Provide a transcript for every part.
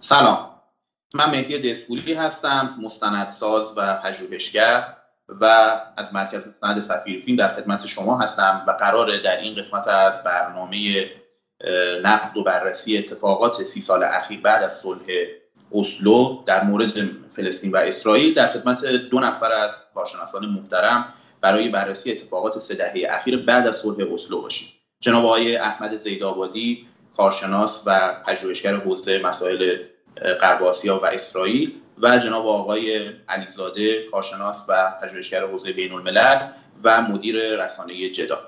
سلام. من مهدی دسپولی هستم مستندساز و پژوهشگر و از مرکز مستند سفیر فیلم در خدمت شما هستم و قراره در این قسمت از برنامه نقد و بررسی اتفاقات سی سال اخیر بعد از صلح اسلو در مورد فلسطین و اسرائیل در خدمت دو نفر از کارشناسان محترم برای بررسی اتفاقات سه دهه اخیر بعد از صلح اسلو باشیم. جناب آقای احمد زیدآبادی کارشناس و پژوهشگر حوزه مسائل غرب آسیا و اسرائیل و جناب آقای علیزاده کارشناس و پژوهشگر حوزه بین الملل و مدیر رسانه جدا.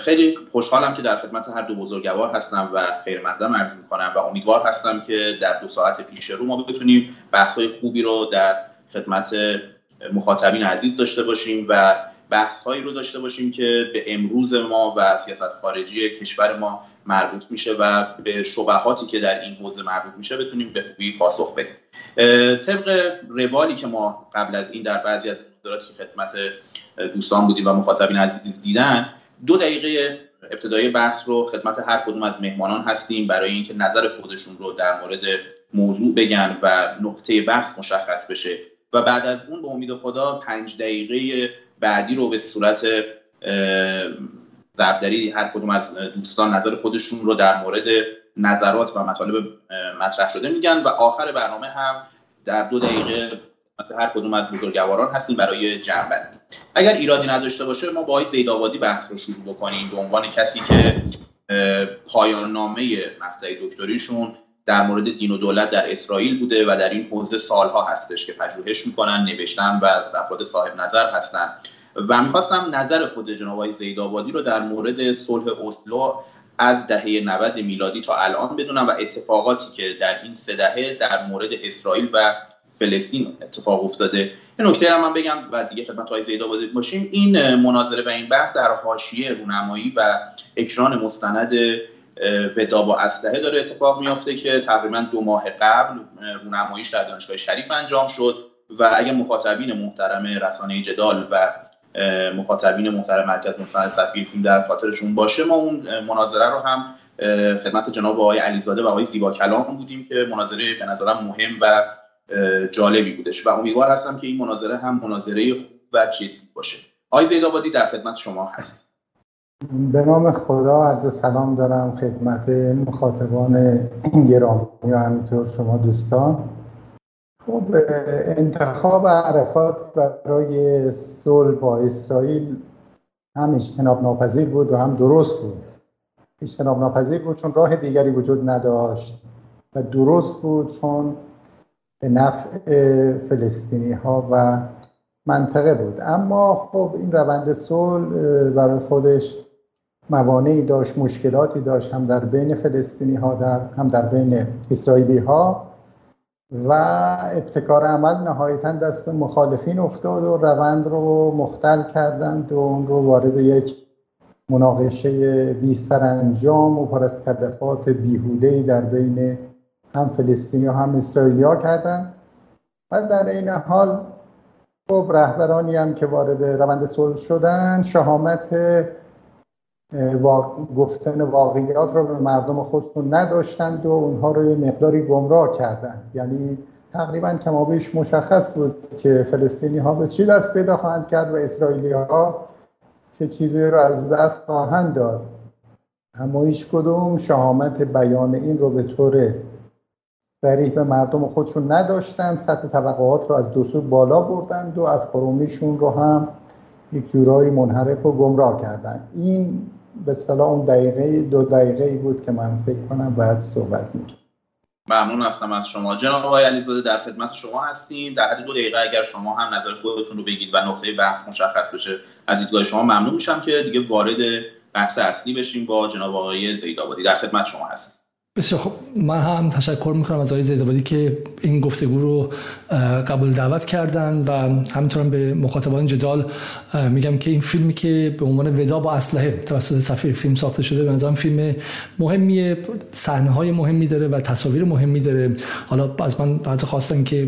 خیلی خوشحالم که در خدمت هر دو بزرگوار هستم و خیر مقدم عرض می‌کنم و امیدوار هستم که در دو ساعت پیش رو ما بتونیم بحث خوبی رو در خدمت مخاطبین عزیز داشته باشیم و بحث هایی رو داشته باشیم که به امروز ما و سیاست خارجی کشور ما مربوط میشه و به شبهاتی که در این حوزه مربوط میشه بتونیم به خوبی پاسخ بدیم. طبق روالی که ما قبل از این در بعضی از نظراتی که خدمت دوستان بودیم و مخاطبین عزیز دیدن دو دقیقه ابتدای بحث رو خدمت هر کدوم از مهمانان هستیم برای اینکه نظر خودشون رو در مورد موضوع بگن و نقطه بحث مشخص بشه. و بعد از اون به امید خدا پنج دقیقه بعدی رو به صورت ضربدری هر کدوم از دوستان نظر خودشون رو در مورد نظرات و مطالب مطرح شده میگن و آخر برنامه هم در دو دقیقه هر کدوم از بزرگواران هستیم برای جمع اگر ایرادی نداشته باشه ما با آقای زیدآبادی بحث رو شروع بکنیم به عنوان کسی که پایان نامه مقطع دکتریشون در مورد دین و دولت در اسرائیل بوده و در این حوزه سالها هستش که پژوهش می‌کنن نوشتن و افراد صاحب نظر هستن. و می‌خواستم نظر خود جناب آقای زیدآبادی رو در مورد صلح اسلو از دهه 90 میلادی تا الان بدونم و اتفاقاتی که در این سه دهه در مورد اسرائیل و فلسطین اتفاق افتاده. یه نکته هم من بگم و دیگه خدمت های زیدآبادی باشیم. این مناظره و این بحث در حاشیه رونمایی و اکران مستند ودا با اسلحه داره اتفاق میافته که تقریبا دو ماه قبل رونماییش در دانشگاه شریف انجام شد و اگر مخاطبین محترم رسانه جدال و مخاطبین محترم مرکز مستند سفیر فیلم در خاطرشون باشه. ما اون مناظره رو هم خدمت جناب آقای علیزاده و آقای زیبا کلام بودیم که مناظره به نظرم مهم و جالبی بودش و امیدوار هستم که این مناظره هم مناظره خوب و جدی باشه. آقای زیدآبادی در خدمت شما هست. به نام خدا عرض سلام دارم خدمت مخاطبان گرامی و همینطور شما دوستان. خب انتخاب عرفات برای صلح با اسرائیل هم اجتناب ناپذیر بود و هم درست بود. اجتناب ناپذیر بود چون راه دیگری وجود نداشت و درست بود چون به نفع فلسطینی ها و منطقه بود. اما خب این روند صلح برای خودش موانعی داشت مشکلاتی داشت هم در بین فلسطینی ها در هم در بین اسرائیلی ها و ابتکار عمل نهایتا دست مخالفین افتاد و روند رو مختل کردند و اون رو وارد یک مناقشه بی سرانجام و پر از تلفات بیهوده در بین هم فلسطینی و هم اسرائیلی ها کردند. و در این حال خب رهبرانی هم که وارد روند صلح شدن شهامت گفتن واقعیات رو به مردم خودشون نداشتند و اونها رو یه مقداری گمراه کردند. یعنی تقریبا کمابیش مشخص بود که فلسطینی ها به چی دست پیدا خواهند کرد و اسرائیلی ها چه چیزی رو از دست خواهند داد. اما هیچ کدوم شهامت بیان این رو به طور سریح به مردم خودشون نداشتند. سطح طبقات رو از دو بالا بردند و افکارومیشون رو هم یک جورایی منحرف و گمراه کردند. این به صلاح اون دقیقه دو دقیقه ای بود که من فکر کنم باید صحبت می‌کنم ممنون هستم از شما. جناب آقای علیزاده در خدمت شما هستیم. در حد دو دقیقه اگر شما هم نظر خودتون رو بگید و نقطه بحث مشخص بشه از دیدگاه شما ممنون میشم که دیگه وارد بحث اصلی بشیم با جناب آقای زیدآبادی در خدمت شما هستیم. بسیار خب من هم تشکر می‌کنم از آقای زیدآبادی که این گفتگو رو قبول دعوت کردن و همینطورم به مخاطبان جدال میگم که این فیلمی که به عنوان ودا با اسلحه توسط صفحه فیلم ساخته شده به نظرم فیلم مهمیه صحنه های مهمی داره و تصاویر مهمی داره. حالا از من بعد خواستن که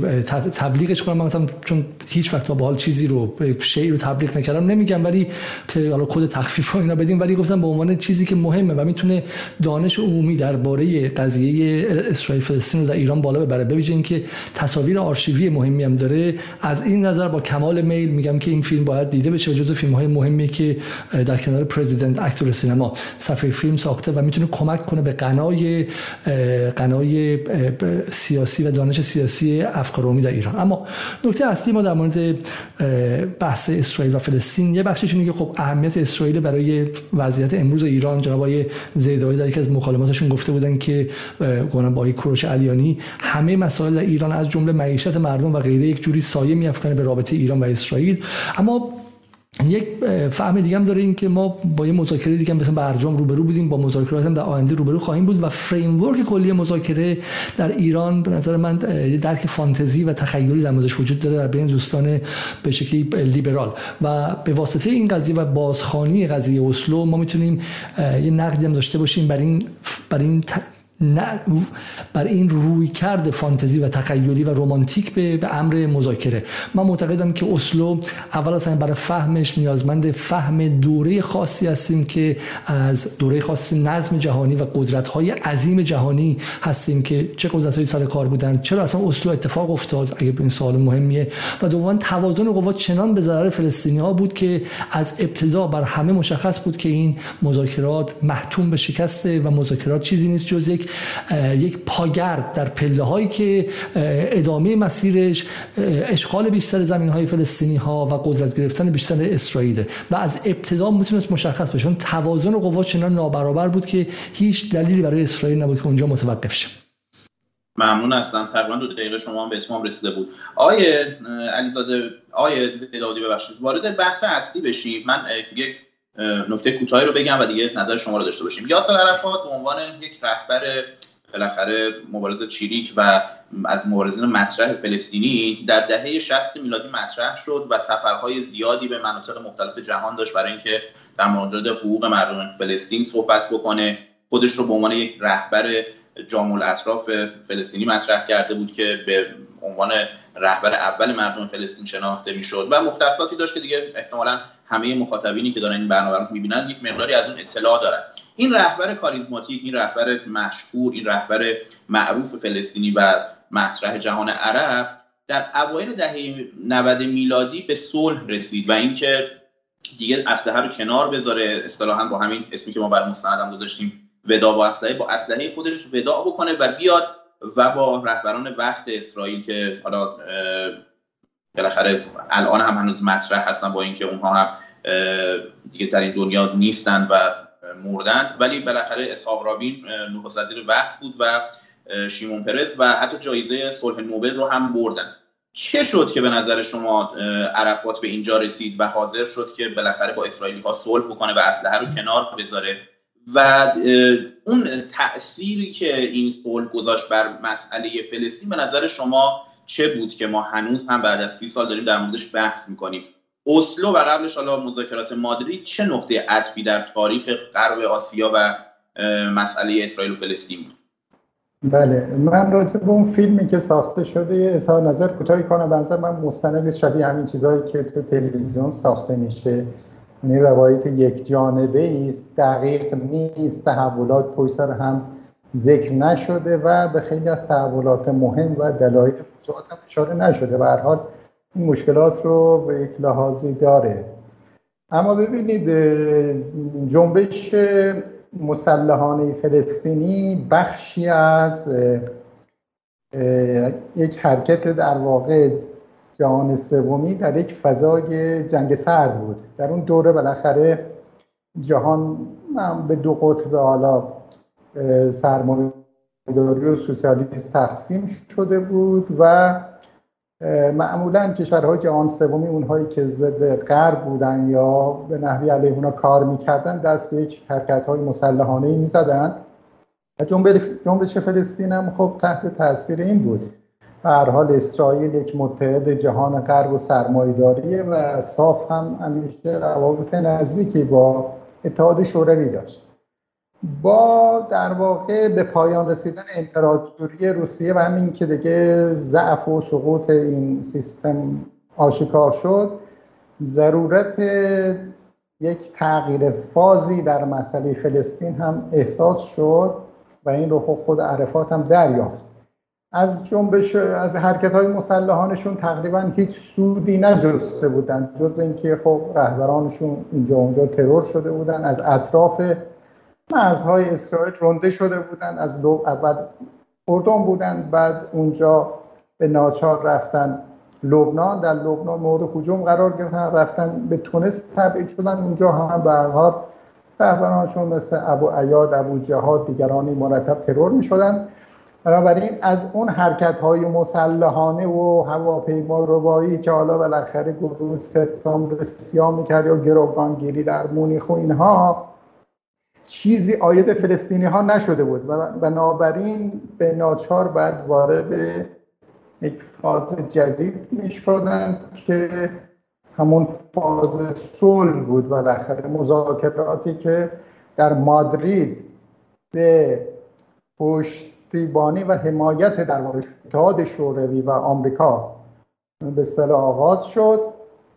تبلیغش کنم من مثلا چون هیچ وقت با حال چیزی رو شی رو تبلیغ نکردم نمیگم ولی که حالا کد تخفیف و اینا بدیم ولی گفتم به عنوان چیزی که مهمه و می‌تونه دانش عمومی درباره قضیه اسرائیل فلسطین رو در ایران بالا ببره. ببینید اینکه تصاویر آرشیوی مهمی هم داره. از این نظر با کمال میل میگم که این فیلم باید دیده بشه و فیلم های مهمی که در کنار پرزیدنت اکتور سینما صفحه فیلم ساخته و می‌تونه کمک کنه به قنای قنای سیاسی و دانش سیاسی افکار در ایران. اما نکته اصلی ما در مورد بحث اسرائیل و فلسطین یه بخشش اینه که خب اهمیت اسرائیل برای وضعیت امروز ایران جناب آقای زیدایی در یکی از مکالماتشون گفته بودن که با کوروش علیانی همه مسائل ایران از جمله معیشت مردم و غیره یک جوری سایه میافکنه به رابطه ایران و اسرائیل. اما یک فهم دیگه هم داره این که ما با یه مذاکره دیگه مثلا برجام روبرو بودیم با مذاکرات هم در آینده روبرو خواهیم بود و فریم ورک کلی مذاکره در ایران به نظر من یه درک فانتزی و تخیلی در موردش وجود داره در بین دوستان به شکلی لیبرال. و به واسطه این قضیه و بازخوانی قضیه اسلو ما می‌تونیم یه نقدی هم داشته باشیم بر این بر این بر این روی کرد فانتزی و تخیلی و رومانتیک به, امر مذاکره. من معتقدم که اسلو اول از برای فهمش نیازمند فهم دوره خاصی هستیم که از دوره خاص نظم جهانی و قدرت های عظیم جهانی هستیم که چه قدرت های سر کار بودن چرا اصلا اسلو اتفاق افتاد؟ اگه این سوال مهمیه. و دوم توازن قوا چنان به ضرر فلسطینی ها بود که از ابتدا بر همه مشخص بود که این مذاکرات محتوم به شکسته و مذاکرات چیزی نیست جز یک یک پاگرد در پله هایی که ادامه مسیرش اشغال بیشتر زمین های فلسطینی ها و قدرت گرفتن بیشتر اسرائیل و از ابتدا می‌تونست مشخص بشه. چون توازن قوا چنان نابرابر بود که هیچ دلیلی برای اسرائیل نبود که اونجا متوقف شه. ممنون هستم. تقریبا دو دقیقه شما هم به اتمام رسیده بود. آقای علیزاده آقای زیدادی ببخشید. وارد بحث اصلی بشیم. من یک نکته کوتاهی رو بگم و دیگه نظر شما رو داشته باشیم. یاسر عرفات به عنوان یک رهبر بالاخره مبارزه چیریک و از مبارزین مطرح فلسطینی در دهه 60 میلادی مطرح شد و سفرهای زیادی به مناطق مختلف جهان داشت برای اینکه در مورد حقوق مردم فلسطین صحبت بکنه. خودش رو به عنوان یک رهبر جامع اطراف فلسطینی مطرح کرده بود که به عنوان رهبر اول مردم فلسطین شناخته می‌شد و مختصاتی داشت که دیگه احتمالا همه مخاطبینی که دارن این برنامه رو می‌بینن یک مقداری از اون اطلاع دارن. این رهبر کاریزماتیک این رهبر مشهور این رهبر معروف فلسطینی و مطرح جهان عرب در اوایل دهه 90 میلادی به صلح رسید و اینکه دیگه اسلحه رو کنار بذاره اصطلاحا با همین اسمی که ما بر مستندم گذاشتیم ودا با اسلحه با اسلحه خودش ودا بکنه و بیاد و با رهبران وقت اسرائیل که حالا بالاخره الان هم هنوز مطرح هستن با اینکه اونها هم دیگه در این دنیا نیستن و مردند ولی بالاخره اسحاق رابین نخست وزیر وقت بود و شیمون پرز و حتی جایزه صلح نوبل رو هم بردن. چه شد که به نظر شما عرفات به اینجا رسید و حاضر شد که بالاخره با اسرائیلی ها صلح بکنه و اسلحه رو کنار بذاره؟ و اون تأثیری که این صلح گذاشت بر مسئله فلسطین به نظر شما چه بود که ما هنوز هم بعد از سی سال داریم در موردش بحث می‌کنیم؟ اسلو و قبلش حالا مذاکرات مادرید چه نقطه عطفی در تاریخ غرب آسیا و مسئله اسرائیل و فلسطین بود؟ بله من راجع به اون فیلمی که ساخته شده یه اظهار نظر کوتاهی کنم. بنظر من مستند شبیه همین چیزهایی که تو تلویزیون ساخته میشه. یعنی روایت یک جانبه است دقیق نیست تحولات پشت سر هم ذکر نشده و به خیلی از تحولات مهم و دلایل هم اشاره نشده. و هر حال این مشکلات رو به یک لحاظی داره. اما ببینید جنبش مسلحانه فلسطینی بخشی از یک حرکت در واقع جهان سومی در یک فضای جنگ سرد بود. در اون دوره بالاخره جهان به دو قطب حالا سرمایه‌داری و سوسیالیسم تقسیم شده بود و معمولا کشورهای جهان سومی اونهایی که ضد غرب بودن یا به نحوی علیه اونا کار می‌کردن دست به یک حرکت های مسلحانه ای می‌زدن جنبش فلسطین هم خب تحت تاثیر این بود. هر حال اسرائیل یک متحد جهان غرب و سرمایداریه و صاف هم همیشه روابط نزدیکی با اتحاد شوروی داشت. با در واقع به پایان رسیدن امپراتوری روسیه و همین که دیگه ضعف و سقوط این سیستم آشکار شد ضرورت یک تغییر فازی در مسئله فلسطین هم احساس شد و این رو خود عرفات هم دریافت. از جنبش از حرکت های مسلحانشون تقریبا هیچ سودی نجسته بودن جز اینکه خب رهبرانشون اینجا اونجا ترور شده بودن از اطراف مرزهای اسرائیل رنده شده بودن از اول اردن بودن بعد اونجا به ناچار رفتن لبنان در لبنان مورد هجوم قرار گرفتن رفتن به تونس تبعید شدن اونجا هم به هر رهبرانشون مثل ابو عیاد ابو جهاد دیگرانی مرتب ترور می شدن بنابراین از اون حرکت های مسلحانه و هواپیما ربایی که حالا بالاخره گروه سپتامبر سیاه می‌کرد یا گروگانگیری در مونیخ و اینها چیزی آید فلسطینی ها نشده بود. بنابراین به ناچار بعد وارد یک فاز جدید می که همون فاز صلح بود. بالاخره مذاکراتی که در مادرید به پشتیبانی و حمایت در واقع اتحاد شوروی و آمریکا به اصطلاح آغاز شد.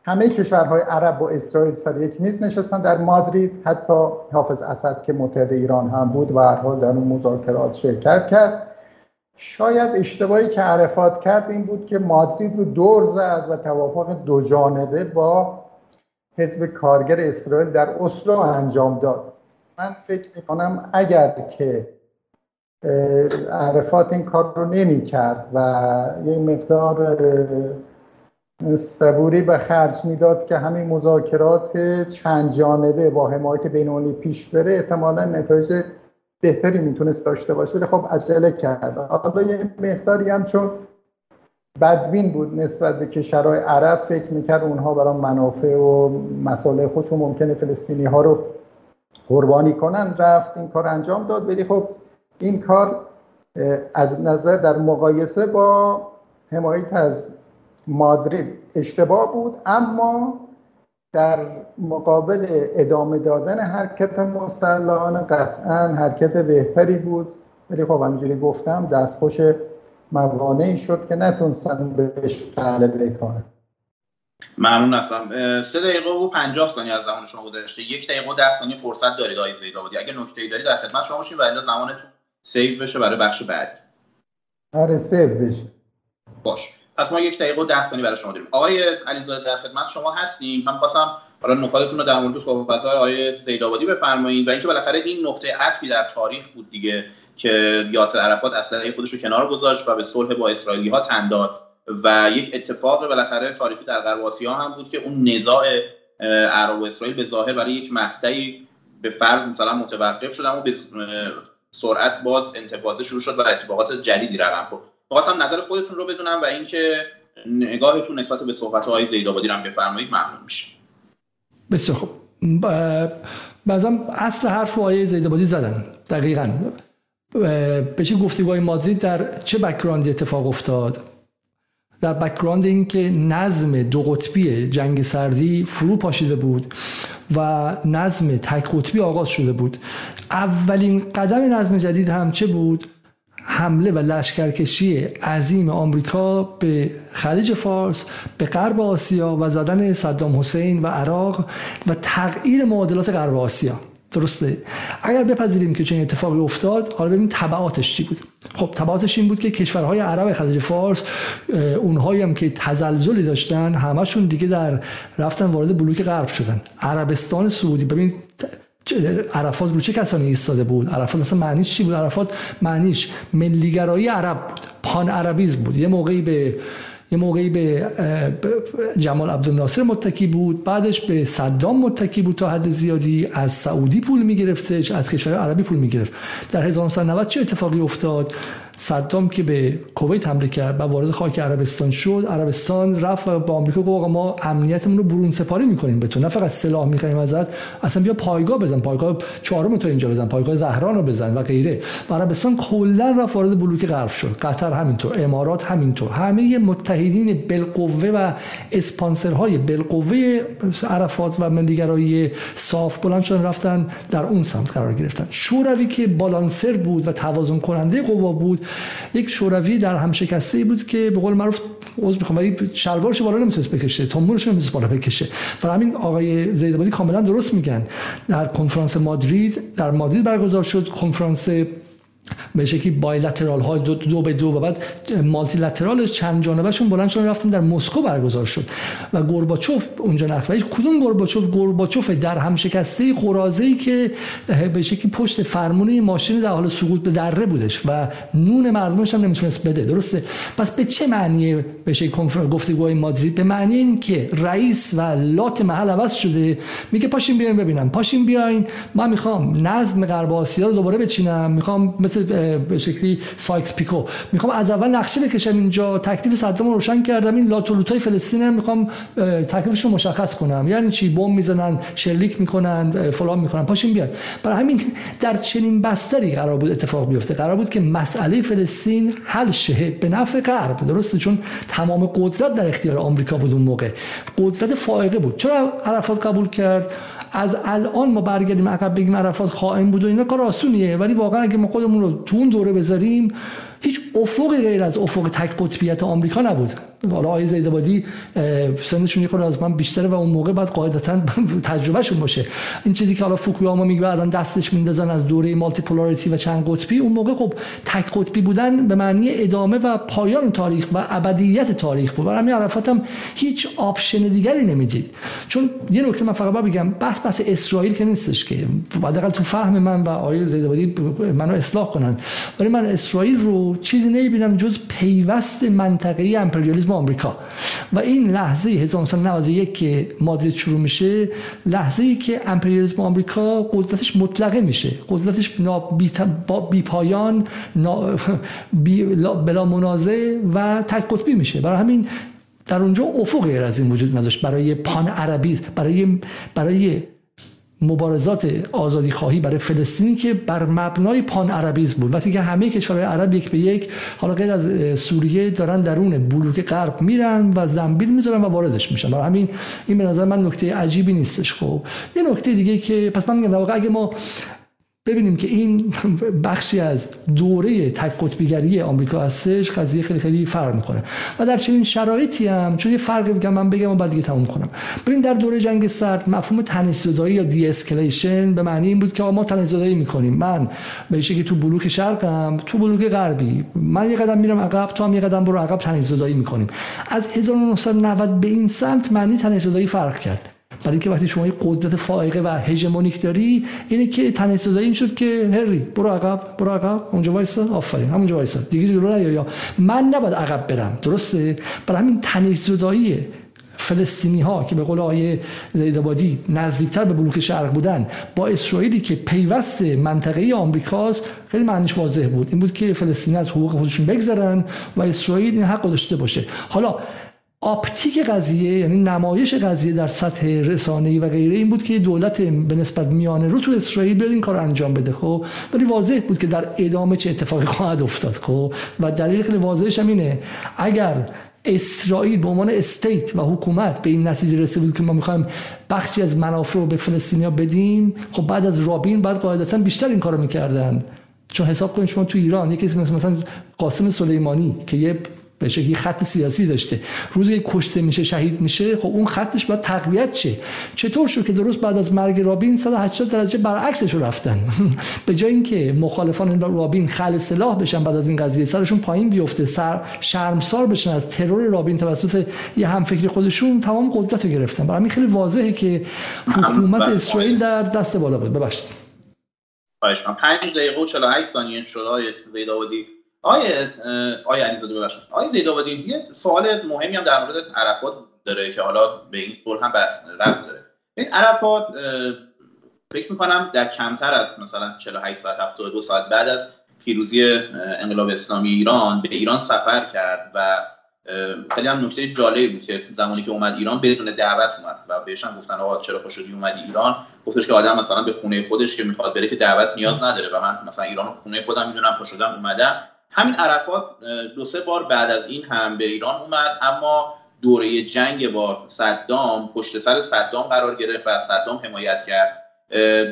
همه کشورهای عرب و اسرائیل سر یک میز نشستن در مادرید. حتی حافظ اسد که متحد ایران هم بود و هر حال در اون مذاکرات شرکت کرد. شاید اشتباهی که عرفات کرد این بود که مادرید رو دور زد و توافق دو جانبه با حزب کارگر اسرائیل در اسلو انجام داد. من فکر می‌کنم اگر که عرفات این کار رو نمی کرد و یه مقدار صبوری به خرج می‌داد که همین مذاکرات چند جانبه با حمایت بینونی پیش بره احتمالا نتایج بهتری می‌تونست داشته باشه ولی خب عجله کرد. حالا یه مقداری هم چون بدبین بود نسبت به کشورهای عرب فکر می‌کرد اونها برای منافع و مسائل خودشون ممکنه فلسطینی ها رو قربانی کنن رفت این کار انجام داد ولی خب این کار از نظر در مقایسه با حمایت از مادرید اشتباه بود اما در مقابل ادامه دادن حرکت مسلحانه قطعا حرکت بهتری بود. ولی خب همینجوری گفتم دستخوش موانعی شد که نتونستن بهش غلبه کنن ممنون هستم. سه دقیقه و پنجاه ثانیه از زمان شما گذشته. یک دقیقه و ده ثانیه فرصت دارید آقای زیدآبادی. اگه نکته ای دارید در خدمت شما باشیم و الا زمانتون. save بشه برای بخش بعدی. آره save بشه. باش. پس ما یک دقیقه و ده ثانیه برای شما داریم. آقای علیزاده در خدمت شما هستیم. من خواستم حالا نکاتتون رو در مورد صحبت های آقای زیدآبادی بفرمایید و اینکه بالاخره این نقطه عطفی در تاریخ بود دیگه که یاسر عرفات اصلا خودش رو کنار گذاشت و به صلح با اسرائیلی ها تن داد و یک اتفاق بالاخره تاریخی در غرب آسیا هم بود که اون نزاع عرب و اسرائیل به ظاهر برای یک مقطعی به فرض مثلا متوقف شد اما سرعت باز انتفاضه شروع شد و اتفاقات جدیدی رقم خورد خواستم نظر خودتون رو بدونم و اینکه نگاهتون نسبت به صحبت های زیدآبادی رو بفرمایید ممنون میشه بسیار خوب. بعضا اصل حرف رو آقای زیدآبادی زدن دقیقا. به چه گفتگوهای مادرید در چه background ی اتفاق افتاد؟ در background این که نظم دو قطبی جنگ سردی فرو پاشیده بود. و نظم تک قطبی آغاز شده بود. اولین قدم نظم جدید هم چه بود؟ حمله و لشکرکشی عظیم آمریکا به خلیج فارس به غرب آسیا و زدن صدام حسین و عراق و تغییر معادلات غرب آسیا. درسته. اگر بپذیریم که چنین اتفاقی افتاد حالا ببینیم تبعاتش چی بود. خب تبعاتش این بود که کشورهای عرب خلیج فارس اونهایی هم که تزلزلی داشتن همشون دیگه در رفتن وارد بلوک غرب شدن. عربستان سعودی ببین عرفات رو چه کسانی ایستاده بود؟ عرفات اصلا معنیش چی بود؟ عرفات معنیش ملیگرایی عرب بود پان عربیزم بود. یه موقعی به یه موقعی به جمال عبدالناصر متکی بود بعدش به صدام متکی بود تا حد زیادی از سعودی پول می‌گرفته از کشور عربی پول می‌گرفت. در 1990 چه اتفاقی افتاد؟ صدام که به کویت حمله کرد و وارد خاک عربستان شد عربستان رفت و با آمریکا گفت ما امنیتمون رو برون سپاری می‌کنیم به نه فقط سلاح می‌خوایم ازت اصلا بیا پایگاه بزن پایگاه چهارم تو اینجا بزن پایگاه زهران رو بزن و غیره. و عربستان کلا رفت وارد بلوک غرب شد. قطر همینطور امارات همینطور. همه متحدین بالقوه و اسپانسرهای بالقوه عرفات و ملیگرایی صاف بلند شدن رفتن در اون سمت قرار گرفتن. شوروی که بالانسر بود و توازن کننده قوا بود یک شوروی در هم شکسته بود که به قول معروف عذر می‌خوام ولی شلوارش بالا نمی‌تونست بکشه تنبورش نمی‌تونست بالا بکشه. و همین آقای زیدآبادی کاملا درست میگن. در کنفرانس مادرید در مادرید برگزار شد. کنفرانس به شکلی بایلترال های دو, دو به دو و بعد مالتی لترال چند جانبهشون بلند شدن رفتن در مسکو برگزار شد. و گورباچوف اونجا نفت کدوم گورباچوف؟ گورباچوف در هم شکسته قرازه ای که به شکلی پشت فرمونه ماشین در حال سقوط به دره بودش و نون مردمش هم نمی‌تونست بده. درسته؟ پس به چه معنی به شکلی گفتگوهای مادرید؟ به معنی این که رئیس و لات محل عوض شده. میگه پاشین بیاین ببینم. پاشین بیاین. من می‌خوام نظم غرب آسیا رو دوباره بچینم. می‌خوام به شکلی سایکس پیکو. می‌خوام از اول نقشه بکشم اینجا تکلیف صدام روشن کردم. این لات و لوتای فلسطین رو می‌خوام تکلیفش رو مشخص کنم. یعنی چی؟ بمب می‌زنن شلیک می‌کنن فلان می‌کنن. پاشین بیاید برای همین در چنین بستری قرار بود اتفاق بیفته. قرار بود که مسئله فلسطین حل شه به نفع غرب. درسته؟ چون تمام قدرت در اختیار آمریکا بود اون موقع. قدرت فائقه بود. چرا عرفات قبول کرد؟ از الان ما برگردیم عقب بگیم عرفات خائن بود و اینا کار آسونیه. ولی واقعا اگه ما خودمون رو تو اون دوره بذاریم هیچ افقی غیر از افق تک قطبیت آمریکا نبود. حالا آقای زیدابادی سنشون یه از من بیشتره و اون موقع بعد قاعدتا تجربهشون باشه. این چیزی که حالا فوکویاما میگه الان دستش میندازن از دوره مالتی پولاریتی و چند قطبی اون موقع خب تک قطبی بودن به معنی ادامه و پایان تاریخ و ابدیت تاریخ بود. برای همین عرفات هیچ option دیگری نمی‌دید. چون یه نکته من فقط بگم بحث بحث اسرائیل که نیستش که. حداقل تو فهم من و آقای زیدابادی منو اصلاح کنن. ولی من اسرائیل رو چیزی نمی‌بینم جز پیوست منطقه‌ای امپریالیسم آمریکا. و این لحظه 1991 که مادرید شروع میشه لحظه ای که امپریالیسم آمریکا قدرتش مطلقه میشه. قدرتش بی پایان بلا منازه و تک قطبی میشه. برای همین در اونجا افق غیر از این وجود نداشت. برای پان عربی برای برای مبارزات آزادی خواهی برای فلسطینی که بر مبنای پان عربیز بود. وقتی که همه کشورهای عرب یک به یک حالا غیر از سوریه دارن درون بلوک غرب میرن و زنبیل می‌ذارن و واردش میشن. برای همین این به نظر من نکته عجیبی نیستش. خب یه نکته دیگه که پس من میگم اگه ما ببینیم که این بخشی از دوره تک قطبیگری آمریکا هستش قضیه خیلی خیلی فرق می‌کنه. و در چنین شرایطی هم چون یه فرقی میگم من بگم و بعد دیگه تموم کنم. ببین در دوره جنگ سرد مفهوم تنش یا de-escalation به معنی این بود که ما تنش می‌کنیم. من به که تو بلوک شرقم تو بلوک غربی من یه قدم میرم عقب تو هم یه قدم برو عقب تنش می‌کنیم. از 1990 به این سمت معنی تنش فرق کرد برای اینکه وقتی شما قدرت فائقه و هژمونیک داری اینه که تنش این شد که هری برو عقب برو عقب اونجا وایسا آفرین همونجا وایسا. دیگه جلو نیا. من نباید عقب برم درسته؟ برای همین تنش فلسطینی ها که به قول آقای زیدابادی نزدیکتر به بلوک شرق بودن با اسرائیلی که پیوست منطقه آمریکاست خیلی معنیش واضح بود. این بود که فلسطینی از حقوق خودشون بگذرن و اسرائیل این حق داشته باشه. حالا آپتیک قضیه یعنی نمایش قضیه در سطح رسانه‌ای و غیره این بود که دولت به نسبت میانه رو تو اسرائیل بیاد این کار انجام بده خب؟ ولی واضح بود که در ادامه چه اتفاقی خواهد افتاد خب؟ و دلیل خیلی واضحش هم اینه اگر اسرائیل به عنوان استیت و حکومت به این نتیجه رسید که ما می‌خوایم بخشی از منافع رو به فلسطینیا بدیم خب بعد از رابین بعد قاعدتا بیشتر این کارو می‌کردن. چون حساب کنید شما تو ایران یکی مثلا قاسم سلیمانی که یه به شکلی خط سیاسی داشته. روزی که کشته میشه شهید میشه خب اون خطش باید تقویت شه. چطور شد که درست بعد از مرگ رابین 180 درجه برعکسش رو رفتن؟ به جای اینکه مخالفان رابین خل سلاح بشن بعد از این قضیه سرشون پایین بیفته سر شرمسار بشن از ترور رابین توسط یه همفکری خودشون تمام قدرت رو گرفتن. برای خیلی واضحه که حکومت اسرائیل در دست بالا بود. ببخشید. خواهش 5 دقیقه و 48 ثانیه شد. آقای آیه آیه علیزاده ببخشید. آیه زیدآبادی یه سوال مهمی هم در مورد عرفات داره که حالا به این سوال هم بس رفت داره. این عرفات فکر می‌کنم در کمتر از مثلا 48 ساعت 72 ساعت بعد از پیروزی انقلاب اسلامی ایران به ایران سفر کرد و خیلی هم نکته جالبی بود که زمانی که اومد ایران بدون دعوت اومد و بهش هم گفتن آقا چرا پاشدی اومدی ایران؟ گفتش که آدم مثلا به خونه خودش که می‌خواد بره که دعوت نیاز نداره و من مثلا ایران خونه خودم می‌دونم پاشدم اومدم. همین عرفات دو سه بار بعد از این هم به ایران اومد اما دوره جنگ با صدام پشت سر صدام قرار گرفت و صدام حمایت کرد.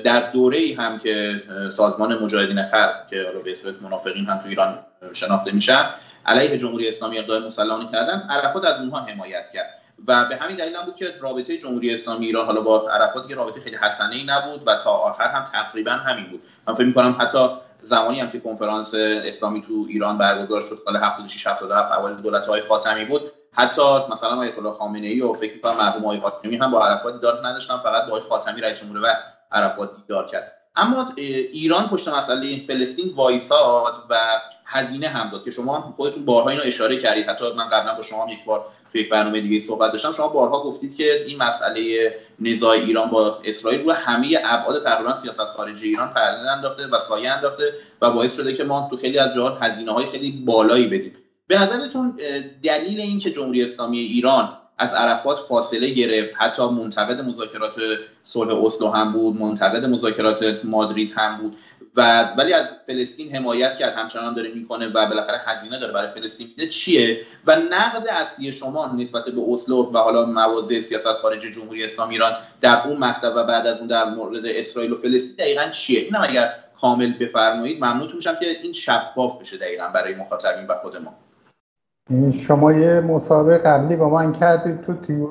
در دوره ای هم که سازمان مجاهدین خلق که حالا به اسم منافقین هم تو ایران شناخته میشن علیه جمهوری اسلامی اقدام مسلحانه کردن عرفات از اونها حمایت کرد. و به همین دلیل هم بود که رابطه جمهوری اسلامی ایران حالا با عرفات که رابطه خیلی حسنه ای نبود و تا آخر هم تقریبا همین بود. من فکر می‌کنم حتی زمانی هم که کنفرانس اسلامی تو ایران برگزار شد سال 76 77 اوایل دولت های خاتمی بود. حتی مثلا آیت الله خامنه ای و فکر کنم مرحوم آقای خاتمی هم با عرفات دیدار نداشتن فقط با آقای خاتمی رئیس جمهور وقت عرفات دیدار کرد. اما ایران پشت مسئله فلسطین وایساد و هزینه هم داد که شما خودتون بارها اینو اشاره کردید. حتی من قبلا با شما یک بار توی یک برنامه دیگه صحبت داشتم. شما بارها گفتید که این مسئله نزاع ایران با اسرائیل رو همه ابعاد تقریبا سیاست خارجی ایران پرده انداخته و سایه انداخته و باعث شده که ما تو خیلی از جاها هزینه خیلی بالایی بدیم. به نظرتون دلیل این که جمهوری اسلامی ایران از عرفات فاصله گرفت. حتی منتقد مذاکرات صلح اسلو هم بود منتقد مذاکرات مادرید هم بود. و ولی از فلسطین حمایت کرد همچنان داره می‌کنه و بالاخره هزینه داره برای فلسطین. میده چیه؟ و نقد اصلی شما نسبت به اسلو و حالا مواضع سیاست خارجی جمهوری اسلامی ایران در اون مقطع و بعد از اون در مورد اسرائیل و فلسطین دقیقا چیه؟ اینم اگر کامل بفرمایید ممنون میشم که این شفاف بشه دقیقا برای مخاطبین و خود ما. شما یه مسابقه قبلی با من کردید تو تیو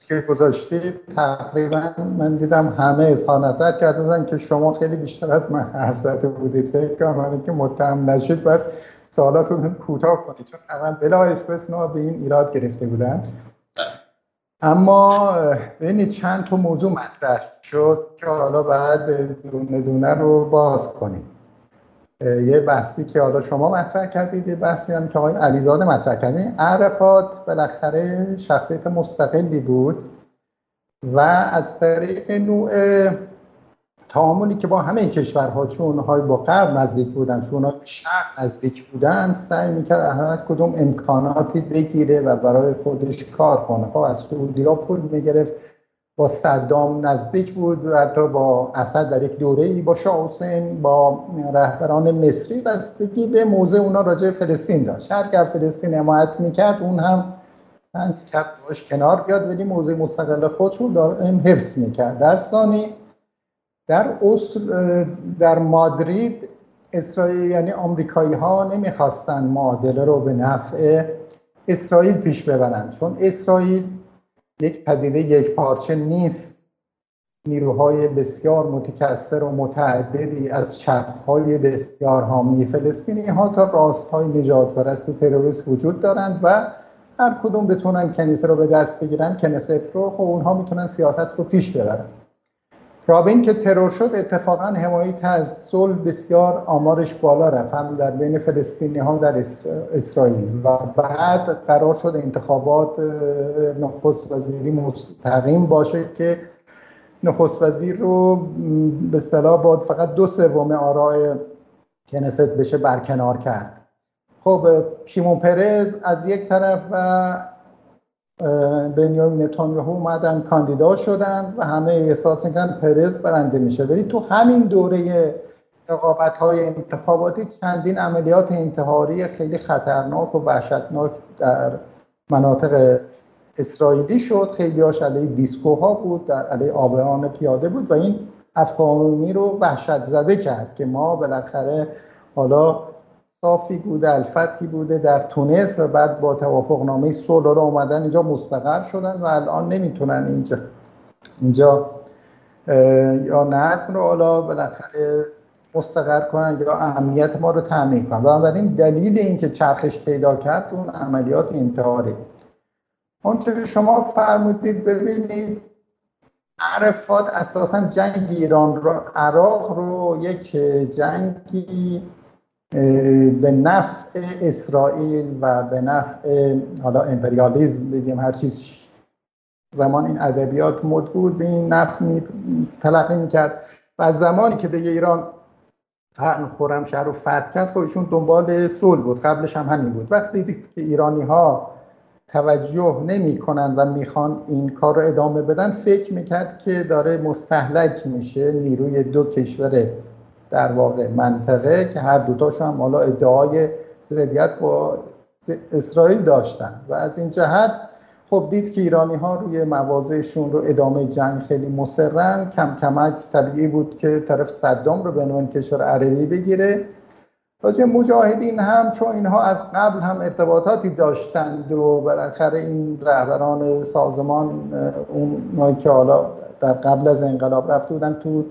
که گذاشتید. تقریبا من دیدم همه اظهار نظر کرده بودن که شما خیلی بیشتر از من حرف زده بودید. فکر کنم که متهم نشید باید سوالاتون کوتاه کنید. چون تقریبا بلا استثنا به این ایراد گرفته بودن. اما ببینید چند تا موضوع مطرح شد که حالا بعد دونه دونه رو باز کنیم. یه بحثی که حالا شما مطرح کردید یه بحثی هم که آقای علیزاده مطرح کردید عرفات بالاخره شخصیت مستقلی بود و از طریق نوع تعاملی که با همه کشورها چون های با غرب نزدیک بودن چون های شرق نزدیک بودن سعی می‌کرد هر کدوم امکاناتی بگیره و برای خودش کار کنه. خب از سعودی ها پول می‌گرفت. با صدام نزدیک بود و حتی با اسد در یک دوره ای با شاه با رهبران مصری بستگی به موضع اونا راجع فلسطین داشت. هر که فلسطین حمایت می‌کرد اون هم سعی کرد باش کنار بیاد ولی موضع مستقل خودش رو دائم حفظ می‌کرد. در ثانی در اصل در مادرید اسرائیل یعنی آمریکایی ها نمی‌خواستن معادله رو به نفع اسرائیل پیش ببرند چون اسرائیل یک پدیده یک پارچه نیست. نیروهای بسیار متکثر و متعددی از چپهای بسیار حامی فلسطینی ها تا راست های نجات پرست و تروریست وجود دارند و هر کدوم بتونن کنیسه رو به دست بگیرن کنیست رو خب اونها می‌تونن سیاست رو پیش ببرن. رابین که ترور شد اتفاقا حمایت از صلح بسیار آمارش بالا رفت هم در بین فلسطینی ها در اسرائیل. و بعد قرار شد انتخابات نخست وزیری مستقیم باشه که نخست وزیر رو به اصطلاح باد فقط دو سوم آرای کنست بشه برکنار کرد. خب شیمون پرز از یک طرف و بنیامین نتانیاهو اومدن کاندیدا شدن و همه احساس می‌کنن پرز برنده میشه. ولی تو همین دوره رقابت های انتخاباتی چندین عملیات انتحاری خیلی خطرناک و وحشتناک در مناطق اسرائیلی شد. خیلی هاش علیه دیسکوها بود در علیه آبران پیاده بود و این افغانی رو وحشت زده کرد که ما بالاخره حالا صافی بوده الفتی بوده در تونس و بعد با توافق نامه رو اومدن اینجا مستقر شدن و الان نمی‌تونن اینجا اینجا یا نظم رو حالا بالاخره مستقر کنن یا اهمیت ما رو تعمین کنن. بنابراین دلیل اینکه چرخش پیدا کرد اون عملیات انتحاری آنچه که شما فرمودید ببینید عرفات اساسا جنگ ایران رو عراق رو یک جنگی به نفع اسرائیل و به نفع حالا امپریالیزم بگیم هر چیز زمان این ادبیات مد بود به این نفع می تلقی می‌کرد. و از زمانی که دیگه ایران خورم شهر رو فتح کرد خودشون خب دنبال صلح بود. قبلش هم همین بود. وقتی دید که ایرانی ها توجه نمی کنند و می‌خوان این کار رو ادامه بدن فکر می‌کرد که داره مستحلک میشه نیروی دو کشور در واقع منطقه که هر دوتاشون هم حالا ادعای زدیت با اسرائیل داشتن. و از این جهت خب دید که ایرانی ها روی مواضعشون رو ادامه جنگ خیلی مصرن کم کمک طبیعی بود که طرف صدام رو به عنوان کشور عربی بگیره. راجع مجاهدین هم چون اینها از قبل هم ارتباطاتی داشتند و بالاخره این رهبران سازمان اون که حالا در قبل از انقلاب رفته بودن تو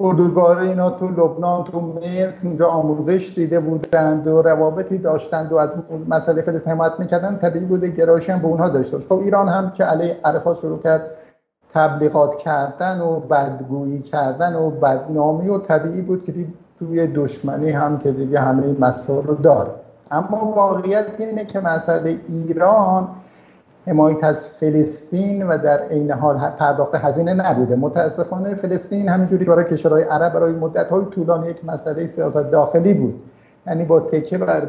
اردوگاه اینا تو لبنان تو مصر اونجا آموزش دیده بودند و روابطی داشتند و از مسئله فلسطین حمایت می‌کردن طبیعی بوده گرایشی هم به اونها داشته خب ایران هم که علیه عرفات شروع کرد تبلیغات کردن و بدگویی کردن و بدنامی و طبیعی بود که توی دشمنی هم که دیگه همه مسائل رو داره. اما واقعیت اینه که مسئله ایران حمایت از فلسطین و در عین حال پرداخت هزینه نبوده. متاسفانه فلسطین همینجوری برای کشورهای عرب برای مدت های طولانی یک مسئله سیاست داخلی بود. یعنی با تکه بر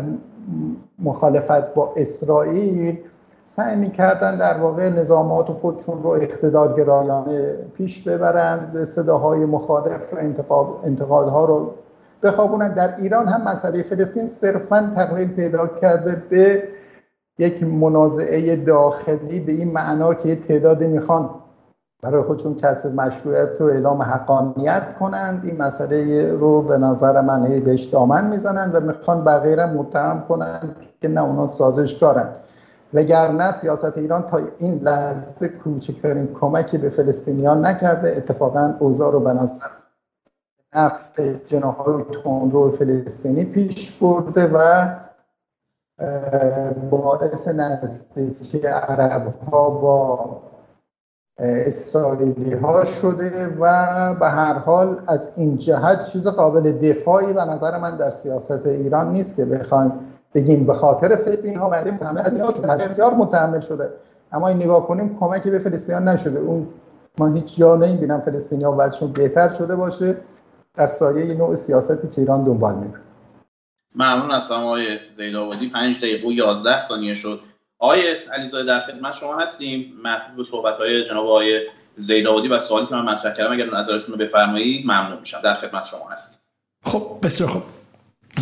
مخالفت با اسرائیل سعی می‌کردن در واقع نظامات خودشون رو اقتدارگرایانه پیش ببرند صداهای مخالف و انتقادها رو بخوابونن. در ایران هم مسئله فلسطین صرفا تقلیل پیدا کرده به یک منازعه داخلی به این معنا که تعدادی می‌خوان برای خودشون کسب مشروعیت و اعلام حقانیت کنند. این مسئله رو به نظر من بهش دامن می‌زنند و می‌خوان بقیه متهم کنند که نه اونا سازشکارند وگرنه سیاست ایران تا این لحظه کوچکترین کمکی به فلسطینیان نکرده. اتفاقا اوضاع رو به نظر نفع جناهای تندرو فلسطینی پیش برده و باعث نزدیکی عرب ها با اسرائیلی ها شده و به هر حال از این جهت چیز قابل دفاعی به نظر من در سیاست ایران نیست که بخوایم بگیم به خاطر فلسطینی ها متحمل از اینا شده. از بسیار متحمل شده. اما این نگاه کنیم کمکی به فلسطینیان نشده. اون من هیچ جا نمی‌بینم فلسطینی ها وضعشون بهتر شده باشه. در سایه نوع سیاستی که ایران دنبال می‌کنه. ممنون از آقای زیدآبادی. 5 دقیقه و 11 ثانیه شد. آقای علیزاده در خدمت شما هستیم. محبوب صحبت های جناب آقای زیدآبادی و سوالی که من مطرح کردم اگر نظرتون رو بفرمایید ممنون میشم. در خدمت شما هستیم. خب بسیار خب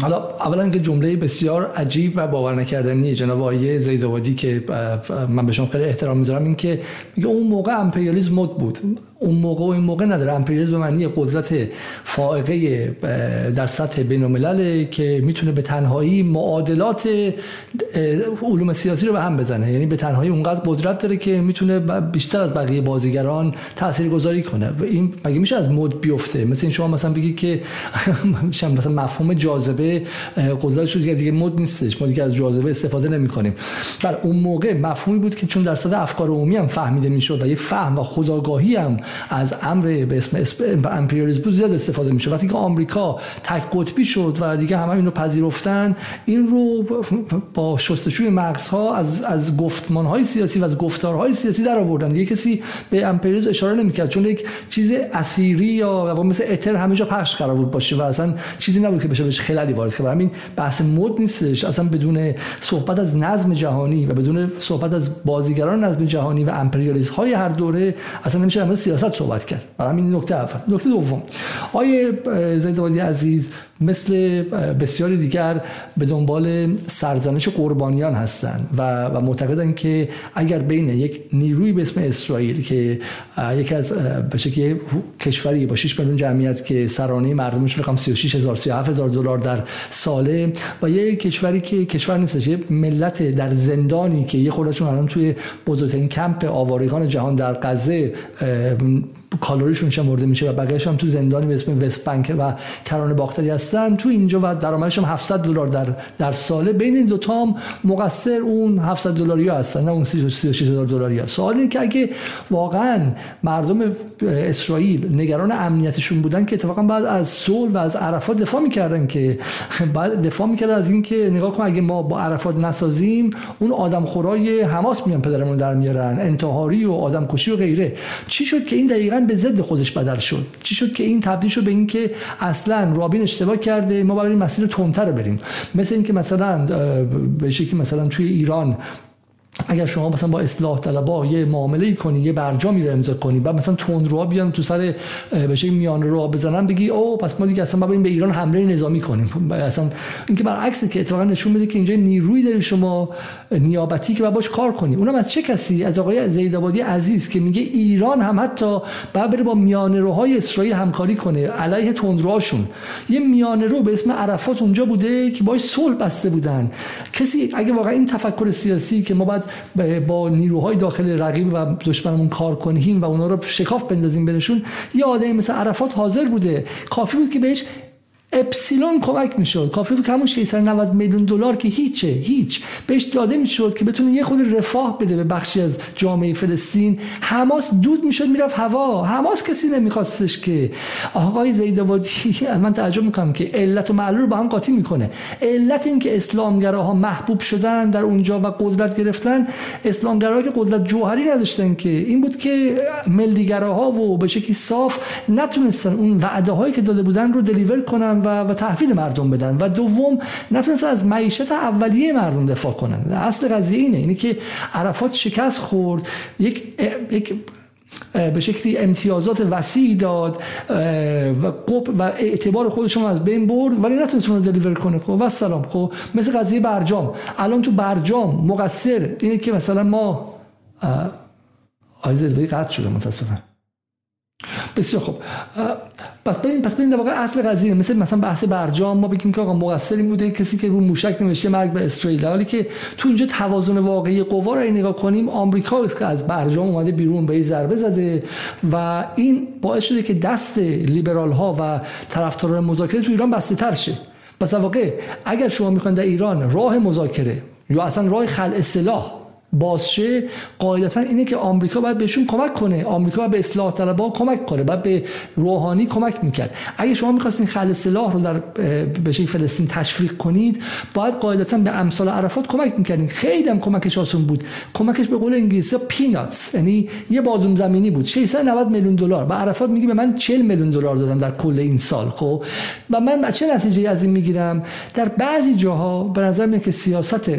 حالا اولا که جمله بسیار عجیب و باور نکردنی جناب آقای زیدآبادی که من به شما خیلی احترام می‌ذارم این که میگه اون موقع امپریالیسم مد بود. اون موقع و این موقع نداره. امپریالیسم به معنی قدرت فائقه در سطح بین که می‌تونه به تنهایی معادلات علوم سیاسی رو به هم بزنه. یعنی به تنهایی اونقدر قدرت داره که می‌تونه بیشتر از بقیه بازیگران تاثیرگذاری کنه. و این مگه میشه از مد بیفته؟ مثل این شما مثلا بگی که مثلا مفهوم جاذبه قدرت شد دیگه مد نیستش. ما دیگه از جاذبه استفاده نمی کنیم بل اون موقع مفهومی بود که چون در صد افکار عمومی هم فهمیده می‌شد و یه فهم و خداگاهی هم از امر به اسم امپریالیسم زیاد استفاده میشه. وقتی که آمریکا تک قطبی شد و دیگه همه اینو پذیرفتن این رو با شستشوی مغزها از از گفتمان های سیاسی و از گفتارهای سیاسی در آوردن. دیگه کسی به امپریالیسم اشاره نمی‌کرد چون یک چیز اسیری یا مثل اتر همه جا پخش قرار بود باشه و اصلا چیزی نبود که بشه بهش خلالی وارد کنه همین بحث مد نیستش. اصلا بدون صحبت از نظم جهانی و بدون صحبت از بازیگران نظم جهانی و امپریالیسم های هر دوره اصلا نمیشه سیاست صحبت کرد. برای همین نکته اول. نکته دوم. آیه زیدوالی عزیز مثل بسیاری دیگر به دنبال سرزنش قربانیان هستند و, و معتقدن که اگر بین یک نیروی به اسم اسرائیل که یکی از به شکلی کشوری با 6 میلیون جمعیت که سرانه مردمش رقم 36 هزار 37 هزار دلار در ساله و یک کشوری که کشور نیستش یه ملت در زندانی که یه خودشون الان توی بزرگترین کمپ آوارگان جهان در غزه کالریشون شمرده میشه و بقیه‌اش هم تو زندانی به اسم وست بانک و کرانه باختری هستن. تو اینجا و درآمدش هم 700 دلار در در ساله. بین این دو تا هم مقصر اون 700 دلاری هستن نه اون 36 هزار دلاری سوال اینه که اگه واقعا مردم اسرائیل نگران امنیتشون بودن که اتفاقا بعد از صلح و از عرفات دفاع می‌کردن که بعد دفاع می‌کردن از اینکه نگاه کن اگه ما با عرفات نسازیم اون آدم خورای حماس میان پدرمون در میارن انتحاری و آدم کشی و غیره. چی شد که این دقیقا به ضد خودش بدل شد. چی شد که این تبدیل شد به اینکه اصلا رابین اشتباه کرده ما باید مسیر تندتر بریم. مثل اینکه مثلا به شکلی مثلا توی ایران اگر شما مثلا با اصلاح طلبا یه معامله کنی یه برجامی رو امضا کنی بعد مثلا تندروها بیان تو سر بشه میان رو بزنن بگی او پس ما دیگه اصلا بریم به ایران حمله نظامی کنیم. اصلا اینکه برعکس که اتفاقا نشون میده که اینجا نیروی دارید شما نیابتی که باش کار کنی. اونم از چه کسی؟ از آقای زیدآبادی عزیز که میگه ایران هم حتی بعد بره با میان روهای اسرائیل همکاری کنه علیه تندروهاشون. یه میان رو به اسم عرفات اونجا بوده که باش صلح بسته بودن. کسی اگه واقعا این تفکر سیاسی که ما باید با نیروهای داخل رقیب و دشمنمون کار کنیم و اونا رو شکاف بندازیم بینشون یه آدمی مثل عرفات حاضر بوده. کافی بود که بهش اپسیلون کمک می‌شد. کافی بود همون 690 میلیون دلار که هیچه هیچ. بهش داده می‌شد که بتونه یه خود رفاه بده به بخشی از جامعه فلسطین. حماس دود می‌شد می‌رفت هوا. حماس کسی نمیخواستش که. آقای زیدوادی من تعجب می‌کنم که علت و معلول رو با هم قاطی می‌کنه. علت این که اسلامگراها محبوب شدن در اونجا و قدرت گرفتن اسلامگراها که قدرت جوهری نداشتن که. این بود که ملدیگراها و به شکلی صاف نتونستن اون وعده هایی که داده بودن رو دلیور کنن و, و تحویل مردم بدن. و دوم نتونستن از معیشت اولیه مردم دفاع کنن اصل قضیه اینه. اینه که عرفات شکست خورد یک یک به شکلی امتیازات وسیع داد و و اعتبار خودشون از بین برد ولی نتونست رو دلیور کنه. خب و سلام خب مثل قضیه برجام. الان تو برجام مقصر اینه که مثلا ما آیزه قطع شده متاسفم بسیار خوب. پس ببین پس ببین در واقع اصل قضیه مثل مثلا بحث برجام ما بگیم که آقا مقصر این بوده کسی که رو موشک نوشته مرگ بر اسرائیل. حالی که تو اینجا توازن واقعی قوا رو نگاه کنیم آمریکا است که از برجام اومده بیرون به ضربه زده و این باعث شده که دست لیبرال ها و طرفداران مذاکره تو ایران بسته تر شه. پس واقع اگر شما می‌خواین در ایران راه مذاکره یا اصلا راه خلع سلاح بازشه قاعدتا اینه که آمریکا باید بهشون کمک کنه. آمریکا باید به اصلاح طلبها کمک کنه باید به روحانی کمک می‌کرد. اگه شما می‌خواستین خل سلاح رو در به فلسطین تشویق کنید باید قاعدتا به امثال عرفات کمک می‌کردین. خیلی هم کمکش آسون بود. کمکش به قول انگلیسی پیناتس یعنی یه بادوم زمینی بود. 690 میلیون دلار. و عرفات میگه به من 40 میلیون دلار دادن در کل این سال خب؟ و من چه نتیجه از این می‌گیرم؟ در بعضی جاها به نظر میاد که سیاست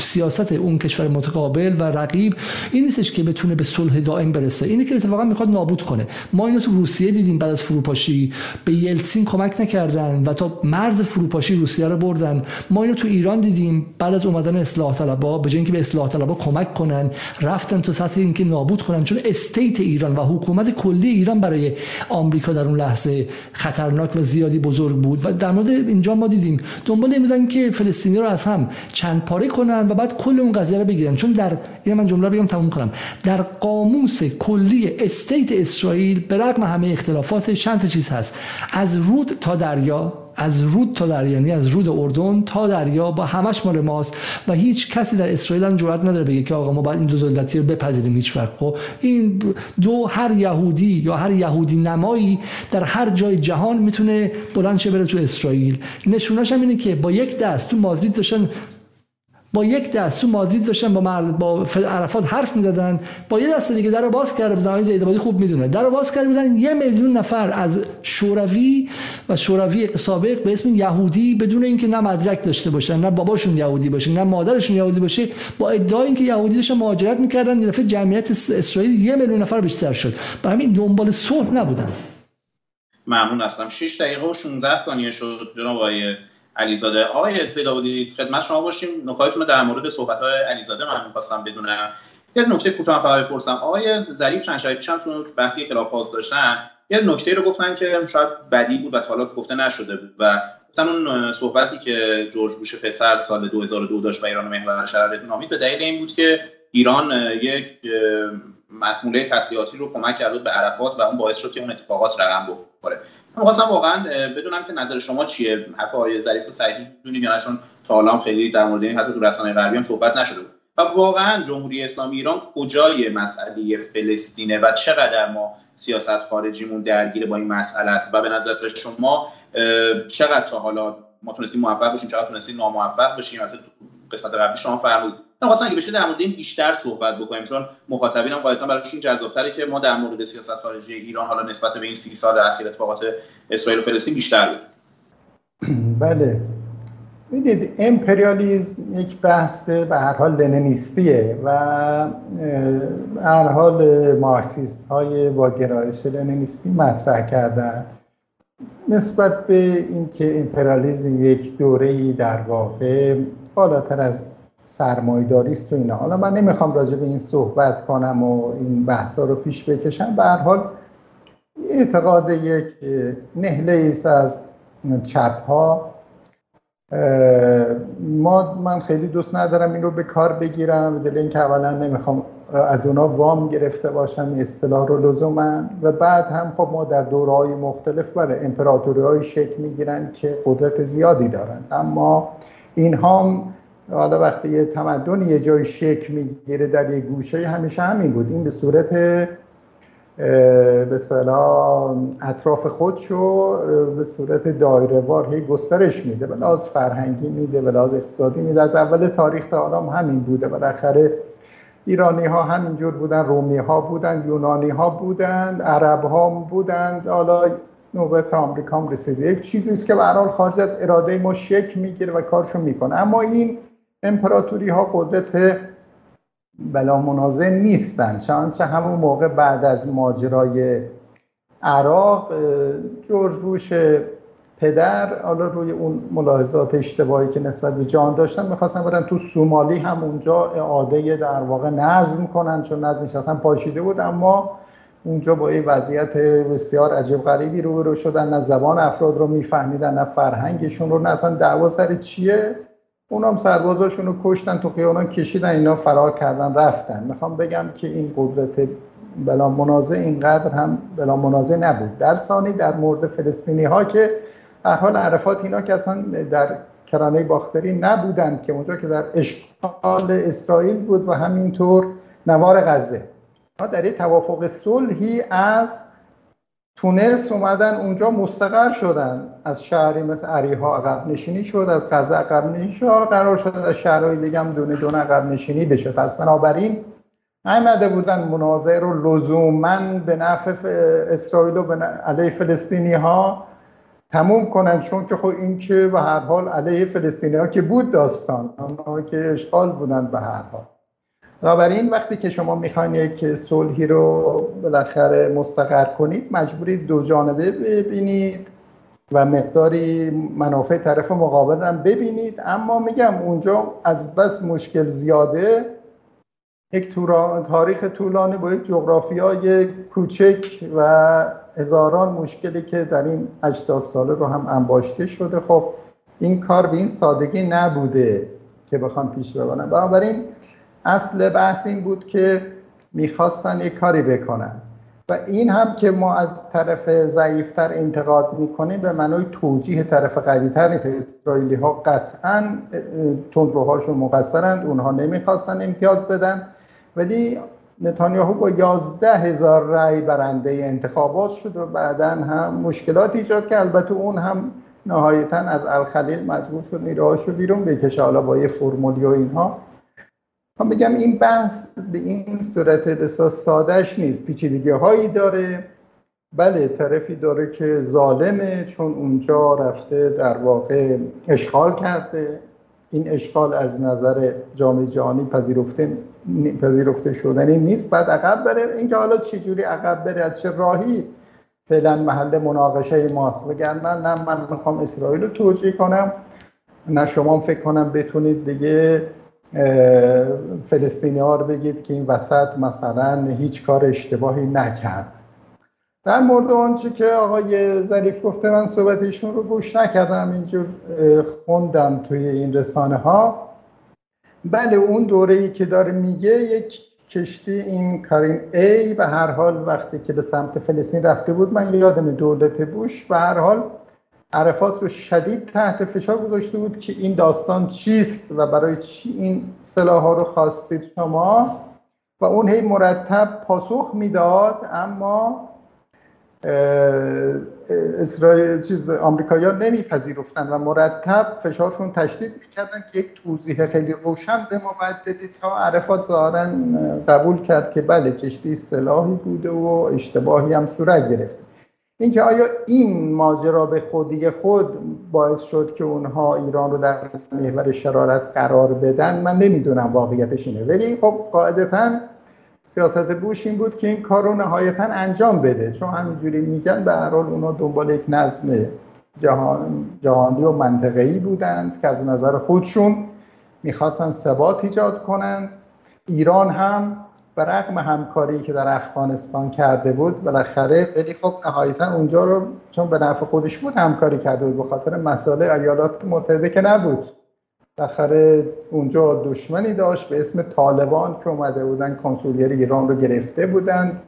سیاست اون کشور متقابل و رقیب این نیستش که بتونه به صلح دائم برسه. اینه که اتفاقا می‌خواد نابود کنه. ما اینو تو روسیه دیدیم بعد از فروپاشی. به یلتسین کمک نکردن و تا مرز فروپاشی روسیه رو بردن. ما اینو تو ایران دیدیم بعد از اومدن اصلاح طلبا. به جای اینکه به اصلاح طلبا کمک کنن رفتن تو سطح اینکه نابود کنن. چون state ایران و حکومت کلی ایران برای آمریکا در اون لحظه خطرناک و زیادی بزرگ بود. و در مورد اینجا ما دیدیم. دنبال این که فلسطینی رو از هم چند پاره کنن و بعد کل اون قضیه رو بگیرن. چون در این من جمله بگم تموم کنم. در قاموس کلی state اسرائیل به رغم همه اختلافات چند چیز هست. از رود تا دریا از رود تا دریا یعنی از رود اردن تا دریا با همش مال ماست و هیچ کسی در اسرائیل هم جرئت نداره بگه که آقا ما باید این دو دولتی رو بپذیریم هیچ وقت. خب این دو هر یهودی یا هر یهودی نمایی در هر جای جهان می‌تونه بلند شه بره تو اسرائیل. نشونش هم اینه که با یک دست تو مادرید داشتن با یک دست تو مادرید داشتن با مرد با عرفات حرف می‌زدن. با یه دست دیگه در باز کرده بودن. زیدبادی خوب می‌دونه. در باز کرده بودن. یه میلیون نفر از شوروی و شوروی سابق به اسم یهودی بدون اینکه نه مدرک داشته باشن نه باباشون یهودی باشه نه مادرشون یهودی باشه با ادعای اینکه یهودی داشتن مهاجرت می‌کردن این دفعه جمعیت اسرائیل یه میلیون نفر بیشتر شد. برای همین دنبال صلح نبودن. ممنون هستم. 6 دقیقه و 16 ثانیه شد. جناب آقای علیزاده. آقای بودید خدمت شما باشیم. نکاتتون رو در مورد صحبت های علیزاده من می‌خواستم بدونم. یه نکته کوتاه فقط بپرسم. آقای ظریف چند شب پیشم تو بحثی کلاب پاس داشتن یه نکته رو گفتن که شاید بدی بود و تا حالا گفته نشده بود و گفتن اون صحبتی که جورج بوش پسر سال 2002 داشت و ایران محور شهر نامید به دلیل این بود که ایران یک محموله تسلیحاتی رو کمک کرد به عرفات و اون باعث شد که اون اتفاقات رقم بخوره. من خواستم واقعا بدونم که نظر شما چیه؟ حرف آقای ظریف و صحیح می‌دونید یا چون تا خیلی در مورد حتی تو رسانه غربی هم صحبت نشده بود. و واقعا جمهوری اسلامی ایران کجای مسئله فلسطینه و چقدر ما سیاست خارجیمون درگیر با این مسئله است؟ و به نظر شما چقدر تا حالا ما تونستیم موفق باشیم؟ چقدر تونستیم ناموفق باشیم؟ قسمت قبلی شما فرمودید من خواستم اگه بشه در مورد این بیشتر صحبت بکنیم چون مخاطبینم قاعدتا براشون جذابتره که ما در مورد سیاست خارجی ایران حالا نسبت به این سی سال اخیر اتفاقات اسرائیل و فلسطین بیشتر بود. بله. ببینید امپریالیزم یک بحث به هر حال لنینیستیه و به هر حال مارکسیست های با گرایش لنینیستی مطرح کردن. نسبت به اینکه امپریالیزم یک دوره در واقع بالاتر از سرمایداری است و اینا. حالا من نمی‌خوام راجع به این صحبت کنم و این بحثا رو پیش بکشم. به هر حال اعتقاد یک نهله ایست از چپ ها ما من خیلی دوست ندارم این رو به کار بگیرم. دل اینکه اولا نمی‌خوام از اونا وام گرفته باشم اصطلاح رو لزوما. و بعد هم خب ما در دورهای مختلف برای امپراتوری های شکل می‌گیرن که قدرت زیادی دارند اما اینها حالا وقتی یه تمدن یه جای شکل می‌گیره در یه گوشه همیشه همین بود. این به صورت به صلاح اطراف خودشو به صورت دایره وار هی گسترش میده. به لحاظ فرهنگی میده به لحاظ اقتصادی میده. از اول تاریخ تا حالا همین بوده. بالاخره ایرانی ها همینجور بودن رومی ها بودن یونانی ها بودند عرب ها بودند حالا نوبت آمریکا هم رسیده یک چیزی که به خارج از اراده ما شک می‌گیره و کارشو می‌کنه. اما این امپراتوری ها قدرت بلا منازع نیستن. چه همون موقع بعد از ماجرای عراق جورج بوش پدر حالا روی اون ملاحظات اشتباهی که نسبت به جان داشتن می‌خواستن برن تو سومالی هم اونجا اعاده در واقع نظم کنن چون نظمش اصلا پاشیده بود اما اونجا با این وضعیت بسیار عجب غریبی رو برو شدن. نه زبان افراد رو میفهمیدن نه فرهنگشون رو نه اصلا دعوا سر چیه؟ اونام سربازاشون رو کشتن تو خیابان کشیدن اینا فرار کردن رفتن. می‌خوام بگم که این قدرت بلا منازع اینقدر هم بلا منازع نبود. در ثانی در مورد فلسطینی ها که هر حال عرفات اینا که اصلا در کرانه باختری نبودند که اونجا که در اشغال اسرائیل بود و همینطور نوار غزه. ما در یک توافق صلحی از تونس اومدن اونجا مستقر شدن. از شهری مثل عریها عقب نشینی شد از غزه عقب نشینی شد. قرار شد از شهرهای دیگه هم دونه دونه عقب نشینی بشه. پس بنابراین نیامده بودن مناظر رو لزوما به نفع اسرائیل و به علیه فلسطینی ها تموم کنن. چون که خب این که به هر حال علیه فلسطینی ها که بود داستان آنها که اشغال بودند به هر حال. بنابراین وقتی که شما می‌خواین یک صلحی رو بالاخره مستقر کنید مجبورید دو جانبه ببینید و مقداری منافع طرف مقابل هم ببینید. اما میگم اونجا از بس مشکل زیاده یک تاریخ طولانی با یک جغرافیای کوچک و هزاران مشکلی که در این 80 ساله رو هم انباشته شده. خب این کار به این سادگی نبوده که بخوان پیش ببرن. بنابراین اصل بحث این بود که می‌خواستن یک کاری بکنن. و این هم که ما از طرف ضعیفتر انتقاد می‌کنیم به معنای توجیه طرف قویتر نیست. اسرائیلی ها قطعا تندروهاشون مقصرند اونها نمی‌خواستن امتیاز بدن. ولی نتانیاهو با یازده هزار رأی برنده انتخابات شد و بعدا هم مشکلات ایجاد که البته اون هم نهایتا از الخلیل مجبور شد نیروهاشو بیرون بکشه. حالا با یه فرمولی و اینها. هم بگم این بحث به این صورت بسیار سادهش نیست پیچیدگی هایی داره. بله طرفی داره که ظالمه چون اونجا رفته در واقع اشغال کرده. این اشغال از نظر جامعه جهانی پذیرفته پذیرفته شدنی نیست. بعد عقب بره. اینکه حالا چجوری عقب بره از چه راهی؟ فعلا محل مناقشه ماست. وگرنه نه من می‌خوام اسرائیل رو توجیه کنم نه شما فکر کنم بتونید دیگه فلسطینی ها رو بگید که این وسط مثلا هیچ کار اشتباهی نکرد. در مورد آنچه که آقای ظریف گفته من صحبتشون رو گوش نکردم اینجور خوندم توی این رسانه ها بله اون دوره ای که داره میگه یک کشتی این کارین ای به هر حال وقتی که به سمت فلسطین رفته بود من یادم دولت بوش به هر حال عرفات رو شدید تحت فشار گذاشته بود که این داستان چیست و برای چی این سلاح ها رو خواستید شما؟ و اون هی مرتب پاسخ می‌داد اما اسرائیل چیز آمریکایی‌ها نمیپذیرفتن و مرتب فشارشون تشدید می‌کردن که یک توضیح خیلی روشن به ما باید بدید تا عرفات ظاهرا قبول کرد که بله کشتی سلاحی بوده و اشتباهی هم صورت گرفته. اینکه آیا این ماجرا به خودی خود باعث شد که اونها ایران رو در محور شرارت قرار بدن؟ من نمی‌دونم واقعیتش اینه. ولی خب قاعدتا سیاست بوش این بود که این کار رو نهایتا انجام بده. چون همینجوری میگن به هر حال اونا دنبال یک نظم جهان، جهانی و منطقه‌ای بودند که از نظر خودشون می‌خواستن ثبات ایجاد کنند. ایران هم و رقم همکاری که در افغانستان کرده بود بالاخره ولی خب نهایتا اونجا رو چون به نفع خودش بود همکاری کرده بود به خاطر مسئله ایالات متحده که نبود. بالاخره اونجا دشمنی داشت به اسم طالبان که اومده بودن کنسولگری ایران رو گرفته بودند.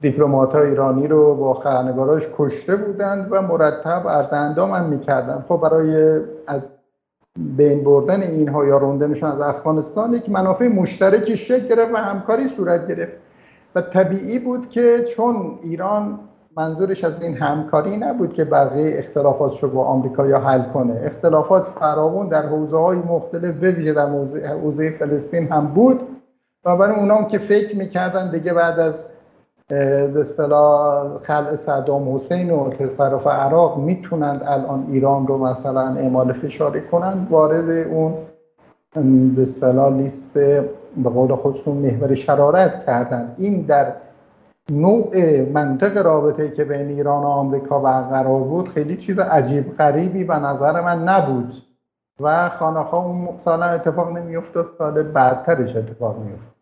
دیپلمات ایرانی رو با خبرنگاراش کشته بودند و مرتب ارزندام هم می‌کردن. خب برای از بین بردن اینها یا روندنشون از افغانستان یک منافع مشترکی شکل گرفت و همکاری صورت گرفت. و طبیعی بود که چون ایران منظورش از این همکاری نبود که بقیه اختلافاتش رو با آمریکا یا حل کنه. اختلافات فراوان در حوزه های مختلف به ویژه در حوزه فلسطین هم بود. و برای اونام که فکر می‌کردن دیگه بعد از به اصطلاح خلع صدام حسین و تصرف عراق می‌تونند الان ایران رو مثلا اعمال فشاری کنند وارد اون به اصطلاح لیست به قول خودشون محور شرارت کردن. این در نوع منطق رابطه که بین ایران و آمریکا برقرار بود خیلی چیز عجیب غریبی به نظر من نبود و خانه اون سال اتفاق نمیفت سال بعدترش اتفاق میفت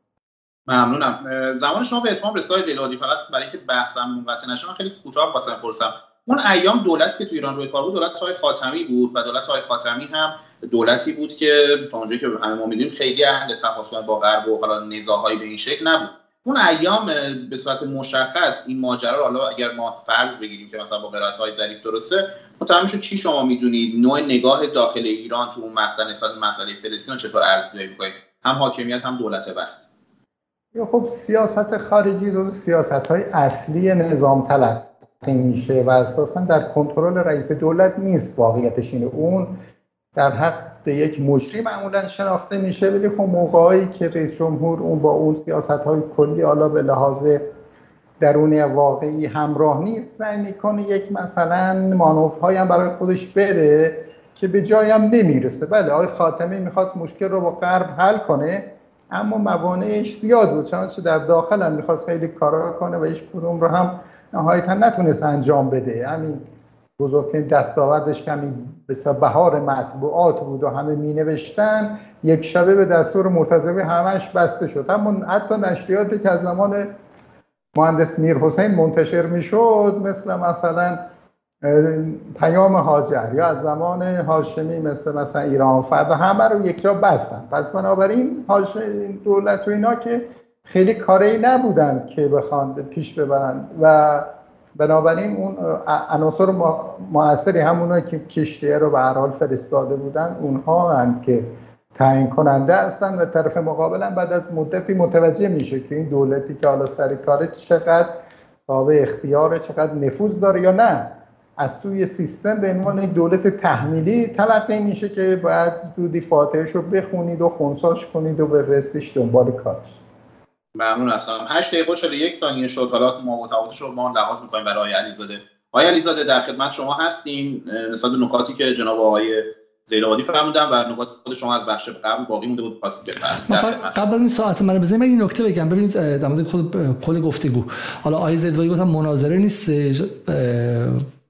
ممنونم. زمان شما به اتمام رسای زیلادی فقط برای اینکه بحثم منقطع نشه من خیلی کوتاه واسه پرسم. اون ایام دولتی که تو ایران روی کار بود دولت های خاتمی بود و دولت های خاتمی هم دولتی بود که تا اونجایی که همه ما می‌دونیم خیلی اهل تفاهم با غرب و حالا نزاعهایی به این شکل نبود. اون ایام به صورت مشخص این ماجرا حالا اگر ما فرض بگیریم که مثلا با قرائت های ظریف درسته شد چی شما می‌دونید؟ نوع نگاه داخل ایران تو اون مقطع نسبت مسئله فلسطین چطور ارزیابی می‌کنید؟ هم حاکمیت هم دولت وقت. خب سیاست خارجی رو سیاست های اصلی نظام تلقی میشه و اساسا در کنترل رئیس دولت نیست. واقعیتش اینه. اون در حق یک مجری معمولا شناخته میشه ولی خب موقعی که رئیس جمهور اون با اون سیاست های کلی حالا به لحاظ درونی واقعی همراه نیست سعی می‌کنه یک مثلا مانوف هم برای خودش بده که به جایم نمی‌رسه. بله آقای خاتمی می‌خواست مشکل رو با غرب حل کنه. اما موانعش زیاد بود. چنانچه در داخل هم می‌خواست خیلی کارا کنه و هیچ کدوم رو هم نهایتا نتونست انجام بده. همین بزرگترین دستاوردش کمی به بهار مطبوعات بود و همه می نوشتن یک شبه به دستور مرتضوی همش بسته شد. اما حتی نشریاتی که از زمان مهندس میر حسین منتشر می شد مثل مثلا پیام هاجر یا از زمان هاشمی مثل مثلا ایران فرد همه رو یک جا بستن. پس بنابراین دولت و اینا که خیلی کاری نبودن که بخوان پیش ببرند و بنابراین اون عناصر موثری همونایی که کشتیه رو به حال فرستاده بودن اونها هم که تعیین کننده هستن و طرف مقابل بعد از مدتی متوجه میشه که این دولتی که حالا سر کاره چقدر صاحب اختیار چقدر نفوذ داره یا نه. از سوی سیستم به عنوان دولت تحمیلی تلقی میشه که باید زودی فاتحش رو بخونید و خونساش کنید و بفرستش دنبال کارش. ممنون هستم. 8 دقیقه شده یک ثانیه شد. حالا ما متفاوتش رو ما لحاظ می‌کنیم برای آقای علیزاده. آقای علیزاده در خدمت شما هستیم. نسبت نکاتی که جناب آقای زیدآبادی فرمودن و نکات خود شما از بخش قبل باقی مونده بود پاس قبل این ساعت من بزنید. این نکته بگم. ببینید در مورد خود کل گفتگو. حالا آقای زیدآبادی گفتم مناظره نیست.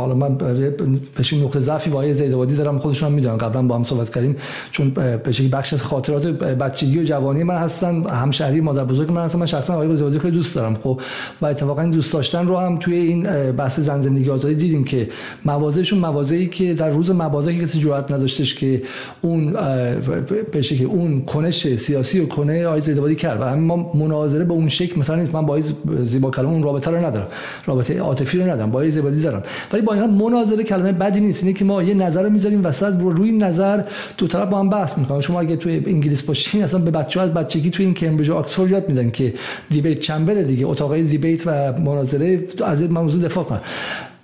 حالا من بهش نقطه ضعفی با آقای زیدوادی دارم خودشون هم می‌دونن. قبلا با هم صحبت کردیم. چون بهش بخش از خاطرات بچگی و جوانی من هستن همشهری مادر بزرگ من هستن. من شخصا آقای زیدوادی خیلی دوست دارم. خب و اتفاقا دوست داشتن رو هم توی این بحث زن زندگی آزادی دیدیم که موازهشون موازهی که در روز مبادا کسی جرئت نداشتش که اون بهش که اون کنش سیاسی و کنه آقای زیدوادی کرد. و ما مناظره به اون شکل مثلا نیست. من با زیبا کلام اون رابطه رو ندارم. رابطه عاطفی رو ندارم. با زیدوادی دارم. ولی با اینا مناظره کلمه بدی نیست. اینه که ما یه نظر رو می‌ذاریم وسط رو روی نظر. دو طرف با هم بحث می‌کنن. شما اگه توی انگلیس باشین اصلا به بچه‌ها از بچگی توی این کمبریج و آکسفورد یاد میدن که دیبیت چمبر دیگه. اتاقای دیبیت و مناظره از این موضوع دفاع کنن.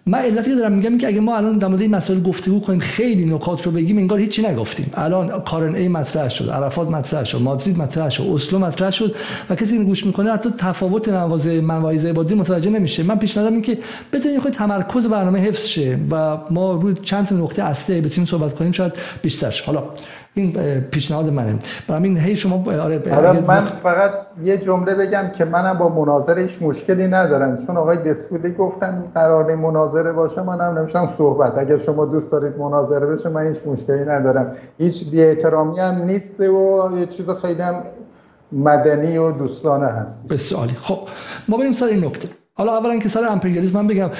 من علتی که دارم میگم که اگه ما الان در مورد این مسائل گفتگو کنیم خیلی نکات رو بگیم انگار هیچی نگفتیم. الان کارن ای مطرح شد عرفات مطرح شد مادرید مطرح شد اسلو مطرح شد و کسی این گوش می‌کنه حتی تفاوت مواضع منواعظ عبادی متوجه نمیشه. من پیشنهادم این که بذارین خود تمرکز برنامه حفظ شه و ما روی چند نکته اصلی بتونیم صحبت کنیم شاید بیشتر حالا این پیشنهاد منه. برای این هی شما آره, آره من فقط یه جمله بگم که منم با مناظره هیچ مشکلی ندارم. چون آقای دسپولی گفتن قرار مناظره باشه منم نمیشم صحبت. اگر شما دوست دارید مناظره بشه من هیچ مشکلی ندارم. هیچ بی احترامی هم نیست و یه چیز خیلی هم مدنی و دوستانه هست. بسیار خب ما بریم سر این نکته. حالا اولا که سر امپریالیسم من بگم.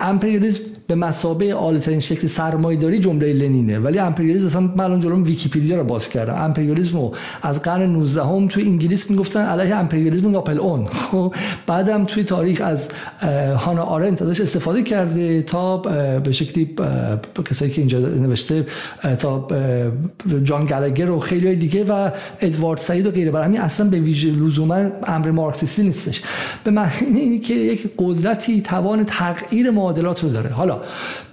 امپریالیسم به مسابه عالی‌ترین شکل سرمایه‌داری جمله لنینه. ولی امپریالیسم اصلا من الان جلوم ویکی‌پدیا رو باز کردم. امپریالیسم از قرن 19 هم تو انگلیس می‌گفتن علیه امپریالیسم ناپل اون خب بعدم توی تاریخ از هانا آرنت ازش استفاده کرده تا به شکلی کسایی که اینجا نوشته تا جان گلگر و خیلی دیگه و ادوارد سعید و غیره. برای همین اصلا به ویژه لزوما امر مارکسیستی نیستش. به معنی که یک قدرتی توان تغییر معادلات رو داره. حالا 了。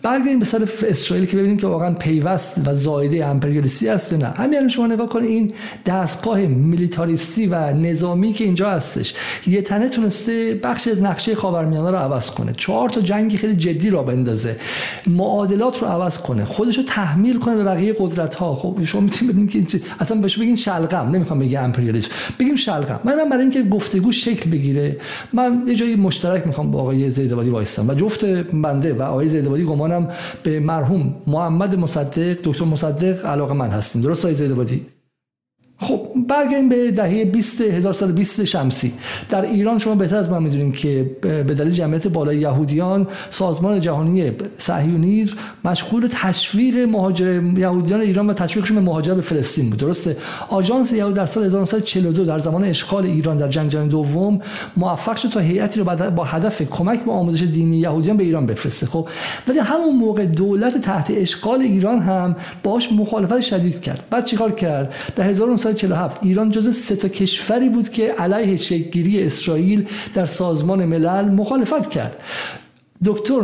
برگردیم به سر اسرائیل که ببینیم که واقعا پیوست و زایده امپریالیستی است نه. همین شما نگاه کنید این دستگاه میلیتاریستی و نظامی که اینجا هستش یه تنه تونسته بخش از نقشه خاورمیانه رو عوض کنه. چهار تا جنگی خیلی جدی را بندازه. معادلات رو عوض کنه. خودش رو تحمیل کنه به بقیه قدرت ها خب شما می‌تونید ببینید که اصلا بهش بگین شلغم. نمی‌خوام بگم امپریالیسم. بگیم شلغم. من برای اینکه گفتگو شکل بگیره من یه جایی مشترک می‌خوام با آقای زیدوادی وایستم و جفت بنده و آقای زیدوادی گمانم به مرحوم محمد مصدق دکتر مصدق علاقه من هستیم. درست آقای زیدوادی خب برگردیم به دهه 20 1120 شمسی. در ایران شما بهتر از من می‌دونید که به دلیل جمعیت بالای یهودیان سازمان جهانی صهیونیسم مشغول تشویق مهاجر یهودیان ایران و تشویقشون به مهاجرت به فلسطین بود. درسته؟ آژانس یهود در سال 1942 در زمان اشغال ایران در جنگ جهانی دوم موفق شد تا هیئتی رو با هدف کمک به آموزش دینی یهودیان به ایران بفرسته. خب ولی همون موقع دولت تحت اشغال ایران هم باش مخالفت شدید کرد. بعد چیکار کرد؟ در 1900 1947 ایران جز سه تا کشوری بود که علیه شکلگیری اسرائیل در سازمان ملل مخالفت کرد. دکتر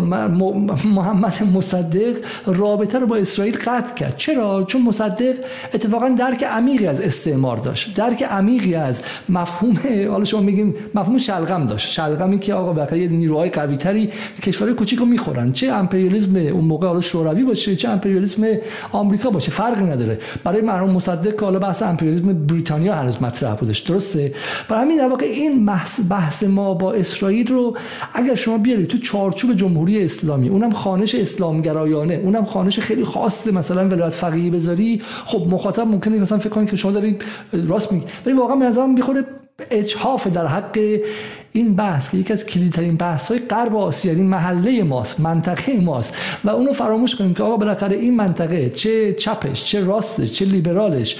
محمد مصدق رابطه رو با اسرائیل قطع کرد. چرا؟ چون مصدق اتفاقا درک عمیقی از استعمار داشت. درک عمیقی از مفهوم حالا شما میگیم مفهوم شلغم داشت. شلغمی که آقا بقیه نیروهای قوی تری کشور کوچیکو می‌خورن. چه امپریالیسم اون موقع حالا شوروی باشه چه امپریالیسم آمریکا باشه. فرقی نداره. برای مرحوم مصدق که حالا بحث امپریالیسم بریتانیا هنوز مطرح بودش. درسته؟ برای همین در واقع این بحث ما با اسرائیل رو اگر شما بیارید تو چارچوب به جمهوری اسلامی اونم خانش اسلامگرایانه اونم خانش خیلی خاص مثلا ولایت فقیه بذاری. خب مخاطب ممکنه مثلا فکر کنید که شما دارید راست میگی. ولی واقعا به نظرم می‌خوره اجحاف در حق این بحث که یکی از کلیدترین بحث های غرب آسیا یعنی محله ماست منطقه ماست و اونو فراموش کنیم که آقا بالاخره این منطقه چه چپش چه راستش چه لیبرالش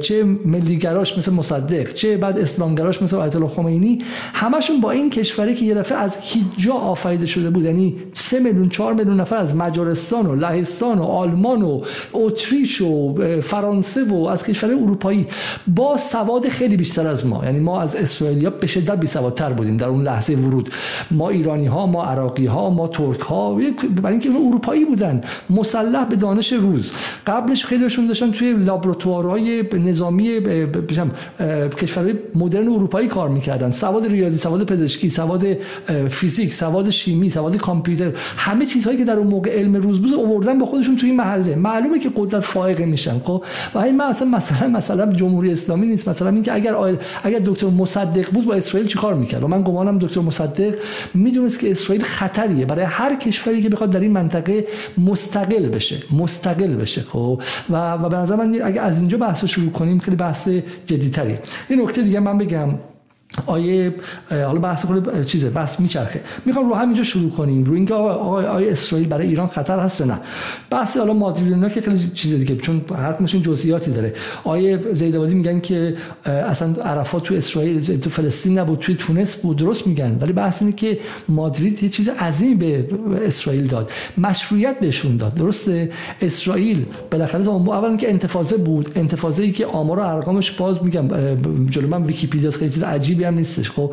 چه ملیگراش مثل مصدق چه بعد اسلامگراش مثل آیت الله خمینی همشون با این کشوری که یه دفعه از هیچ جا آفریده شده بود یعنی 3 میلیون 4 میلیون نفر از مجارستان و لهستان و آلمان و اتریش و فرانسه و از کشور اروپایی با سواد خیلی بیشتر از ما یعنی ما از اسرائیلیا به شدت بی سوادتر بودیم. در اون لحظه ورود. ما ایرانی ها ما عراقی ها ما ترک ها برای اینکه اروپایی بودن مسلح به دانش روز. قبلش خیلیشون داشتن توی لابراتوارهای نظامی کشورهای مدرن اروپایی کار می‌کردن. سواد ریاضی سواد پزشکی سواد فیزیک سواد شیمی سواد کامپیوتر همه چیزهایی که در اون موقع علم روز بود آوردن با خودشون توی محله. معلومه که قدرت فائقه میشن خب؟ و این مثلا مثلا مثلا جمهوری اسلامی نیست. مثلا اینکه اگر اگر دکتر مصدق بود با اسرائیل چیکار می‌کرد؟ من گمانم دکتر مصدق می‌دونست که اسرائیل خطریه. برای هر کشوری که بخواد در این منطقه مستقل بشه مستقل بشه خب؟ و و به نظر من اگه از اینجا بحث شروع کنیم خیلی بحث جدیتری. این نکته دیگه من بگم. آیه حالا بحث خود چیزه بحث میچرخه. می‌خوام رو همینجا شروع کنیم رو اینکه آقا اسرائیل برای ایران خطر هست یا نه؟ بحث حالا مادرینا که خیلی چیز دیگه چون هر کمشون جزئیاتی داره. آیه زیدوادی میگن که اصلا عرفات تو اسرائیل تو فلسطین نبود توی تونس بود درست میگن. ولی بحث اینه که مادرید یه چیز عظیمی به اسرائیل داد. مشروعیت بهشون داد. درسته؟ اسرائیل بالاخره اولا که انتفاضه بود. انتفاضه ای که آمار و ارقامش باز میگم جلو من ویکی‌پدیا خیلی چیز عجیب هم نیستش خب؟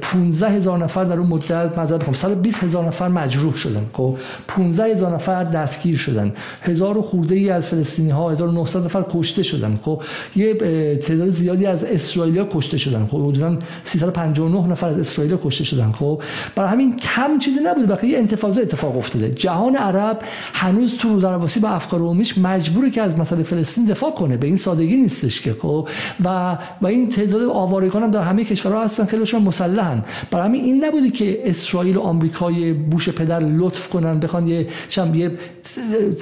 15 هزار نفر در اون مدت معذرت خب 120 هزار نفر مجروح شدن خب؟ 15 هزار نفر دستگیر شدن. هزار و خورده ای از فلسطینی ها 1900 نفر کشته شدن خب؟ یه تعداد زیادی از اسرائیلیا کشته شدن خب؟ حدودا 359 نفر از اسرائیل کشته شدن خب؟ برای همین کم چیزی نبود بلکه انتفاضه اتفاق افتاده. جهان عرب هنوز تو رودرواسی با افکار عمومیش مجبوره که از مسئله فلسطین دفاع کنه. به این سادگی نیستش که خب؟ و و این تعداد آوارگان هم در همه کشورها هستن خیلیشون مسلحن. برای همین این نبودی که اسرائیل و آمریکای بوش پدر لطف کنن بخوان یه چم یه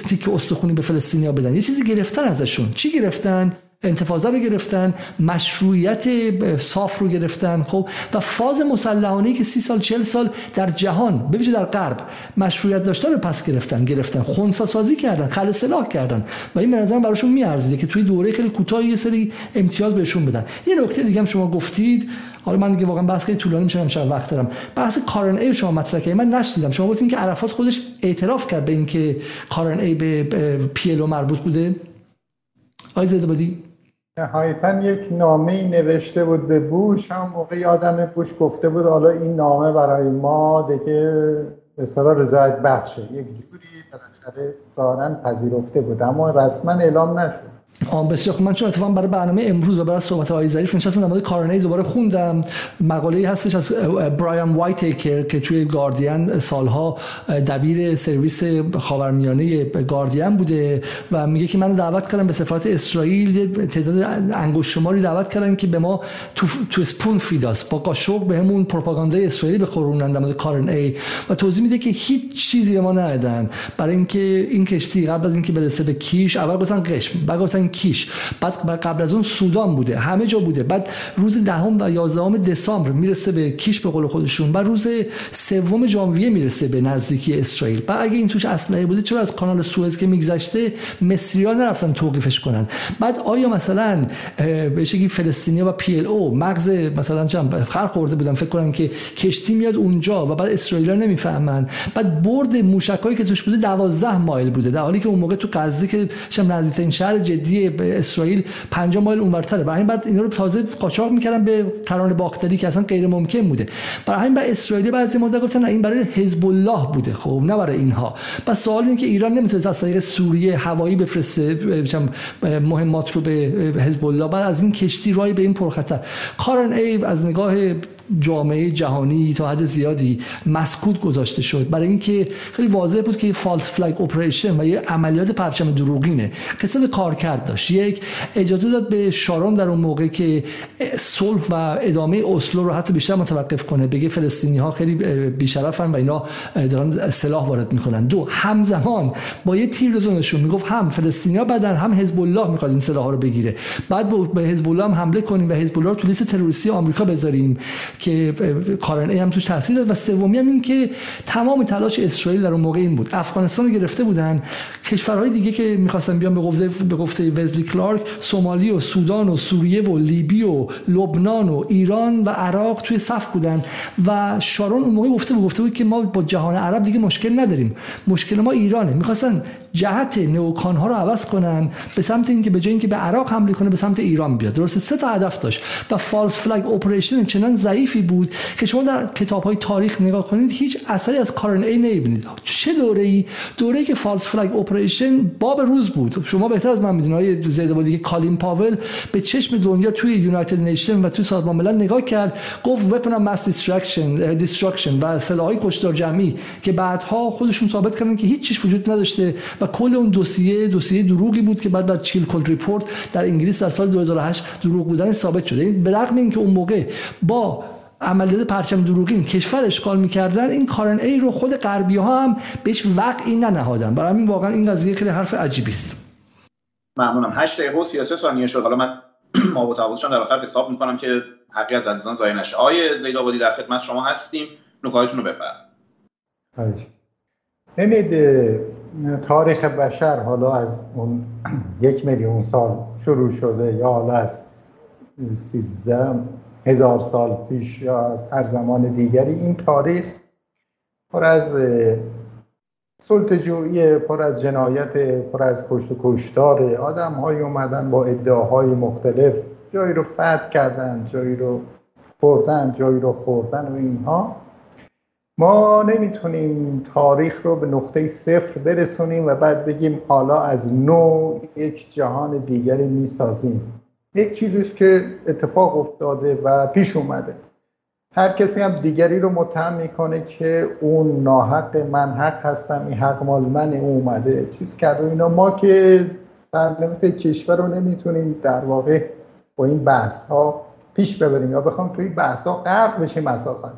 تیک استخونی به فلسطینیا بدن. یه چیزی گرفتن ازشون. چی گرفتن؟ انتفاضه رو گرفتن مشروعیت صاف رو گرفتن خب؟ و فاز مسلحانه که سی سال چل سال در جهان ببینید در غرب مشروعیت داشته رو پس گرفتن گرفتن. خونسا سازی کردن خل سلاح کردن. و این به نظرم براشون میارزیده که توی دوره خیلی کوتاه یه سری امتیاز بهشون بدن. یه نکته دیگه هم شما گفتید. حالا من دیگه واقعا بحث خیلی طولانی میشه شب وقت دارم. بحث کارن ای شما مطرح کردید. من نشنیدم. شما گفتین که عرفات خودش اعتراف کرد به اینکه کارن ای به پی مربوط بوده. آقای زیدابادی نهایتا یک نامه نوشته بود به بوش هم موقع آدم بوش گفته بود حالا این نامه برای ما دیگه به رضایت بخشه. یک جوری بالاخره ظاهرا پذیرفته بود اما رسما اعلام نشد. آن بسیار خوب. من چون اتفاقا برای برنامه امروز و از صحبت های ظریف نشستم در مورد کارنی دوباره خوندم. مقاله هستش از برایان وایت که توی گاردین سالها دبیر سرویس خاورمیانه گاردین بوده و میگه که من دعوت کردم به سفارت اسرائیل تعداد انگشت شماری دعوت کردن که به ما تو, تو سپون فیداس با قاشق بهمون پروپاگاندای اسرائیلی بخورونن در مورد کارن و توضیح میده که هیچ چیزی به ما ندادن. برای اینکه این کشتی قبل از اینکه برسه به کیش اول گفتن قشم بعد گفتن کیش. بعد قبل از اون سودان بوده همه جا بوده. بعد روز دهم و یازدهم دسامبر می‌رسه به کیش به قول خودشون بعد روز سوم ژانویه می‌رسه به نزدیکی اسرائیل. بعد اگه این توش اسلحه بوده چرا از کانال سوئز که میگذشته مصری‌ها نرفتن توقیفش کنن؟ بعد آیا مثلا به شکلی فلسطینیا و پی ال او مغز مثلا چم خر خورده بودن فکر کنن که کشتی میاد اونجا و بعد اسرائیلیا نمی‌فهمن. بعد برد موشکایی که توش بوده 12 مایل بوده در حالی که اون موقع تو غزه که شم نزدیکترین شهر جدی به اسرائیل 50 مایل اونورتره. برای بعد اینا رو تازه قاچاق می‌کردن به کران باختری که اصلا غیر ممکن بوده. برای همین بعد اسرائیلی بعضی مدت گفتن این برای حزب الله بوده. خب نه برای اینها. پس سوال اینه که ایران نمی‌تونه از طریق سوریه هوایی بفرسته مهمات رو به حزب الله بعد از این کشتی رای به این پرخطر. کارن ای از نگاه جامعه جهانی تا حد زیادی مسکوت گذاشته شد. برای اینکه خیلی واضح بود که فالس فلگ اپریشن و یه عملیات پرچم دروغینه. که صد کارکرد داشت. یک اجازه داد به شارون در اون موقع که صلح و ادامه اسلو رو حتی بیشتر متوقف کنه. بگه فلسطینی ها خیلی بیشرفن و اینا دارن سلاح وارد می‌کنن. دو همزمان با یه تیر رو نشون می‌گفت هم فلسطینی ها بدن هم حزب الله می‌خواد این سلاح رو بگیره. بعد به حزب الله هم حمله کنیم و حزب الله رو تو لیست تروریستی آمریکا بذاریم. که کارن ای هم توش تاثیر داد و سومی هم این که تمام تلاش اسرائیل در اون موقع این بود. افغانستان رو گرفته بودن. کشورهای دیگه که می‌خواستن بیان به گفته به گفته وزلی کلارک سومالی و سودان و سوریه و لیبی و لبنان و ایران و عراق توی صف بودن. و شارون اون موقع گفته بود گفته بود که ما با جهان عرب دیگه مشکل نداریم. مشکل ما ایرانه. می‌خواستن جهت neocon ها رو عوض کنن به سمت اینکه به جای اینکه به عراق حمله کنه به سمت ایران بیاد. درسته؟ سه تا هدف داشت. و false flag operation چنان ضعیفی بود که شما در کتاب های تاریخ نگاه کنید هیچ اثری از کارن ای نمی‌بینید. چه دوره ای دوره که false flag operation باب روز بود. شما بهتر از من می‌دونید آقای زیدابادی که کالین پاول به چشم دنیا توی United Nation و توی سازمان ملل نگاه کرد گفت weapon mass destruction destruction و سلاحهای کشتار جمعی که بعدها خودشون ثابت کردن که هیچ چیز وجود نداشته و کل اون دوسیه دوسیه دروغی بود که بعد در Chilcot report در انگلیس در سال 2008 دروغ بودن ثابت شده. این به رغم اینکه اون موقع با عملیات پرچم دروغین کشور اشغال می‌کردن این کارن ای رو خود غربی ها هم بهش وقعی ننهادن. برای همین واقعا این قضیه خیلی حرف عجیبی است. ممنونم. 8 دقیقه و 33 ثانیه شد. حالا من ما با در آخر حساب می‌کنم که حقی از عزیزان ضایع نشه. آیه زیدآبادی در خدمت شما هستیم. نکاتتون رو بفرمایید. امید تاریخ بشر حالا از اون یک میلیون سال شروع شده یا حالا از سیزده هزار سال پیش یا از هر زمان دیگری این تاریخ پر از سلطجویی پر از جنایت پر از کشت و کشتار آدم های اومدن با ادعاهای مختلف جایی رو فتح کردن جایی رو بردن جایی رو خوردن و اینها. ما نمی‌تونیم تاریخ رو به نقطه صفر برسونیم و بعد بگیم حالا از نو یک جهان دیگری می‌سازیم. یک چیزیست که اتفاق افتاده و پیش اومده. هر کسی هم دیگری رو متهم می‌کنه که اون ناحق من حق هستم این حق مال من او اومده. چیز کرده اینا. ما که سرنوشت کشور رو نمی‌تونیم در واقع با این بحث ها پیش ببریم یا بخوام توی بحث ها غرق بشیم اساسا.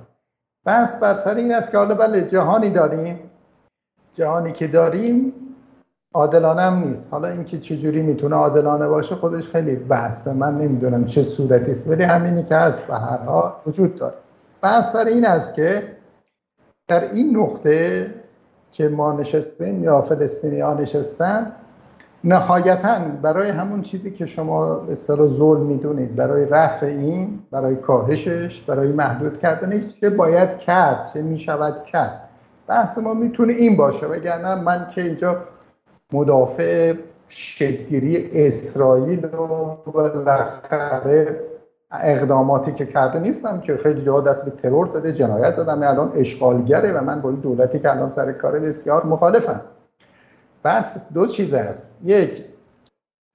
بحث بر سر این است که حالا بله جهانی داریم. جهانی که داریم عادلانه هم نیست. حالا اینکه چجوری می‌تونه عادلانه باشه خودش خیلی بحثه. من نمی‌دونم چه صورتی است. ولی همینی که هست به هر حال وجود داره. بحث سر این است که در این نقطه که ما نشستیم یا فلسطینی ها نشستن نهایتا برای همون چیزی که شما به اصطلاح ظلم می‌دونید برای رفع این برای کاهشش برای محدود کردنش چه باید کرد چه می‌شود کرد. بحث ما می‌تونه این باشه. وگرنه من که اینجا مدافع شکلگیری اسرائیل و بالاخره اقداماتی که کرده نیستم که خیلی جا دست به ترور زده جنایت زدم الان اشغالگره و من با این دولتی که الان سر کار بسیار مخالفم. بس دو چیز است. یک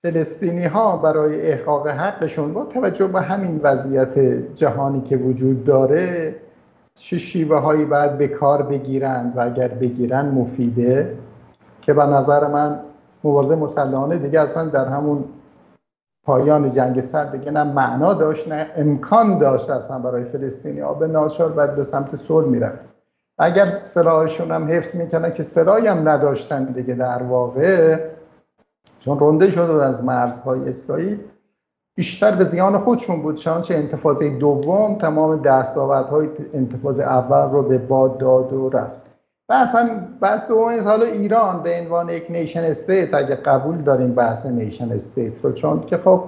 فلسطینی ها برای احقاق حقشون با توجه به همین وضعیت جهانی که وجود داره چه شیوه هایی باید به کار بگیرند و اگر بگیرن مفیده. که به نظر من مبارزه مسلحانه دیگه اصلا در همون پایان جنگ سرد دیگه نه معنا داشت نه امکان داشت اصلا برای فلسطینی. ها به ناچار باید به سمت صلح می‌رفت. اگر سلاحشون هم حفظ می‌کنن که سلاحی هم نداشتن دیگه در واقع چون رنده شد از مرزهای اسرائیل بیشتر به زیان خودشون بود. چنانچه انتفاضه دوم تمام دستاوردهای انتفاضه اول رو به باد داد و رفت. بحث هم بحث دوم حالا ایران به عنوان یک nation state اگه قبول داریم بحث nation state رو چون که خب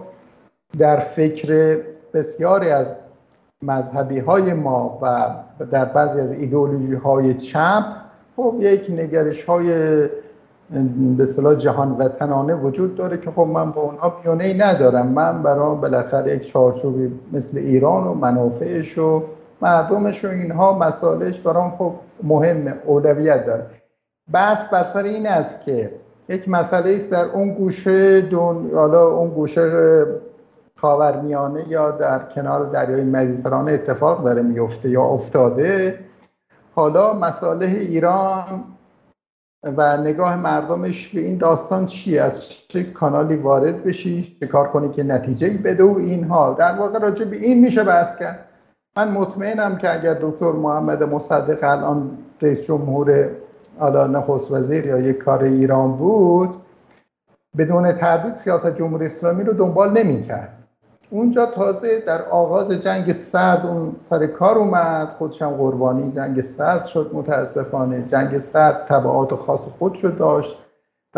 در فکر بسیاری از مذهبی های ما و در بعضی از ایدئولوژی های چپ خب یک نگرش های به اصطلاح جهان وطنانه وجود داره که خب من با اونها میونه ای ندارم. من برای بالاخره یک چارچوبی مثل ایران و منافعش و مردمش و اینها مسائلش برام خب مهم اولویت داره. بس بر سر این است که یک مسئله است در اون گوشه دون حالا اون گوشه خاورمیانه یا در کنار دریای مدیترانه اتفاق داره میفته یا افتاده. حالا مساله ایران و نگاه مردمش به این داستان چی از چه کانالی وارد بشی؟ چه کار کنی که نتیجه ای بده؟ و اینها. در واقع راجع به این میشه بحث کرد. من مطمئنم که اگر دکتر محمد مصدق الان رئیس جمهور حالا نخست وزیر یا یک کار ایران بود بدون تردید سیاست جمهوری اسلامی رو دنبال نمی‌کرد. اونجا تازه در آغاز جنگ سرد اون سر کار اومد خودشم قربانی جنگ سرد شد متاسفانه. جنگ سرد تبعات خاص خودش رو داشت.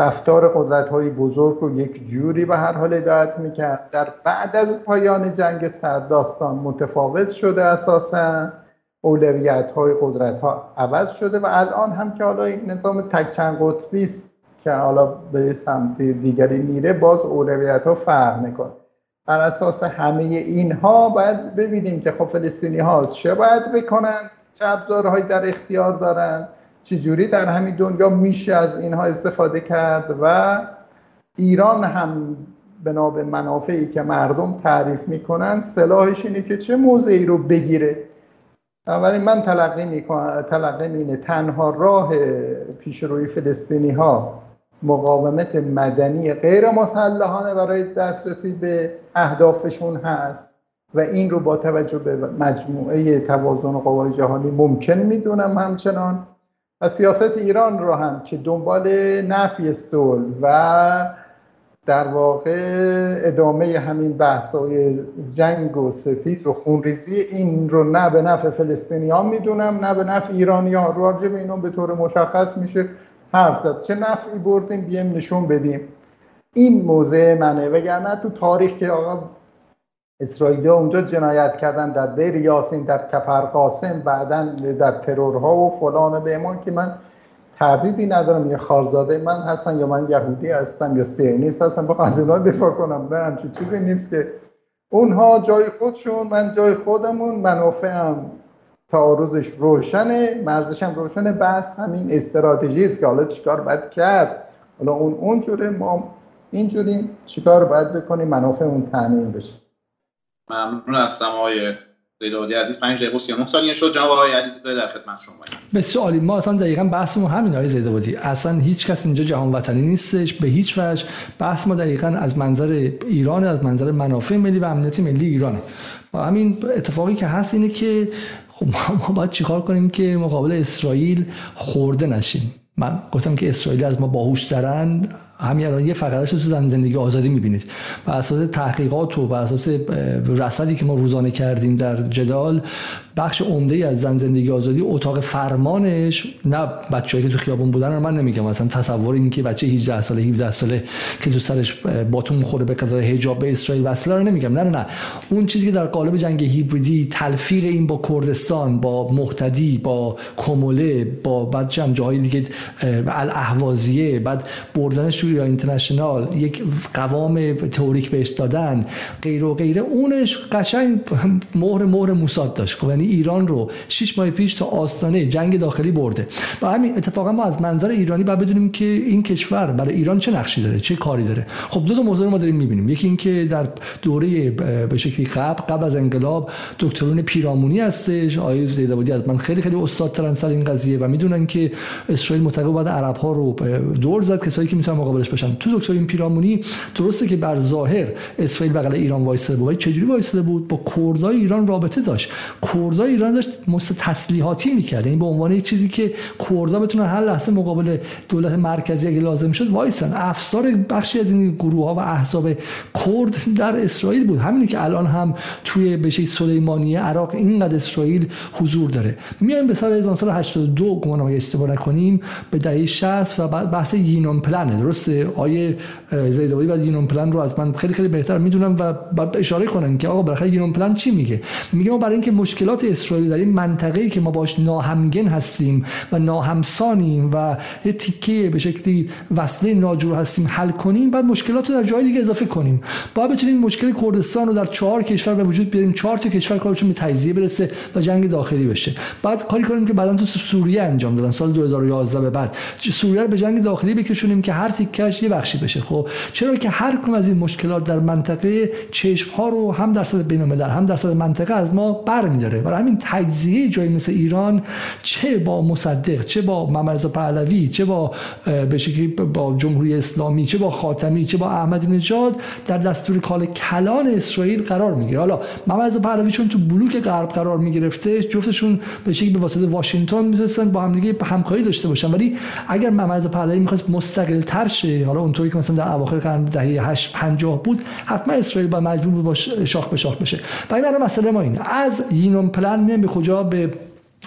رفتار قدرت های بزرگ رو یک جوری به هر حال هدایت می‌کرد. در بعد از پایان جنگ سرد داستان متفاوت شده اساسا. اولویت های قدرت ها عوض شده و الان هم که حالا این نظام تک چند قطبی است که حالا به سمت دیگری میره باز اولویت ها فرق می‌کنه. بر اساس همه اینها باید ببینیم که خب فلسطینی ها چه باید بکنن چه ابزارهایی در اختیار دارند چجوری در همین دنیا میشه از اینها استفاده کرد و ایران هم بنا به منافعی که مردم تعریف می‌کنن سلاحش اینه که چه موضعی رو بگیره؟ بنابراین من تلقی می‌کنم تلقی اینه تنها راه پیشروی فلسطینی ها مقاومت مدنی غیر مسلحانه برای دسترسی به اهدافشون هست و این رو با توجه به مجموعه توازن قوای جهانی ممکن می‌دونم همچنان. و سیاست ایران رو هم که دنبال نفی صلح و در واقع ادامه همین بحث‌های جنگ و ستیز و خونریزی این رو نه به نفع فلسطینی ها می‌دونم نه به نفع ایرانی ها راجع به اینو به طور مشخص میشه حرف زد. چه نفعی بردیم؟ بیم نشون بدیم. این موضع منه. وگرنه تو تاریخ که آقا اسرائیلی اونجا جنایت کردن در دیر یاسین در کفر قاسم بعدا در ترورها و فلان به ایمان که من تردیدی ندارم. یه خارزاده من هستن یا من یهودی هستم یا سیونیست هستم. با از اونها دفاع کنم. نه همچون چیزی نیست که. اونها جای خودشون من جای خودمون منافعم تعارضش روشنه مرزش هم روشنه. بس همین استراتژی است که حالا چیکار باید کرد؟ حالا اون اونجوره ما اینجوریم. چیکار باید بکنیم؟ منافع اون تامین بشه. ممنون هستم آقای زیدادی عزیز. 5 دقیقه و 39 ثانیه شد. جناب آقای علیرضا در خدمت شما بسیار عالی ما اصلا دقیقا بحثمون همین آقای زیدادی اصلا هیچ کس اینجا جهان وطنی نیستش به هیچ وجه. بحث ما دقیقا از منظر ایران از منظر منافع ملی و امنیت ملی ایرانه. و همین اتفاقی که هست اینه که خب ما باید چیکار کنیم که مقابل اسرائیل خورده نشیم. من گفتم که اسرائیلی از ما باهوشترن همین الان یه فقرش رو تو زن زندگی آزادی می‌بینید. و اساس تحقیقات و بر اساس رصدی که ما روزانه کردیم در جدال بخش عمده از زن زندگی آزادی اتاق فرمانش نه بچه‌ای که تو خیابون بودن رو من نمیگم. مثلا تصور این که بچه 18 ساله 17 ساله که تو سرش باتون می‌خوره به قضای حجاب به اسرائیل وصله رو نمیگم. نه نه نه. اون چیزی که در قالب جنگ هیبریدی تلفیق این با کردستان با محتدی با کموله با بعد جاهای دیگه الاهوازیه بعد بردنش یا اینترنشنال یک قوام تئوریک بهش دادن غیر و غیره اونش قشنگ مهر مهر موساد داشت. خب یعنی ایران رو 6 ماه پیش تا آستانه جنگ داخلی برده. و همین اتفاقا ما از منظر ایرانی باید بدونیم که این کشور برای ایران چه نقشی داره چه کاری داره. خب دو تا موضوع ما داریم می‌بینیم. یکی اینکه در دوره به شکلی قبل قبل از انقلاب دکترون پیرامونی هستش. آیه زیدابادی از من خیلی خیلی استاد ترن سر این قضیه و می‌دونن که اسرائیل معتقد بعد عرب ها رو دور زد کسایی که می‌تونن مقابلش باشن تو دکتر پیرامونی درسته که بر ظاهر اسرائیل بغل ایران وایساده بود چجوری وایساده بود؟ با کردای ایران رابطه داشت. کردای ایران داشت تسلیحاتی می‌کرد. این یعنی به عنوان یک چیزی که کردا بتونن هر لحظه مقابل دولت مرکزی اگه لازم شد وایسن. افسار بخشی از این گروه ها و احزاب کرد در اسرائیل بود. همینی که الان هم توی بشه سلیمانی عراق اینقدر اسرائیل حضور داره. میایم به سال 1982 گمان اشتباه نکنیم به دهه 60 و بحث یینون پلن درسته؟ آیه زیدوایی و یینون پلن رو از من خیلی خیلی بهتر می‌دونم و بعد اشاره کنن که آقا بالاخره یینون پلن چی میگه؟ میگه ما برای اینکه مشکلات اسرائیل در این منطقه‌ای که ما باش ناهمگن هستیم و ناهمسانیم و یه تیکه به شکلی وصله ناجور هستیم حل کنیم بعد مشکلات رو در جای دیگه اضافه کنیم. باید بتونیم مشکل کردستان رو در چهار کشور به وجود بیاریم. چهار تا کشور کارشون به تجزیه برسه و جنگ داخلی بشه. بعد کاری کنیم که بعدا تو سوریه انجام دادن سال 2011 به بعد. سوریه رو به جنگ داخلی بکشونیم که هر تیکش یه بخشی بشه. خب چرا که هر کدوم از این مشکلات در منطقه چشم ها رو هم در سطح بین هم در سطح منطقه از ما برمیداره؟ برای همین تجزیه جای مثل ایران چه با مصدق چه با ممرزا پهلوی چه با به با جمهوری اسلامی چه با خاتمی چه با احمدی نژاد در دستور کال کلان اسرائیل قرار می‌گیره. حالا ممرزا پهلوی چون تو بلوک غرب قرار می‌گرفته جفتشون به شکلی به واسطه واشنگتن می‌تونستن با هم دیگه همکاری داشته باشن. ولی اگر ممرزا پهلوی می‌خواست مستقل تر شه حالا اونطوری که مثلا در اواخر قرن دهه 8 50 بود حتما اسرائیل با مجبور بود با شاخ به شاخ بشه. برای مسئله ما اینه. از یینون پلن میام به کجا به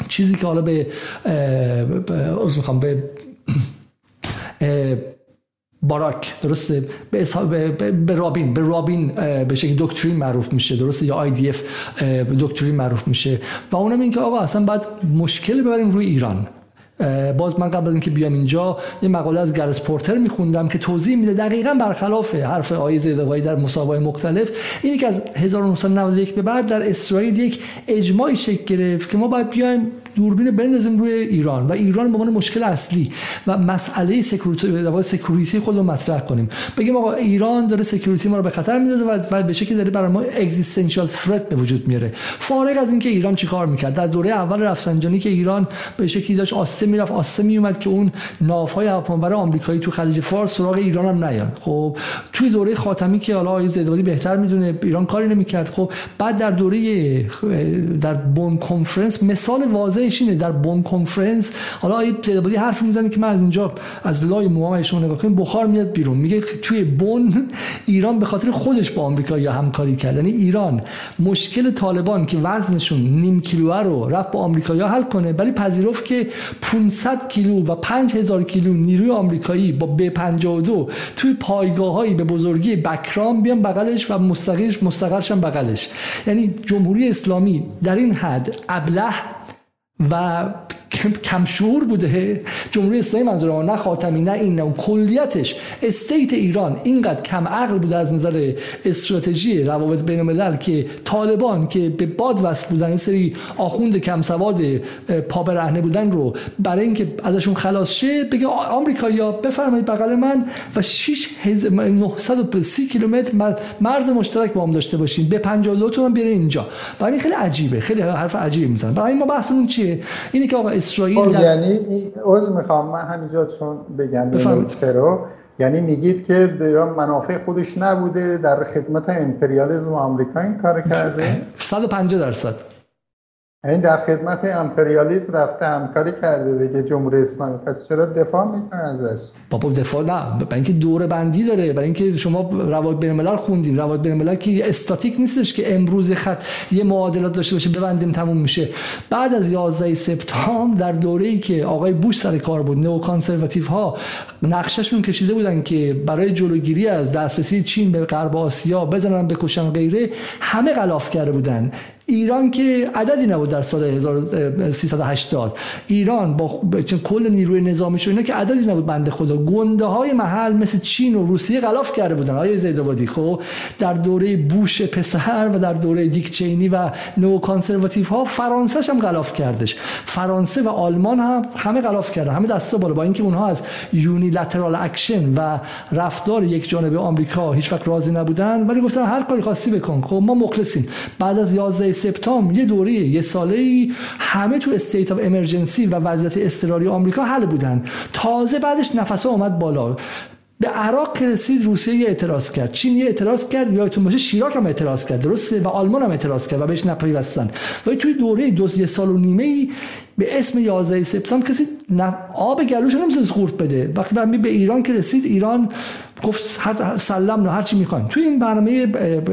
چیزی که حالا به از می‌خوام به باراک درسته؟ به, به, به رابین به رابین به شکل دکترین معروف میشه درسته؟ یا آی دی اف دکترین معروف میشه. و اونم این که آقا اصلا بعد مشکل ببریم روی ایران. باز من قبل از اینکه بیام اینجا یه مقاله از گرس پورتر میخوندم که توضیح میده دقیقا برخلاف حرف آیه زیدوایی در مسابقه مختلف اینی که از 1991 به بعد در اسرائیل یک اجماعی شکل گرفت که ما باید بیایم دوربین بندازیم روی ایران و ایران به عنوان مشکل اصلی و مسئله security خود رو مطرح کنیم. بگیم آقا ایران داره security ما رو به خطر میندازه و به شکلی داره برای ما existential threat به وجود میاره. فارغ از اینکه ایران چیکار می‌کرد در دوره اول رفسنجانی که ایران به شکلی داشت آسته می‌رفت آسته میومد که اون ناوهای هواپیمابر آمریکایی تو خلیج فارس سراغ ایران هم نیان. خب توی دوره خاتمی که حالا زیدواری بهتر می‌دونه ایران کاری نمی‌کرد. خب بعد در دوره در بون کنفرانس مثال واضح مسئلهش اینه در بون کنفرانس حالا آیه زیدابادی حرف می‌زنه که من از اینجا از لای موهای شما نگاه کنیم بخار میاد بیرون. میگه توی بون ایران به خاطر خودش با آمریکا یا همکاری کرد. یعنی ایران مشکل طالبان که وزنشون نیم کیلو رو رفت با آمریکا حل کنه ولی پذیرفت که 500 کیلو و 5000 کیلو نیروی آمریکایی با ب 52 توی پایگاهایی به بزرگی بکرام بیان بغلش و مستقرش مستقرش بغلش. یعنی جمهوری اسلامی در این حد ابله و کمشور بوده. جمهوری اسلامی منظورم نه خاتمی نه این نه کلیتش. استیت ایران اینقدر کم عقل بوده از نظر استراتژی روابط بین الملل که طالبان که به باد وصل بودن این سری آخوند کم سواد پا برهنه بودن رو برای اینکه ازشون خلاص شه بگه آمریکایی‌ها بفرمایید بغل من و 6930 کیلومتر مرز مشترک با هم داشته باشین. به 52 تومن بیارین اینجا. برای خیلی عجیبه. خیلی حرف عجیبی می‌زنن برای ما بحثمون چیه؟ اینی که آقا اسرائیل خب، در... یعنی عذر می‌خوام. من همینجا چون بگم رو. یعنی میگید که ایران منافع خودش نبوده در خدمت امپریالیسم آمریکا این کار کرده. 150 درصد. این در خدمت امپریالیسم رفته همکاری کرده دیگه جمهوری اسلامی. پس چرا دفاع می‌کنه ازش؟ بابا دفاع نه برای اینکه دوره بندی داره برای اینکه شما روابط بین الملل خوندین. روابط بین الملل که استاتیک نیستش که امروز خط یه معادلات داشته باشه ببندیم تموم میشه. بعد از 11 سپتامبر در دوره ای که آقای بوش سر کار بود نو کانسرواتیو ها نقششون کشیده بودن که برای جلوگیری از دسترسی چین به غرب آسیا بزنن بکشن غیره همه غلاف کرده بودن. ایران که عددی نبود در سال 1380 ایران با کل نیروی نظامیش اینا که عددی نبود بنده خدا. گنده های محل مثل چین و روسیه غلاف کرده بودن. آقای زیدآبادی خب در دوره بوش پسر و در دوره دیک چینی و neoconservative ها فرانسه هم غلاف کردش. فرانسه و آلمان هم همه غلاف کردن. همه دستا بالا. با اینکه اونها از unilateral action و رفتار یک جانبه آمریکا هیچ وقت راضی نبودن ولی گفتن هر کاری خواستی بکن. خب ما مخلصیم. بعد از 11 سپتامبر یه دوره یه ساله ای همه تو state of emergency و وضعیت اضطراری آمریکا هل بودن. تازه بعدش نفسا اومد بالا. به عراق که رسید روسیه یه اعتراض کرد. چین یه اعتراض کرد. یادتون باشه شیراک هم اعتراض کرد. درسته؟ و آلمان هم اعتراض کرد و بهش نپیوستن. ولی توی دوره دو سال و نیمه ای به اسم 11 سپتامبر کسی آب گلوش نمی‌تونست خورد بده. وقتی برمی به ایران که رسید ایران گفت هر سلام نه هر چی توی این برنامه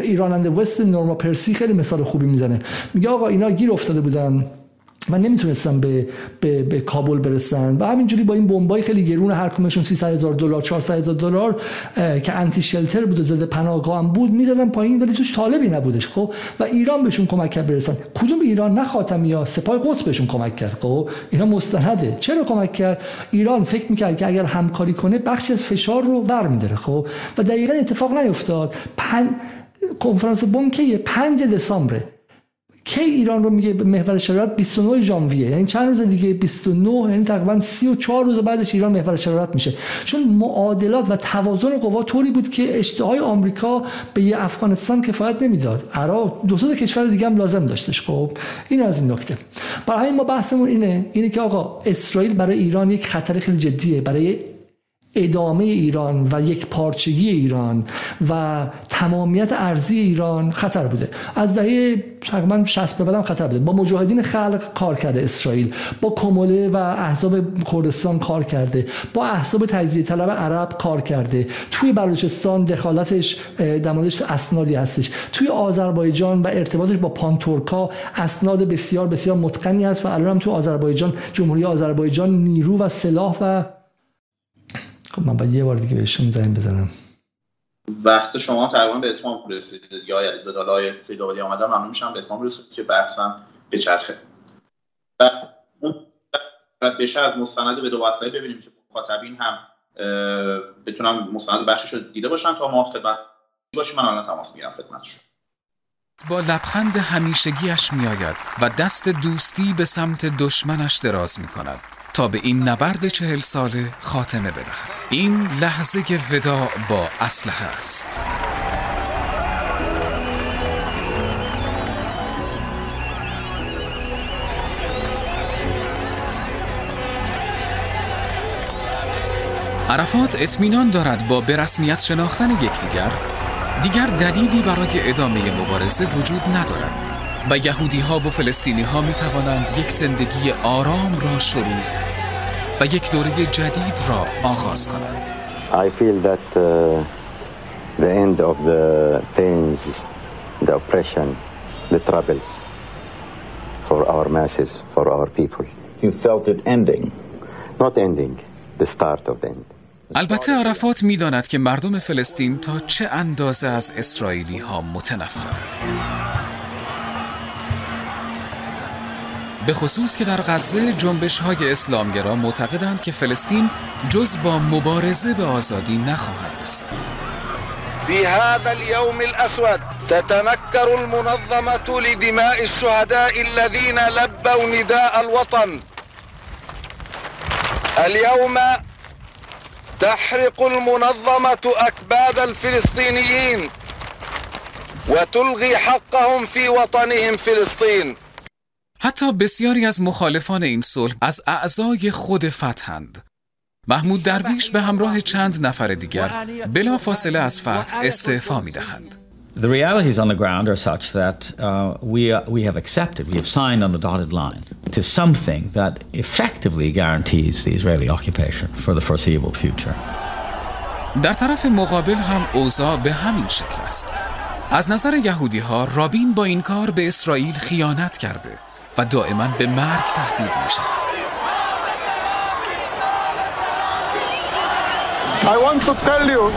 ایران اند وست نورما پرسی خیلی مثال خوبی می‌زنه. میگه آقا اینا گیر افتاده بودن. و نمی‌تونستن به, به, به کابل برسن و همینجوری با این بمبای خیلی گرون هر کمشون 300 هزار دلار 400 هزار دلار که انتی شلتر بود و ضد پناهگاه هم بود می‌زدن پایین ولی توش طالبی نبودش خب؟ و ایران بهشون کمک کرد برسن. کدوم ایران؟ نه خاتمی یا سپاه قدس بهشون کمک کرد خب؟ اینا مستنده. چرا کمک کرد؟ ایران فکر می‌کرد که اگر همکاری کنه بخشی از فشار رو برمیداره خب؟ و دقیقا اتفاق نیفتاد. پن... کنفرانس بنکه 5 دسامبر کی ایران رو میگه محور شرارت 29 ژانویه؟ یعنی چند روز دیگه 29 یعنی تقریبا 34 روز بعدش ایران محور شرارت میشه. چون معادلات و توازن قوا طوری بود که اشتهای آمریکا به یه افغانستان کفایت نمی‌داد. عراق دو تا کشور دیگه هم لازم داشتش. خب این از این نکته. برای ما بحثمون اینه اینه که آقا اسرائیل برای ایران یک خطر خیلی جدیه. برای ادامه ایران و یک پارچگی ایران و تمامیت ارزی ایران خطر بوده. از دهه تقریبا 60 به بعدم خطر بوده. با مجاهدین خلق کار کرده اسرائیل. با کموله و احزاب کردستان کار کرده. با احزاب تجزیه طلب عرب کار کرده. توی بلوچستان دخالتش در اسنادی هستش. توی آذربایجان و ارتباطش با پانتورکا اسناد بسیار بسیار متقنی هست و الان هم توی آذربایجان جمهوری آذربایجان نیرو و سلاح و خب من باید یه بار دیگه بهشون زنگ بزنم. وقت شما تقریبا به اتمام رسید. یا علیزاده حالا سید آمدن ممنون میشم. به اتمام رسید که بحثم به چرخه. بشه از مستند به دو وصله ببینیم که مخاطبین هم بتونم مستند بخشش رو دیده باشن تا ما خدمت باشیم. من الان تماس می‌گیرم خدمتشون. با لبخند همیشگیش میآید و دست دوستی به سمت دشمنش دراز می کند تا به این نبرد چهل ساله خاتمه بدهد. این لحظه وداع با اسلحه است. عرفات اطمینان دارد با به رسمیت شناختن یکدیگر دیگر دلیلی برای ادامه مبارزه وجود ندارد و یهودی ها و فلسطینی ها می توانند یک زندگی آرام را شروع و یک دوره جدید را آغاز کنند. I feel that uh, the end of the pains, the oppression, the troubles for our masses, for our people. You felt it ending? Not ending, the start of the end. البته عرفات می‌داند که مردم فلسطین تا چه اندازه از اسرائیلی ها متنفرند. به خصوص که در غزه جنبش های اسلامگرا معتقدند که فلسطین جز با مبارزه به آزادی نخواهد رسید في هذا اليوم الأسود تتنكر المنظمة لدماء الشهداء الذين لبوا نداء الوطن اليوم تحرق المنظمة أكباد الفلسطينيين وتلغي حقهم في وطنهم فلسطين حتی بسیاری از مخالفان این صلح از اعضای خود فتحند. محمود درویش به همراه چند نفر دیگر بلا فاصله از فتح استعفا می دهند. the realities on the ground are such that uh, we, uh, we have accepted, we have signed on the dotted line to something that effectively guarantees the Israeli occupation for the foreseeable future. در طرف مقابل هم اوضاع به همین شکل است. از نظر یهودی ها رابین با این کار به اسرائیل خیانت کرده و دائما به مرگ تهدید می شود. I want to tell you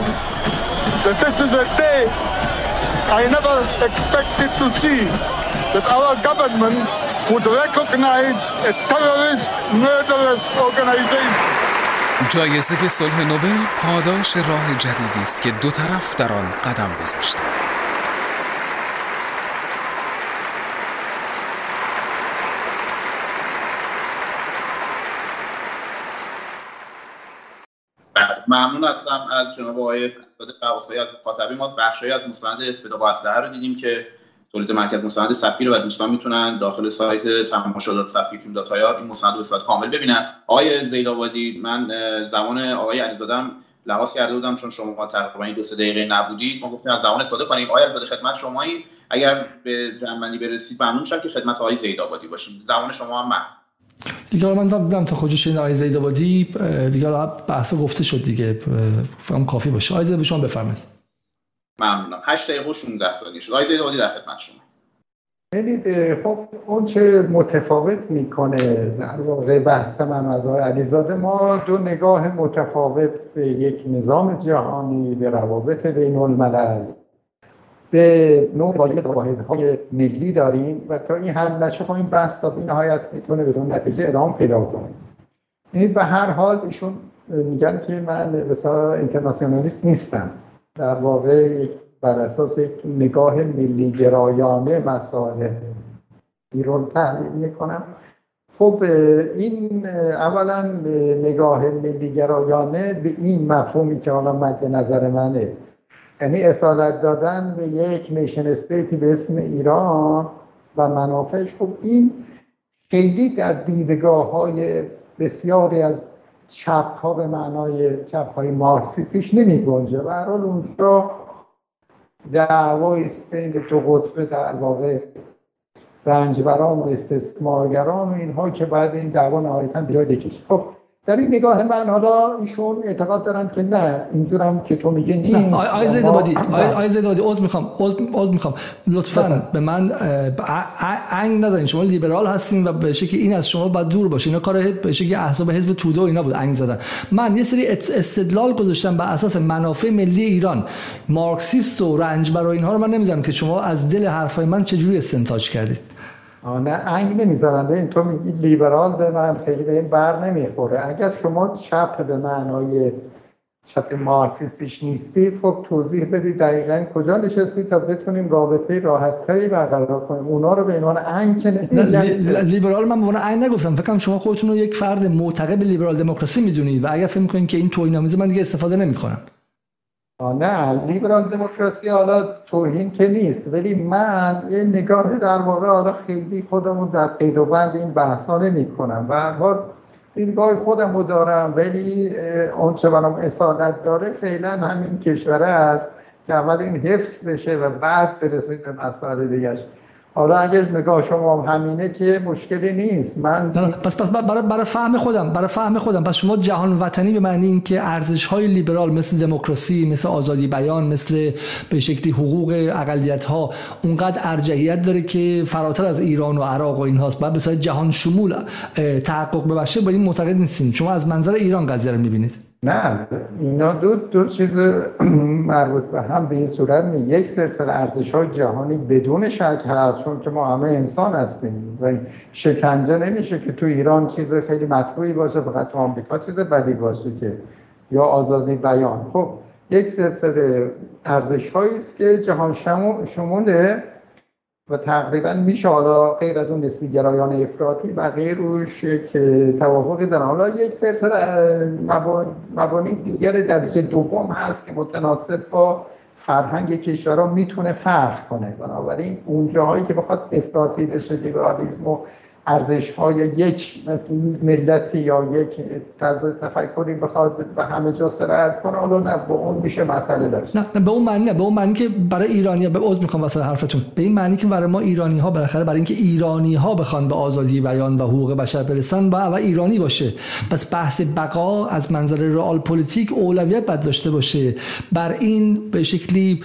that this is a day I never expected to see that our government would recognize a terrorist, murderous organization. جایزه صلح نوبل پاداش راه جدیدی است که دو طرف در آن قدم گذاشتند. ممنون هستم از جناب آقای بواسطه از مخاطبین. ما بخشی از مستند به با اسلحه رو دیدیم که تولید مرکز مستند سفیر و دوستان می‌تونن داخل سایت تماشادات سفیر فیلم داتایار این مستند رو به صورت کامل ببینن. آقای زیدآبادی من زمان آقای علیزادم لحاظ کرده بودم چون شما تقریبا دو سه دقیقه نبودید. ما گفتیم از زمان استفاده کنیم. آیا به خدمت شمایی. اگر به جنبندی برسید ممنون شم که خدمت آقای زیدآبادی باشیم. زمان شما هم دیگه من دیدم تا خودش این آقای زیدآبادی دیگه بحث گفته شد دیگه. فهم کافی باشه. آقای زیدآبادی شما بفرمایید. ممنونم. 8 دقیقه و 16 ثانیه شد. آقای زیدآبادی در خدمت شما. ببینید خب اون چه متفاوت می‌کنه در واقع بحث من از آقای علیزاده. ما دو نگاه متفاوت به یک نظام جهانی به روابط بین الملل به نوع های ملی داریم و تا این حل نشه خب این بحث تا نهایت می‌تونه بدون نتیجه ادامه پیدا کنه. یعنی به هر حال ایشون میگن که من بسیار اینترناسیونالیست نیستم. در واقع بر اساس یک نگاه ملی گرایانه مسائل ایران تحلیل می‌کنم. خب این اولا نگاه ملی گرایانه به این مفهومی که حالا مد نظر منه. یعنی اصالت دادن به یک نیشن استیتی به اسم ایران و منافعش. خب این خیلی در دیدگاه های بسیاری از چپ ها به معنای چپ های مارکسیستیش نمی گنجه و حال اونجا دعوای بین دو قطبه در واقع رنجبران و استثمارگران و اینها که باید این دعوا نهایتا به جای خب در این نگاه من حالا ایشون اعتقاد دارن که نه اینجورم که تو میگه نیست. آی زید بادی آی زید بادی عذر می‌خوام عذر می‌خوام. لطفا به من انگ نزنین شما لیبرال هستین و به شکلی این از شما باید دور باشه. اینا کار به شکلی احزاب حزب توده و اینا بود انگ زدن. من یه سری استدلال گذاشتم بر اساس منافع ملی ایران. مارکسیست و رنج برای اینها رو من نمی‌دونم که شما از دل حرفای من چجوری استنتاج کردید. نه انگ نمی‌ذارن. این تو میگی لیبرال به من خیلی به این بر نمی‌خوره. اگر شما چپ به معنای چپ مارکسیستیش نیستید خب توضیح بدید دقیقا کجا نشستید تا بتونیم رابطه راحت تری برقرار کنیم. اونا رو به عنوان انگ که لیبرال من به عنوان انگ نگفتم. فکرم شما خودتون رو یک فرد معتقد به لیبرال دموکراسی می‌دونید و اگر فکر می‌کنید که این توهین آمیزه من دیگه استفاده نمی‌کنم. نه لیبرال دموکراسی حالا توهین که نیست ولی من یه نگاه در واقع حالا خیلی خودمون در قید و بند این بحثا نمی کنم و حال دیدگاه خودم رو دارم ولی آنچه برام اصالت داره فعلا همین کشوره است که اول این حفظ بشه و بعد برسید به مسائل دیگرش حالا اگر نگاه شما همینه که مشکلی نیست. من پس پس برای برای فهم خودم برای فهم خودم. پس شما جهان وطنی به معنی اینکه ارزش های لیبرال مثل دموکراسی مثل آزادی بیان مثل به شکلی حقوق اقلیت ها اونقدر ارجحیت داره که فراتر از ایران و عراق و اینهاست. بعد به جهان شمول تحقق ببخشه با این معتقد نیستین. شما از منظر ایران قضیه رو می‌بینید. نه اینا دو دو چیز مربوط به هم به این صورت نیست. یک سلسله ارزش های جهانی بدون شک هست چون که ما همه انسان هستیم و شکنجه نمیشه که تو ایران چیز خیلی مطبوعی باشه فقط تو آمریکا چیز بدی باشه که یا آزادی بیان. خب یک سلسله ارزش است که جهان شموله. و تقریبا میشه حالا غیر از اون نسبی گرایان افراطی بقیه روش که توافقی دارن. حالا یک سلسله مبانی دیگر درجه دوم هست که متناسب با فرهنگ کشورها می‌تونه فرق کنه. بنابراین اون جاهایی که بخواد افراطی بشه لیبرالیسم و ارزش های یک مثل ملتی یا یک طرز تفکری بخواد به همه جا سرایت کنه حالا نه به اون میشه مسئله داشت. نه, به اون معنی نه به اون معنی که برای ایرانی ها به عذر می‌خوام واسه حرفتون. به این معنی که برای ما ایرانی ها بالاخره برای اینکه ایرانی ها بخوان به آزادی بیان و حقوق بشر برسن با و ایرانی باشه. پس بحث بقا از منظر رئال پلیتیک اولویت بد داشته باشه. بر این به شکلی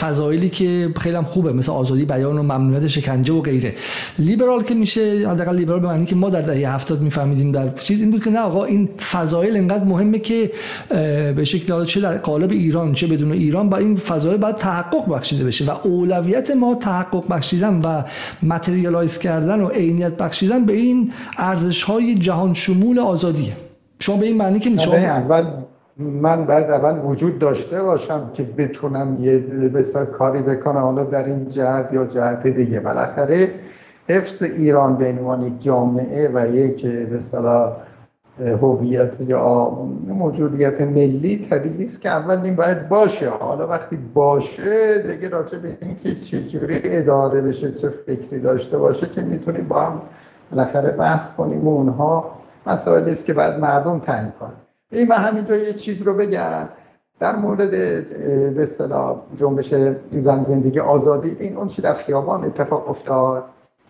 فضایلی که خیلی هم خوبه مثل آزادی بیان و ممنوعیت شکنجه و غیره. لیبرال که میشه حداقل لیبرال به معنی که ما در دهه 70 میفهمیدیم در چیز این بود که نه آقا این فضایل انقدر مهمه که به شکل چه در قالب ایران چه بدون ایران با این فضایل باید تحقق بخشیده بشه و اولویت ما تحقق بخشیدن و متریالایز کردن و عینیت بخشیدن به این ارزش های جهان شمول آزادیه. شما به این معنی که شما اول من بعد اول وجود داشته باشم که بتونم یه بسیار کاری بکنم حالا در این جهت یا جهت دیگه. بالاخره حفظ ایران به عنوان یک جامعه و یک به هویت یا موجودیت ملی طبیعی است که اول این باید باشه. حالا وقتی باشه دیگه راجع به اینکه چجوری اداره بشه چه فکری داشته باشه که می‌تونیم با هم بالاخره بحث کنیم و اونها مسائلی است که باید مردم تعیین کنن. این من همینجا یه چیز رو بگم. در مورد به اصطلاح جنبش زن زندگی آزادی این اون چی در خیابان اتفاق افتاد؟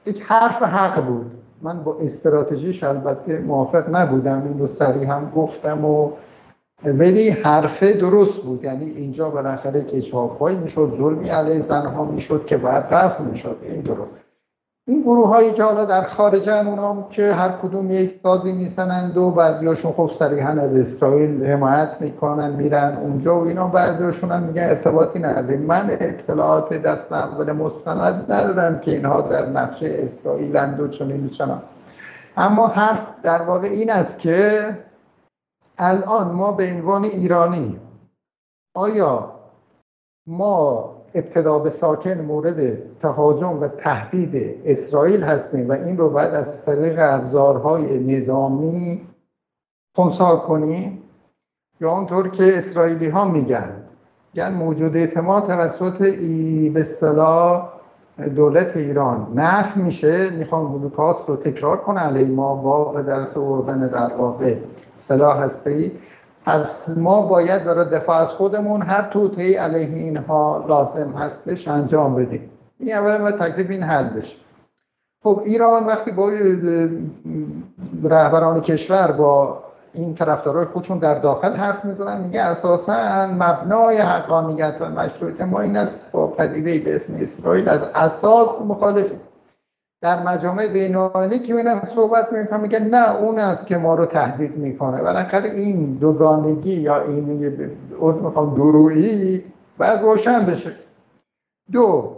یک حرف حق بود. من با استراتژیش البته موافق نبودم. این رو سریع هم گفتم و ولی حرفه درست بود. یعنی اینجا بالاخره کشافایی می‌شد ظلمی علیه زنها می‌شد که باید رفت می‌شد. این درست. این گروه هایی که حالا در خارجن اونام که هر کدوم یک سازی میسنند و بعضیاشون خب صریحا از اسرائیل حمایت می‌کنن میرن اونجا و اینا بعضیاشون هم میگن ارتباطی نداریم. من اطلاعات دست اول مستند ندارم که اینها در نقشه اسرائیل و چنین چنان. اما حرف در واقع این است که الان ما به عنوان ایرانی آیا ما ابتدا به ساکن مورد تهاجم و تهدید اسرائیل هستیم و این رو باید از طریق ابزارهای نظامی خونسا کنیم یا اونطور که اسرائیلی ها میگن یعنی موجود اعتماد توسط ای به اصطلاح دولت ایران نف میشه. می‌خوان هولوکاست رو تکرار کنه علیه ما با به دست آوردن در واقع سلاح هسته پس ما باید برای دفاع از خودمون هر توطئه علیه اینها لازم هستش انجام بدیم. این اول ما تکلیف این حل بشه. خب ایران وقتی با رهبران کشور با این طرفدارای خودشون در داخل حرف می‌زنن میگه اساسا مبنای حقانیت و مشروعیت ما این است با پدیده به اسم اسرائیل از اساس مخالفیم. در مجامع بینالمللی که میرن صحبت می‌کنن میگن نه اون است که ما رو تهدید می‌کنه. بالاخره این دوگانگی یا این عضو می‌خوام درویی باید روشن بشه. دو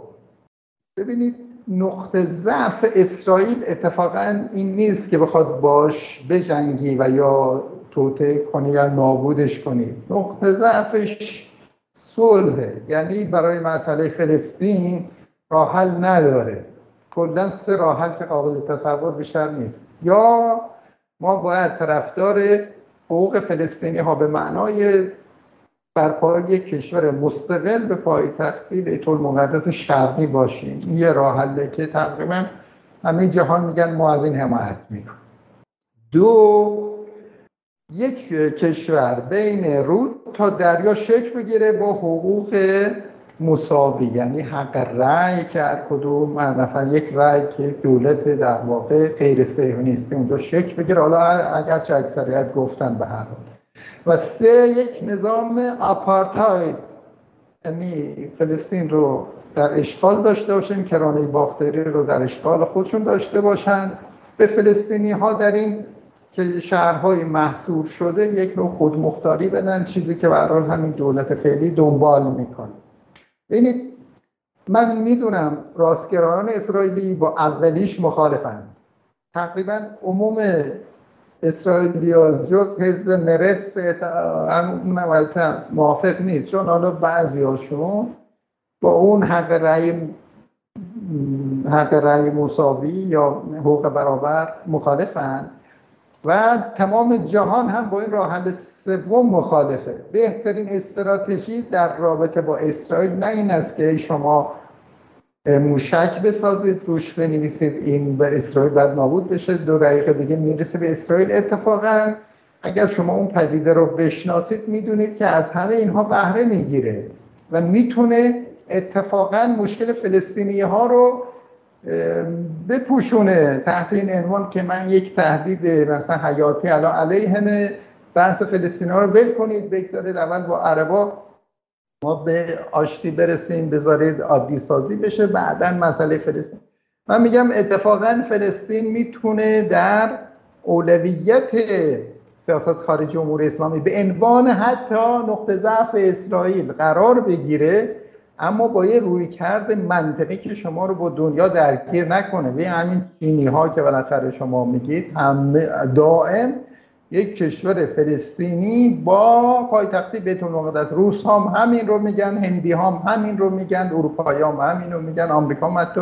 ببینید نقطه ضعف اسرائیل اتفاقا این نیست که بخواد باش بجنگی و یا توته کنی یا نابودش کنی. نقطه ضعفش صلحه یعنی برای مسئله فلسطین راه حل نداره. کلا سه راه که قابل تصور بیشتر نیست. یا ما باید طرفدار حقوق فلسطینی ها به معنای برپای کشور مستقل به پایتختی بیت المقدس شرقی باشیم. یه راه حله که تقریبا همه جهان میگن ما از این حمایت می‌کنیم. دو یک کشور بین رود تا دریا شکل بگیره با حقوق مساوی یعنی حق رأی که هر کدوم نفر یک رأی که دولت در واقع غیر صهیونیستی اونجا شکل بگیره. حالا اگر چه اکثریت گفتن به هر حال. و سه یک نظام آپارتاید یعنی فلسطین رو در اشغال داشته باشن کرانه باختری رو در اشغال خودشون داشته باشن. به فلسطینی ها در این که شهرهای محصور شده یک نوع خودمختاری بدن چیزی که برحال همین دولت فعلی دنبال می‌کنه. ببینید من می‌دونم راستگرایان اسرائیلی با اولیش مخالفند. تقریبا عموم اسرائیلیا جز حزب مرتس اونم البته موافق نیست. چون حالا بعضی هاشون با اون حق رأی حق رأی مساوی یا حقوق برابر مخالفند و تمام جهان هم با این راه حل سوم مخالفه. بهترین استراتژی در رابطه با اسرائیل نه این است که شما موشک بسازید روش بنویسید این به اسرائیل بعد نابود بشه. دو دقیقه دیگه می‌رسه به اسرائیل. اتفاقا اگر شما اون پدیده رو بشناسید می‌دونید که از همه اینها بهره می‌گیره و می‌تونه اتفاقا مشکل فلسطینی ها رو بپوشونه تحت این عنوان که من یک تهدید مثلا حیاتی الان علیه بحث فلسطینی ها رو بل کنید بگذارید اول با عربا. ما به آشتی برسیم بذارید عادی سازی بشه بعدا مسئله فلسطین. من میگم اتفاقا فلسطین می‌تونه در اولویت سیاست خارجی امور اسلامی به عنوان حتی نقطه ضعف اسرائیل قرار بگیره. اما با یه روی کرد منطقی که شما رو با دنیا درگیر نکنه. به همین چینی ها که بالاخره شما میگید همه دائم یک کشور فلسطینی با پایتختی بیت المقدس. روس هم همین رو میگن هندی هم همین رو میگن اروپایی هم همین رو میگن آمریکا هم حتی.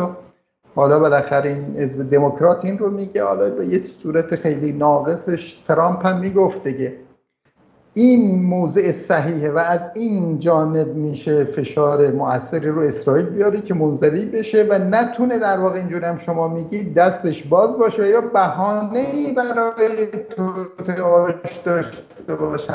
حالا بالاخره این حزب دموکرات این رو میگه. حالا به یه صورت خیلی ناقصش ترامپ هم می‌گفت دیگه. این موضع صحیحه و از این جانب میشه فشار موثری رو اسرائیل بیاره که منظری بشه و نتونه در واقع اینجوری هم شما میگی دستش باز باشه یا بهانه ای برای توتعاش داشته باشه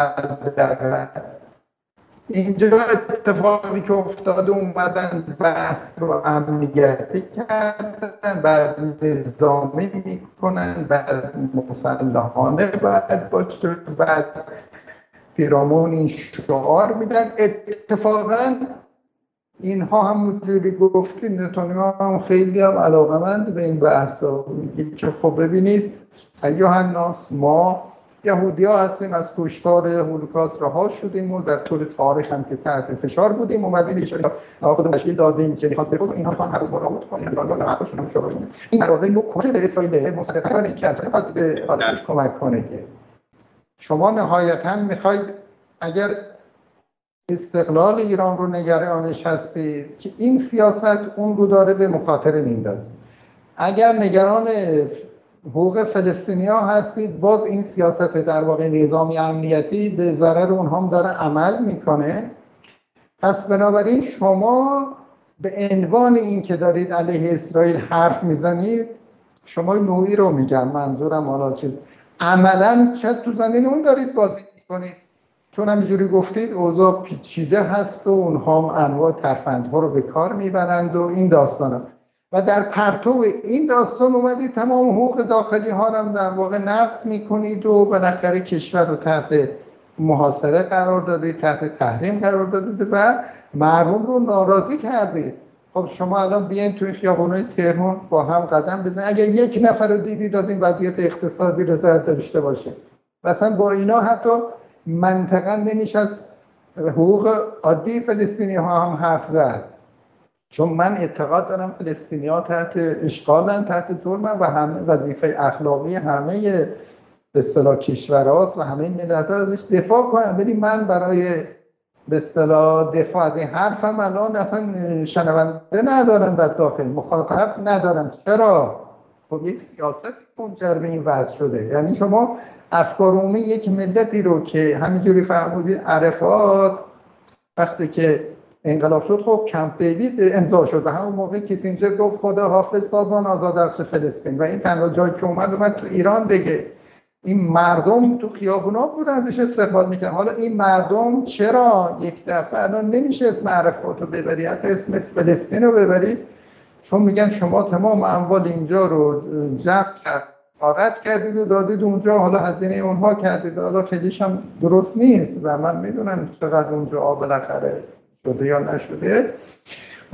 اینجا اتفاقی که افتاده اومدن بحث رو امنیتی کردن بعد نظامی می‌کنن بعد مسلحانه باید باشه بعد پیرامون این شعار میدن. اتفاقا اینها همونجوری گفتید نتانیاهو هم خیلی هم علاقمند به این بحث میگه که خب ببینید ایوه الناس ما یهودی ها هستیم از کشتار هولوکاست رها شدیم و در طول تاریخ هم که تحت فشار بودیم اومدیم ایشون خودمون تشکیل دادیم که می‌خواد بخود اینها خواهن هر روز مراقبت کنیم این در واقع نوع کمک به اسرائیل مستقیما این که به کمک کنه که شما نهایتا می‌خواید اگر استقلال ایران رو نگرانش هستید که این سیاست اون رو داره به مخاطره میندازه اگر نگران حقوق فلسطینی ها هستید باز این سیاست در واقع نظامی امنیتی به ضرر اونها هم داره عمل می‌کنه. پس بنابراین شما به عنوان این که دارید علیه اسرائیل حرف می‌زنید شما نوعی رو میگم منظورم حالا چیز. عملا شاید تو زمین اون دارید بازی می‌کنید. چون همینجوری گفتید اوضاع پیچیده هست و اونها هم انواع ترفندها رو به کار می‌برند و این داستان و در پرتو این داستان اومدید تمام حقوق داخلی ها هم در واقع نقض می‌کنید و بالاخره کشور رو تحت محاصره قرار دادید تحت تحریم قرار دادید و مردم رو ناراضی کردید خب شما الان بیاین توی خیابانای تهران با هم قدم بزنید اگر یک نفر رو دیدید از این وضعیت اقتصادی رضایت داشته باشه. مثلا با اینا حتی منطقا نمیشه از حقوق عادی فلسطینی ها هم حرف زد. چون من اعتقاد دارم فلسطینی ها تحت اشغالن تحت ظلمن و همه وظیفه اخلاقی همه به اصطلاح کشورهاست و همه ملت ازش دفاع کنم ولی من برای به اصطلاح دفاع از این حرفم الان اصلا شنونده ندارم در داخل مخاطب ندارم. چرا؟ خب یک سیاست منجر به این وضع شده. یعنی شما افکار عمومی یک ملتی رو که همینجوری فرمودید عرفات وقتی که انقلاب شد خب کمپ دیوید امضا شد و همون موقع کسینجر گفت خدا حافظ سازان آزاد فلسطین. و این تنها جایی که اومد اومد تو ایران دیگه. این مردم تو خیابونا بود ازش استقبال می‌کنن حالا این مردم چرا یک دفعه الان نمیشه اسم عرفات رو ببری حتی اسم فلسطین رو ببری؟ چون میگن شما تمام اموال اینجا رو جمع کرد آرد کردید و دادید اونجا حالا هزینه اونها کردید. حالا خیلیش هم درست نیست و من می‌دونم چقدر اونجا بالاخره شده یا نشده.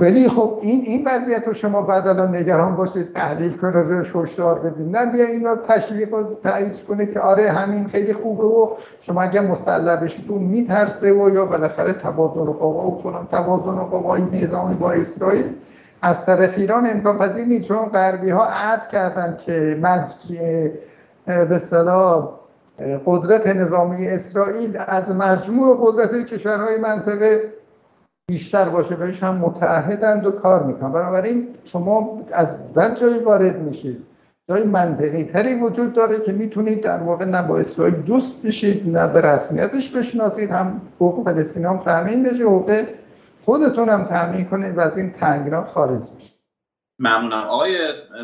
ولی خب این این وضعیت رو شما بعد الان نگران باشید تحلیل کنید ازش هشدار بدید نه بیا این رو تشویق و تایید کنه که آره همین خیلی خوبه و شما اگه مسلح بشید اون میترسه و یا بالاخره توازن قوا و فلان توازن قوای نظامی با اسرائیل از طرف ایران امکان پذیر نیست. چون غربی ها عهد کردن که به صلاح قدرت نظامی اسرائیل از مجموع قدرت کشورهای منطقه بیشتر باشه بهش هم متعهدند و کار می‌کنن. بنابراین شما از بد جایی وارد میشید جای منطقی تری وجود داره که می‌تونید در واقع نه با اسرائیل دوست بشید نه به رسمیتش بشناسید هم حقوق فلسطین هم تامین بشه حقوق خودتون هم تامین کنید و از این تنگنا خارج بشید. ممنونم. آقای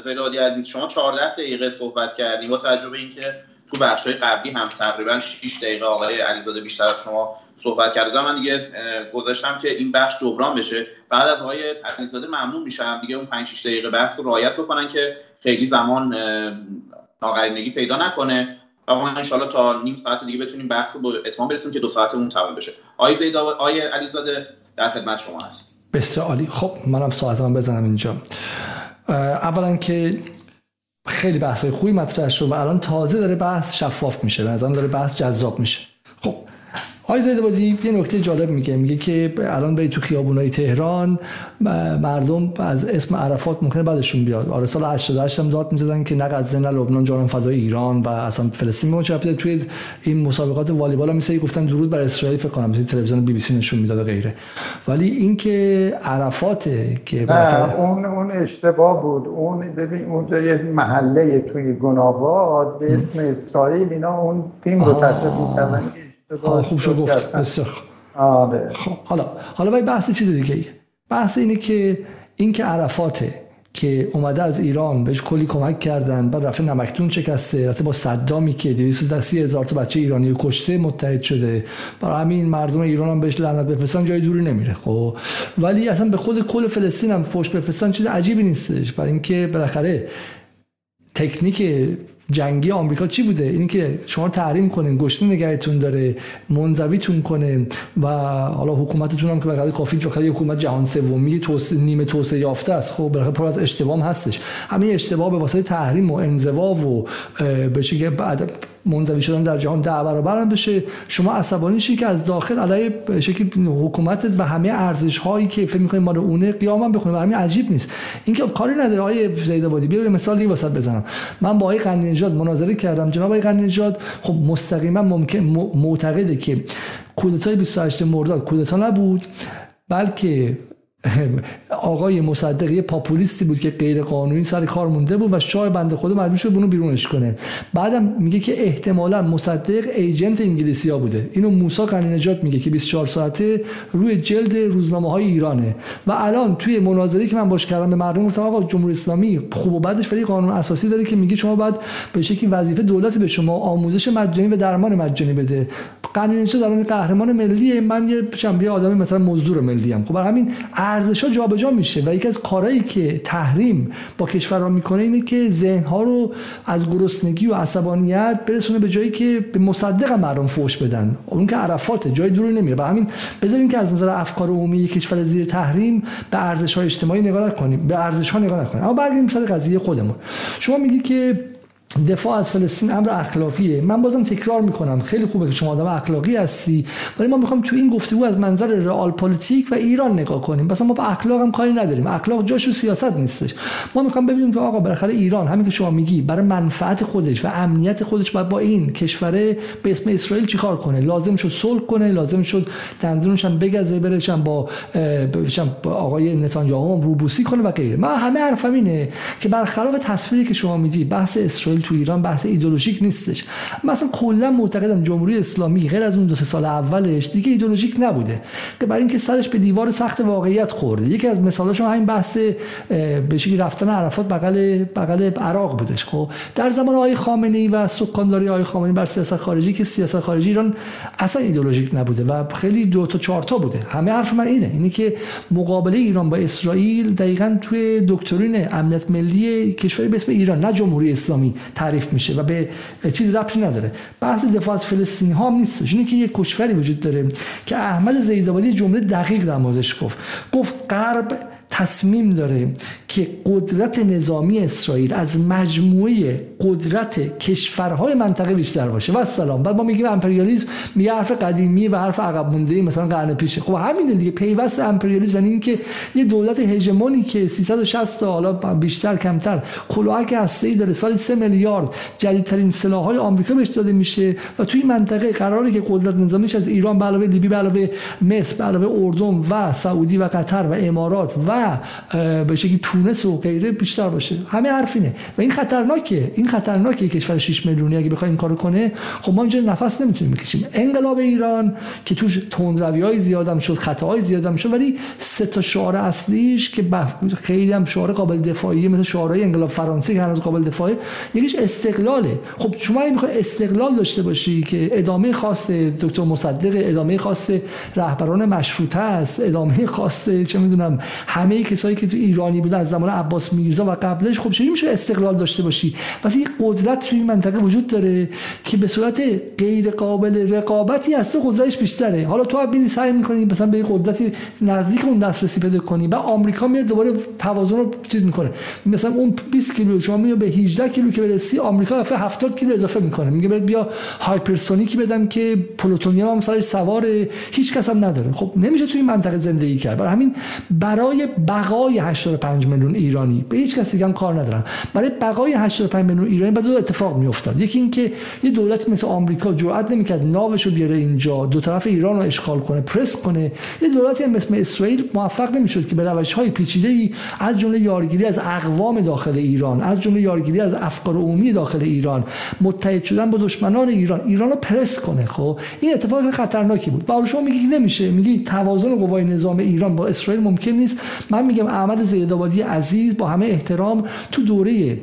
زیدادی عزیز شما 14 دقیقه صحبت کردیم با تجربه اینکه تو بخش های قبلی هم تقریبا 6 دقیقه آقای علیزاده بیشتر از شما صحبت کرده من دیگه گذاشتم که این بخش جبران بشه. بعد از آقای علیزاده ممنون میشم. دیگه اون 5 6 دقیقه بحث رو رعایت بکنن که خیلی زمان ناقرینگی پیدا نکنه. و ما انشالله تا نیم ساعت دیگه بتونیم بحث رو به اتمام برسیم که دو ساعتمون تمام بشه. آقای زیدا آقای علیزاده در خدمت شما هست. بسیار عالی. خب منم ساعتم بزنم اینجا. اولا که خیلی بحث های خوبی مطرح شد و الان تازه داره بحث شفاف میشه. به داره بحث جذاب میشه. آقای زیده بازی یه نکته جالب میگه. میگه که الان برید تو خیابونای تهران مردم از اسم عرفات ممکنه بعدشون بیاد. آره سال 88 هم داد می‌زدن که نه غزه نه لبنان جانم فدای ایران و اصلا فلسطین میمونه چه توی این مسابقات والیبال هم گفتن درود بر اسرائیل فکر کنم. تلویزیون بی بی سی نشون می‌داد و غیره. ولی اینکه عرفاته که اون اون اشتباه بود. اون ببین اونجا یه محله توی گناباد به اسم اسرائیل اینا اون تیم رو تشکیل می‌کردن. خوب شد گفت. بسیار آره. خب حالا حالا باید بحث چیز دیگه ای. بحث اینه که این که عرفاته که اومده از ایران بهش کلی کمک کردن بعد رفته نمکتون شکسته رفته با صدامی که 230 هزار تا بچه ایرانی کشته متحد شده. برای همین مردم ایران هم بهش لعنت بفرستن جای دوری نمیره. خب ولی اصلا به خود کل فلسطین هم فوش بفرستن چیز عجیبی نیستش. برای اینکه بالاخره تکنیک جنگی آمریکا چی بوده؟ اینی که شما تحریم کنین گشنه نگهتون داره منزویتون کنه و حالا حکومتتون هم که بقیه کافی جو حکومت جهان سومی توسعه نیمه توسعه یافته است. خب بالاخره پر از اشتباه هستش. همین اشتباه به واسطه تحریم و انزوا و به منزوی شدن در جهان ده برابر بشه. شما عصبانی شید که از داخل علیه شکل حکومت و همه ارزش هایی که فکر می‌کنید مال اونه قیام بخونه همین عجیب نیست. اینکه کاری نداره. آقای زیدابادی بیا یه مثال دیگه واسط بزنم. من با آقای قنی نژاد مناظره کردم. جناب آقای قنی نژاد خب مستقیما ممکن معتقده که کودتای 28 مرداد کودتا نبود بلکه آقای مصدق یه پاپولیستی بود که غیر قانونی سر کار مونده بود و شاه بنده خدا مجبور شد اونو بیرونش کنه. بعدم میگه که احتمالا مصدق ایجنت انگلیسی ها بوده. اینو موسی قنی نجات میگه که 24 ساعته روی جلد روزنامه های ایرانه. و الان توی مناظری که من باش کردم به مردم گفتم آقا جمهوری اسلامی خوب و بدش ولی قانون اساسی داره که میگه شما باید به شکلی وظیفه دولت به شما آموزش مجانی و درمان مجانی بده. قنی نجات الان قهرمان ملی من یه چند آدمی مثلا مزدور ملی ام خب همین ارزش ها جابجا میشه و یکی از کارهایی که تحریم با کشورها می‌کنه اینه که ذهن ها رو از گرسنگی و عصبانیت برسونه به جایی که به مصدق مردم فوش بدن. اون که عرفات جای دور نمیره. و همین بذاریم که از نظر افکار عمومی کشور زیر تحریم به ارزش های اجتماعی نگاه نکنیم. به ارزش ها نگاه نکنیم. اما برگردیم سر قضیه خودمون. شما میگی که دفاع از فلسطین امر اخلاقیه. من بازم تکرار می‌کنم. خیلی خوبه که شما آدم اخلاقی هستی. ولی ما می‌خوایم تو این گفتگو از منظر رئال پلیتیک و ایران نگاه کنیم. مثلا ما با اخلاق هم کاری نداریم. اخلاق جاش تو سیاست نیستش. ما می‌خوایم ببینیم که آقا بالاخره ایران همین که شما میگی برای منفعت خودش و امنیت خودش باید با این کشور به اسم اسرائیل چیکار کنه؟ لازم شد صلح کنه لازم شد دندونش هم بگزه برشن با آقای نتانیاهو روبوسی کنه و غیره. من همه حرفم اینه که برخلاف تصویری که شما میدی بحث اسرائیل تو ایران بحث ایدولوژیک نیستش. مثلا کلا معتقدم جمهوری اسلامی غیر از اون دو سه سال اولش دیگه ایدولوژیک نبوده. که برای اینکه سرش به دیوار سخت واقعیت خورده. یکی از مثالاش همین بحث به شکلی رفتن عرفات بغل بغل عراق بودش خب. در زمان آقای خامنه ای و سکانداری آقای خامنه‌ای بر سیاست خارجی که سیاست خارجی ایران اصلا ایدولوژیک نبوده و خیلی دو تا چهار تا بوده. همه حرف من اینه. اینه که مقابله ایران با اسرائیل دقیقا توی دکترین امنیت ملی کشوری به اسم ایران نه جمهوری اسلامی. تعریف میشه و به چیز ربطی نداره. بحث دفاع از فلسطینی ها نیست اینه که یه کشوری وجود داره که احمد زیدآبادی جمله دقیق در موردش گفت. گفت غرب تصمیم داره که قدرت نظامی اسرائیل از مجموعه قدرت کشورهای منطقه بیشتر باشه. و سلام بعد ما میگیم امپریالیسم میگه حرف قدیمی و حرف عقب مونده مثلا قرن پیشه خب همینه دیگه. پیوست امپریالیسم یعنی اینکه یه دولت هژمونی که 360 تا حالا بیشتر کمتر کلاهک هسته‌ای داره سال 3 میلیارد جدیدترین سلاح‌های آمریکا بهش داده میشه. و توی منطقه قراره که قدرت نظامیش از ایران به علاوه لیبی به علاوه مصر به علاوه اردن و سعودی و قطر و امارات و به شکلی تونس و غیره بیشتر باشه. همه حرف اینه. و این خطرناکه این خطرناکه کشور 6 میلیونی اگه بخواد این کارو کنه خب ما اینجا نفس نمی‌تونیم بکشیم. انقلاب ایران که توش تندروی های زیادم شد خطاهای زیادم شد ولی سه تا شعار اصلیش که خیلی هم شعار قابل دفاعی مثل شعارهای انقلاب فرانسه که هنوز قابل دفاعی یکیش استقلاله. خب شما اگه می‌خوای استقلال داشته باشی که ادامه خاص دکتر مصدق ادامه خاص رهبران مشروطه است ادامه خاص چه می‌دونم همه کسایی که تو ایرانی بودن از زمان عباس میرزا و قبلش خب چجوری میشه استقلال داشته باشی؟ وقتی قدرت توی منطقه وجود داره که به صورت غیر قابل رقابتی از تو قدرتش بیشتره. حالا تو ببینی سعی می‌کنی مثلا به قدرتی نزدیک اون دسترسی پیدا کنی و آمریکا میاد دوباره توازن رو چیز می‌کنه. مثلا اون 20 کیلو شما میاد به 18 کیلو که برسی آمریکا دفعه 70 کیلو اضافه می‌کنه. میگه بیا hypersonic ی بدم که پلوتونیوم هم سرش سوار هیچ کس هم نداره. خب نمیشه توی منطقه زندگی کرد. برای همین برای بقای 85 میلیون ایرانی. به هیچ کسی دیگه کار ندارن. برای بقای 85 میلیون ایرانی بعد دو اتفاق میافتاد. یکی اینکه یه دولت مثل آمریکا جرئت نمی‌کرد ناوش رو بیاره اینجا دو طرف ایران رو اشغال کنه پرس کنه. یه دولتی هم مثل اسرائیل موفق نمی‌شد که به روش های پیچیده ای از جمله یارگیری از اقوام داخل ایران از جمله یارگیری از افکار عمومی داخل ایران متحد شدن با دشمنان ایران ایران رو پرس کنه. خب این اتفاق خطرناکی بود. و شما میگی نمیشه. میگی توازن قوای نظام ایران با اسرائیل ممکن نیست. من میگم احمد زیدآبادی عزیز با همه احترام تو دوره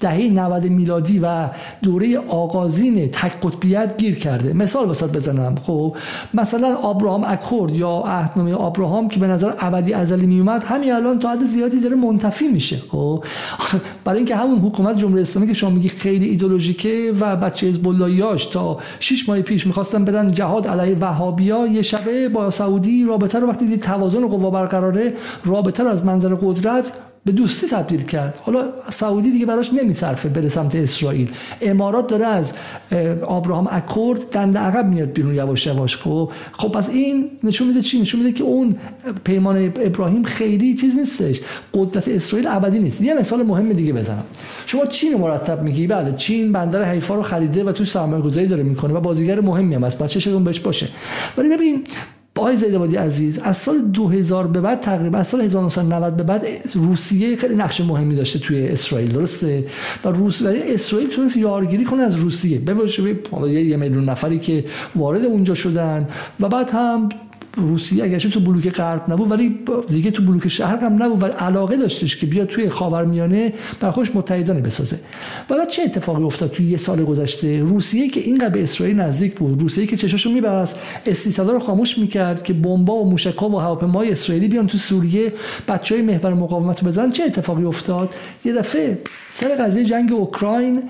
دهه 90 میلادی و دوره آغازین تک قطبیت گیر کرده. مثال واسط بزنم. خب مثلا ابراهام اکورد یا عهدنامه ابراهام که به نظر ابدی ازلی می اومد همین الان تا حد زیادی داره منتفی میشه. خب برای اینکه همون حکومت جمهوری اسلامی که شما میگی خیلی ایدولوژیکه و بچه حزب تا 6 ماه پیش می‌خواستن بدن جهاد علیه وهابیا یه شبه با سعودی رابطه رو وقتی دید توازن قوا برقراره رابطه رو از منظر قدرت به دوستی تبدیل کرد. حالا سعودی دیگه براش نمیصرفه بره سمت اسرائیل. امارات داره از ابراهام اکورد دند عقب میاد بیرون یواش یواش. خب خب پس این نشون میده چی؟ نشون میده که اون پیمان ابراهیم خیلی چیز نیستش. قدرت اسرائیل ابدی نیست. یه مثال مهم دیگه بزنم. شما چین مرتب میگی؟ بله چین بندر حیفا رو خریده و تو سرمایه گذاری داره می‌کنه و بازیگر مهمی هم است بچه‌ش بهش باشه. ولی ببین آقای زیدبادی عزیز از سال 2000 به بعد تقریبا از سال 1990 به بعد روسیه خیلی نقش مهمی داشته توی اسرائیل درسته؟ و روس اسرائیل تونست یارگیری کنه از روسیه. به یه میلیون نفری که وارد اونجا شدن و بعد هم روسیه اگرچه تو بلوک غرب نبود ولی دیگه تو بلوک شرق هم نبود و علاقه داشتش که بیاد توی خاورمیانه بر خودش متحدانه بسازه. و بعد چه اتفاقی افتاد توی یه سال گذشته؟ روسیه که اینقدر به اسرائیل نزدیک بود روسیه که چشاشو میبست اس رو خاموش می‌کرد که بمبا و موشک‌ها و هواپیماهای اسرائیلی بیان تو سوریه بچهای محور مقاومت رو بزنن. چه اتفاقی افتاد؟ یه دفعه سر قضیه جنگ اوکراین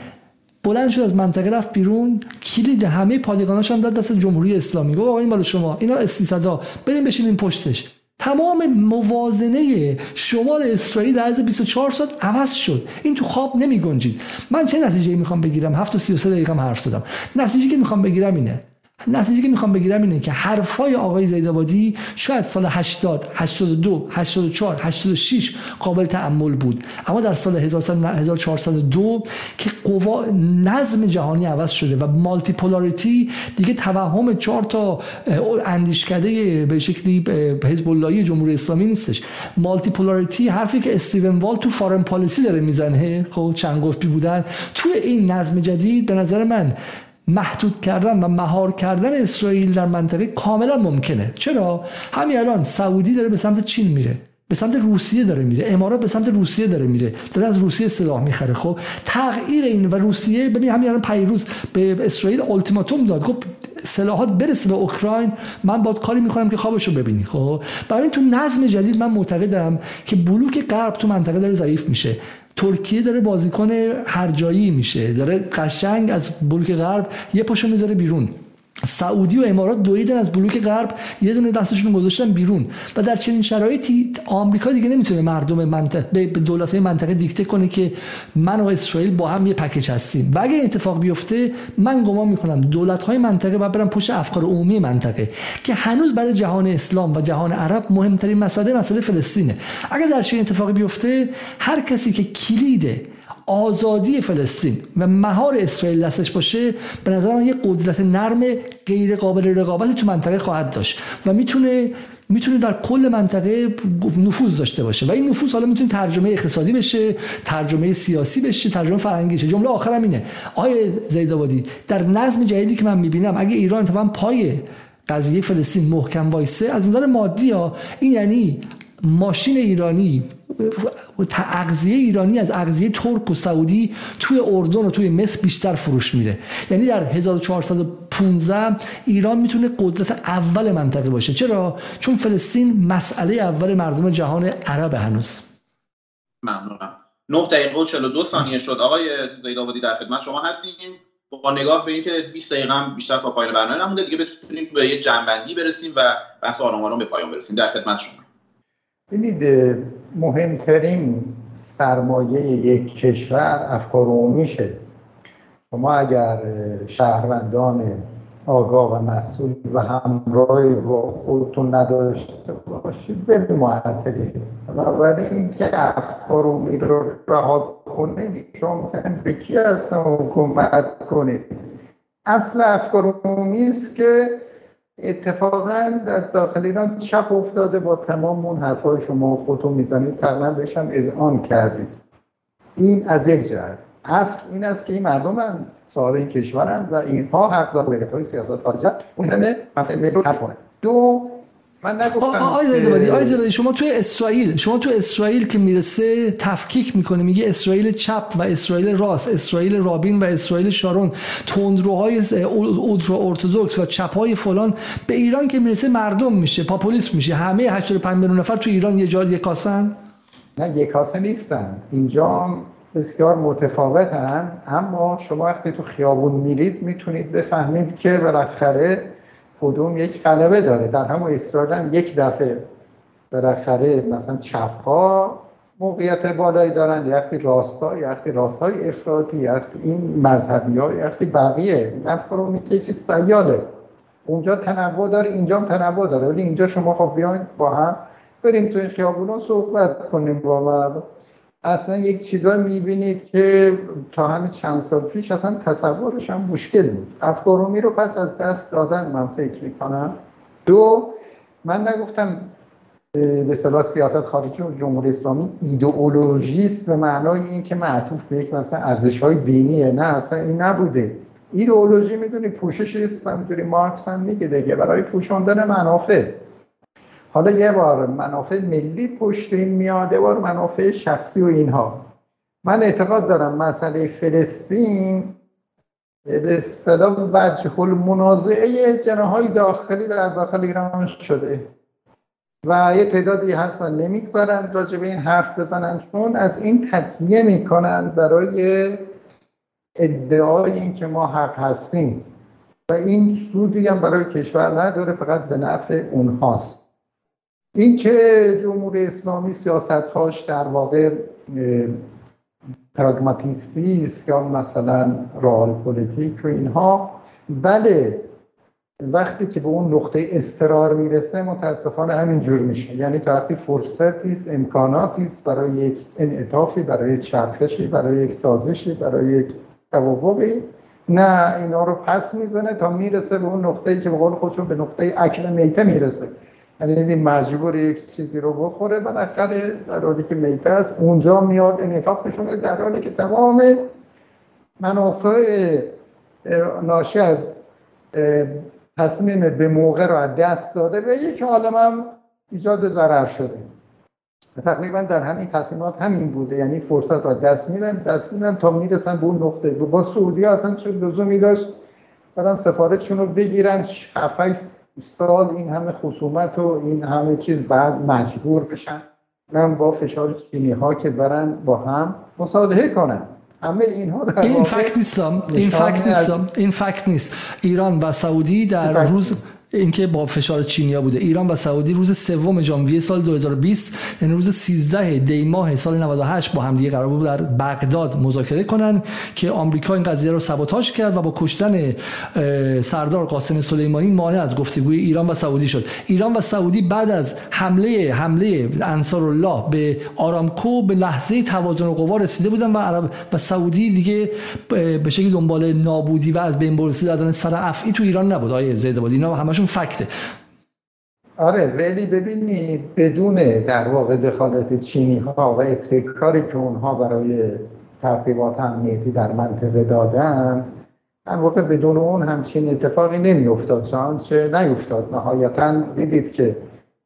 بلند شد از منطقه رفت بیرون. کلید همه پادگاناش هم داد دست جمهوری اسلامی. گفت آقا این مال شما اینا اس 300 بریم بشینیم پشتش. تمام موازنه شمال اسرائیل در عرض 24 ساعت عوض شد. این تو خواب نمی گنجید. من چه نتیجه می‌خوام بگیرم؟ 7 و 33 دقیقه حرف زدم. نتیجه که می‌خوام بگیرم اینه. نتیجه که می‌خوام بگیرم اینه که حرفای آقای زیدآبادی شاید سال 80 82 84 86 قابل تعمل بود. اما در سال 1402 که قوا نظم جهانی عوض شده و مالتی پولاریتی دیگه توهم چهار تا اندیشکده به شکلی حزب جمهوری اسلامی نیستش. مالتی پولاریتی حرفی که استیون وال تو فارن پالیسی داره می‌زنه خب چند گفتی بودن. توی این نظم جدید به نظر من محدود کردن و مهار کردن اسرائیل در منطقه کاملا ممکنه. چرا؟ همین الان سعودی داره به سمت چین میره به سمت روسیه داره میره امارات به سمت روسیه داره میره داره از روسیه سلاح می‌خره. خب تغییر این و روسیه ببین همین الان پیروز به اسرائیل التیماتوم داد. گفت سلاحات برسه به اوکراین. من باید کاری می‌کنم که خوابشو ببینی. خب برای تو نظم جدید من معتقدم که بلوک غرب تو منطقه داره ضعیف میشه. ترکیه داره بازیکن هر جایی میشه. داره قشنگ از بلوک غرب یه پاشو می‌ذاره بیرون. سعودی و امارات دویدن از بلوک غرب یه دونه دستشون گذاشتن بیرون. و در چنین شرایطی آمریکا دیگه نمی‌تونه مردم منطقه به دولت های منطقه دیکته کنه که من و اسرائیل با هم یه پکیج هستیم. و اگه اتفاق بیفته من گمان می‌کنم دولت های منطقه باید برن پشت افکار عمومی منطقه که هنوز برای جهان اسلام و جهان عرب مهمترین مسئله مسئله فلسطینه. اگر در چنین اتفاقی بیفته هر کسی که کلیده آزادی فلسطین و مهار اسرائیل دستش باشه به نظر من یه قدرت نرم غیر قابل رقابتی تو منطقه خواهد داشت و می‌تونه می‌تونه در کل منطقه نفوذ داشته باشه و این نفوذ حالا می‌تونه ترجمه اقتصادی بشه ترجمه سیاسی بشه ترجمه فرهنگی بشه. جمله آخرم اینه. آیه زیدآبادی در نظم جدیدی که من می‌بینم اگه ایران اتفاقا پای قضیه فلسطین محکم وایسه از نظر مادی ها این یعنی ماشین ایرانی اغذیه ایرانی از اغذیه ترک و سعودی توی اردن و توی مصر بیشتر فروش میره. یعنی در 1415 ایران می‌تونه قدرت اول منطقه باشه. چرا؟ چون فلسطین مسئله اول مردم جهان عرب هنوز. ممنونم. 9 دقیقه و 42 ثانیه شد. آقای زیدآبادی در خدمت شما هستیم. با نگاه به اینکه 20 دقیقه هم بیشتر تا پایان برنامه نمونده دیگه بتونیم به یه جنبندی برسیم و بحث آرام آرام به پایان برسیم. در خدمت شما. ببینید مهمترین سرمایه یک کشور افکار عمومیشه. شما اگر شهروندان آگاه و مسئول و همراهی با خودتون نداشته باشید به معطلی. بنابراین که افکار عمومی رو رها کنید شما به کی اصلا حکومت کنید؟ اصل افکار عمومی است که اتفاقا در داخل ایران چپ افتاده با تمام اون حرفای شما خودتون می‌زنید تقریبا بهش هم اذعان کردید. این از یک جهت. اصل این است که این مردم هم صاحب این کشورند و اینها حق دارن های سیاست خارجه اون همه مسئله دو من نگفتم آی شما تو اسرائیل شما تو اسرائیل که می‌رسه تفکیک می‌کنه میگه اسرائیل چپ و اسرائیل راست اسرائیل رابین و اسرائیل شارون تندروهای اولترا ارتودکس و چپ های فلان به ایران که می‌رسه مردم میشه پاپولیس میشه همه 85 میلیون نفر تو ایران یه جا یکاسن نه یکاسه نیستن. اینجا بسیار متفاوتن اما شما وقتی تو خیابون میرید می‌تونید بفهمید که بالاخره کدوم یک غلبه داره. در همون اسرائیل هم یک دفعه بالاخره مثلا چپ ها موقعیت بالایی دارن. یختی راستا یختی راستای افراطی یختی این مذهبی ها یختی بقیه. افکار اون کسی سیاله. اونجا تنوع داره اینجا هم تنوع داره. ولی اینجا شما خب بیاین با هم بریم تو این خیابونا صحبت کنیم با مردم. اصلا یک چیزایی می‌بینید که تا همین چند سال پیش اصلا تصورش هم مشکل بود. افکارومی رو پس از دست دادن من فکر می‌کنم. دو من نگفتم به صلاح سیاست خارجی و جمهوری اسلامی ایدئولوژیست به معنای اینکه معطوف به یک مثلا ارزش های دینیه نه اصلا این نبوده. ایدئولوژی می‌دونی پوشش است. همینجوری مارکس هم میگه دیگه برای پوشاندن منافع. حالا یه بار منافع ملی پشت این میاد یه بار منافع شخصی و اینها. من اعتقاد دارم مسئله فلسطین به اصطلاح وجه المنازعه جناهای داخلی در داخل ایران شده. و یه تعدادی هستن نمی‌گذارن راجع به این حرف بزنن چون از این تجزیه می‌کنن برای ادعای اینکه ما حق هستیم. و این سودی هم برای کشور نداره فقط به نفع اونهاست. اینکه جمهوری اسلامی سیاستهاش در واقع پراگماتیستی است یا مثلا رال پلیتیک و اینها بله وقتی که به اون نقطه اضطرار می‌رسه متاسفانه همین جور میشه. یعنی تا وقتی فرصتی است امکاناتی است برای یک انعطافی برای چرخشی برای یک سازشی برای یک توافقی نه اینا رو پس می‌زنه تا می‌رسه به اون نقطه‌ای که به قول خودشون به نقطه اکل میته می‌رسه. یعنی مجبور یک چیزی رو بخوره بالاخره در حالی که میته است اونجا میاد انعطاف نشون در حالی که تمام منافع ناشی از تصمیم به موقع رو دست داده به یک عالم هم ایجاد ضرر شده. تقریبا در همین تصمیمات همین بوده. یعنی فرصت را دست میدن دست میدن تا می‌رسن به اون نقطه. با سعودی اصلا چه لزومی داشت؟ برن سفارتشون رو بگیرن 7 سال این همه خصومت و این همه چیز بعد مجبور بشن. من با فشار چینی ها که برن با هم مصالحه کنن. همه اینها در این فکت نیستم. این فکت نیستم. این فکت نیست. ایران و سعودی در روز اینکه با فشار چینیا بوده. ایران و سعودی روز سوم ژانویه سال 2020 یعنی روز 13 دی ماه سال 98 با همدیگه قرار بود در بغداد مذاکره کنن که آمریکا این قضیه رو سابوتاژ کرد و با کشتن سردار قاسم سلیمانی مانع از گفتگوی ایران و سعودی شد. ایران و سعودی بعد از حمله حمله انصار الله به آرامکو به لحظه توازن قوا رسیده بودن و عرب و سعودی دیگه به شکلی دنبال نابودی و از بین بردن سر افعی تو ایران نبود. آیه زیدآبادی اینا همش همشون فکته. آره ولی ببینید بدون در واقع دخالت چینی ها و ابتکاری که اونها برای ترتیبات امنیتی در منطقه دادن در واقع بدون اون همچین اتفاقی نمی افتاد چه نیفتاد. نهایتا دیدید که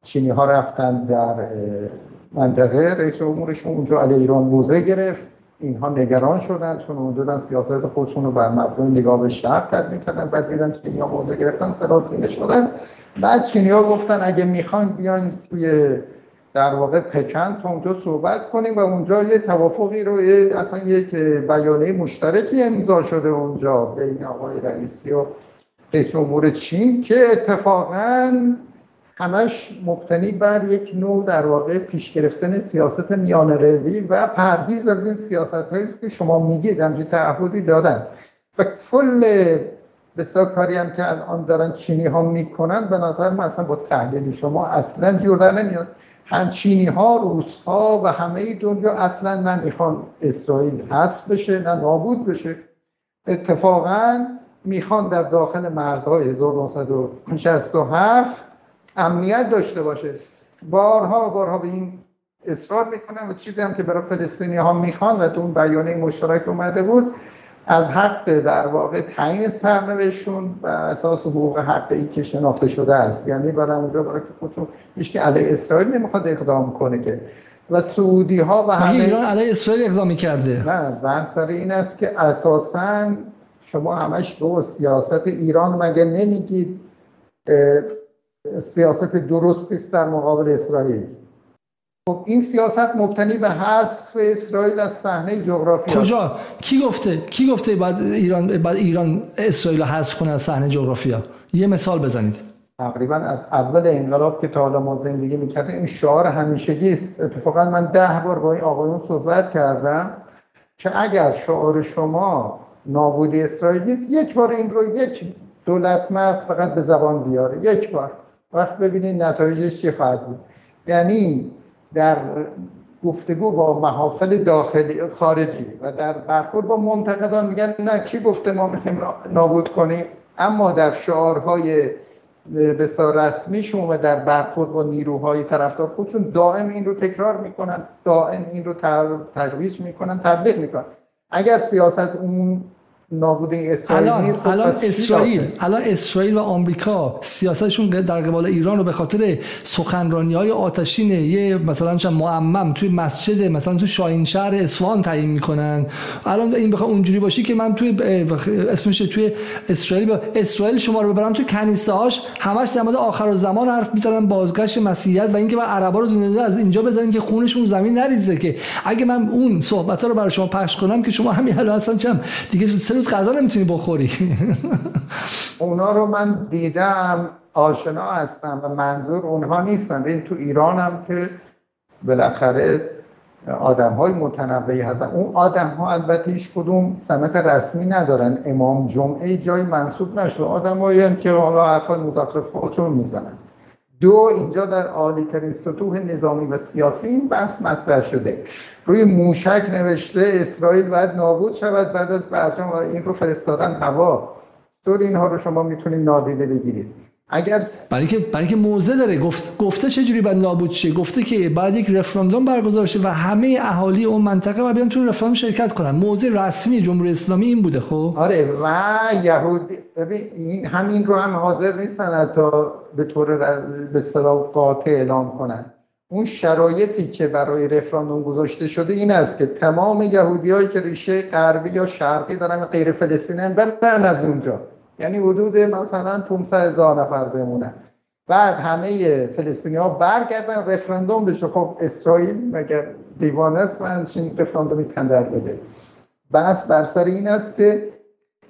چینی ها رفتن در منطقه. رئیس جمهورشون اونجا علی ایران موزه گرفت. اینها نگران شدن چون اون سیاست خودشون رو بر مبنای نگاه به شرق تدبیر کردن بعد دیدن چینی ها موزه گرفتن سراسینه شدن. بعد چینی ها گفتن اگه می‌خواین بیاین توی در واقع پکن تا اونجا صحبت کنیم و اونجا یه توافقی رو اصلا یک بیانیه مشترکی امضا شده اونجا بین آقای رئیسی و رئیس جمهور چین که اتفاقا همش مبتنی بر یک نوع در واقع پیش گرفتن سیاست میان روی و پرهیز از این سیاست هایی که شما میگید همچین تعهدی دادن. و کل بسیار کاری هم که الان دارن چینی ها می‌کنن به نظر من اصلا با تحلیل شما اصلا جور در نمیاد. هم چینی ها روس ها و همه دنیا اصلا نمی‌خوان اسرائیل حذف بشه نه نابود بشه. اتفاقا می‌خوان در داخل مرزهای 1967 امنیت داشته باشه. بارها بارها به این اصرار می‌کنن و چیزی هم که برای فلسطینی ها می‌خوان و تو اون بیانیه مشترک اومده بود از حق در واقع تعیین سرنوشتشون و اساس حقوق حق ای که شناخته شده است. یعنی برای اونجا برای که خودشون هیچ که علیه اسرائیل نمی‌خواد اقدام کنه که. و سعودی ها و همه ایران علیه اسرائیل اقدام کرده نه بحث سر این است که اساسا شما همش دو سیاست ایران مگه نمیگید؟ سیاست درستی است در مقابل اسرائیل. خب این سیاست مبتنی به حذف اسرائیل از صحنه جغرافی کجا؟ کی گفته؟ کی گفته بعد ایران بعد ایران اسرائیل حذف کنه از صحنه جغرافیا؟ یه مثال بزنید. تقریبا از اول انقلاب که تا حالا ما زندگی می‌کردیم این شعار همیشگی است. اتفاقا من ده بار با این آقایون صحبت کردم که اگر شعار شما نابودی اسرائیل نیست یک بار این رو یک دولت مرد فقط به زبان بیاره. یک بار. وقت ببینید نتایجش چی خواهد بود. یعنی در گفتگو با محافل داخلی خارجی و در برخورد با منتقدان میگن نه کی گفته ما می‌خوایم نابود کنیم؟ اما در شعارهای بسیار رسمیشون و در برخورد با نیروهای طرفدار خودشون دائم این رو تکرار می‌کنن دائم این رو ترویج می‌کنن تبلیغ می‌کنن. اگر سیاست اون نابود اسرائیل الان نیست خب الان اسرائیل الان اسرائیل و آمریکا سیاستشون در قبال ایران رو به خاطر سخنرانی های آتشین یه مثلا چند معمم توی مسجد مثلا تو شاهین شهر اصفهان تعیین می‌کنن. الان این بخواد اونجوری باشی که من توی اسمش توی اسرائیل با اسرائیل شما رو ببرن تو کنیسه هاش همش در مورد آخر زمان حرف می‌زنن بازگشت مسیحیت و اینکه با عربا رو دونه از اینجا بزنیم که خونشون زمین نریزه که. اگه من اون صحبت ها رو برای شما پخش کنم که شما همین الان اصلا چم دیگه سه روز غذا نمی‌تونی بخوری. اونا رو من دیدم آشنا هستم و منظور اونها نیستن. این تو ایران هم که بالاخره آدم های متنوعی هستن. اون آدم ها البته هیچ کدوم سمت رسمی ندارن. امام جمعه جای منصوب نشده. آدم هایی که حالا حرفای مزخرف خودشون می‌زنن. دو اینجا در عالی ترین سطوح نظامی و سیاسی این بحث مطرح شده. روی موشک نوشته اسرائیل باید نابود شود بعد از برجام این رو فرستادن هوا. دور اینها رو شما می‌تونید نادیده بگیرید. اگر برای که برای که موزه داره. گفت گفته چه جوری باید نابود شه؟ گفته که بعد یک رفراندوم برگزار شه و همه اهالی اون منطقه و بیان تو رفراندوم شرکت کنن. موزه رسمی جمهوری اسلامی این بوده خب؟ آره و یهودی ببین این همین رو هم حاضر نیستن تا به طور به قاطع اعلام کنن. اون شرایطی که برای رفراندوم گذاشته شده این است که تمام یهودی هایی که ریشه غربی یا شرقی دارن غیر فلسطینی برن از اونجا. یعنی حدود مثلا 500 هزار نفر بمونن. بعد همه فلسطینی ها برگردن رفراندوم بشه. خب اسرائیل مگر دیوانه است و همچین رفراندومی تندر بده؟ بس بر سر این است که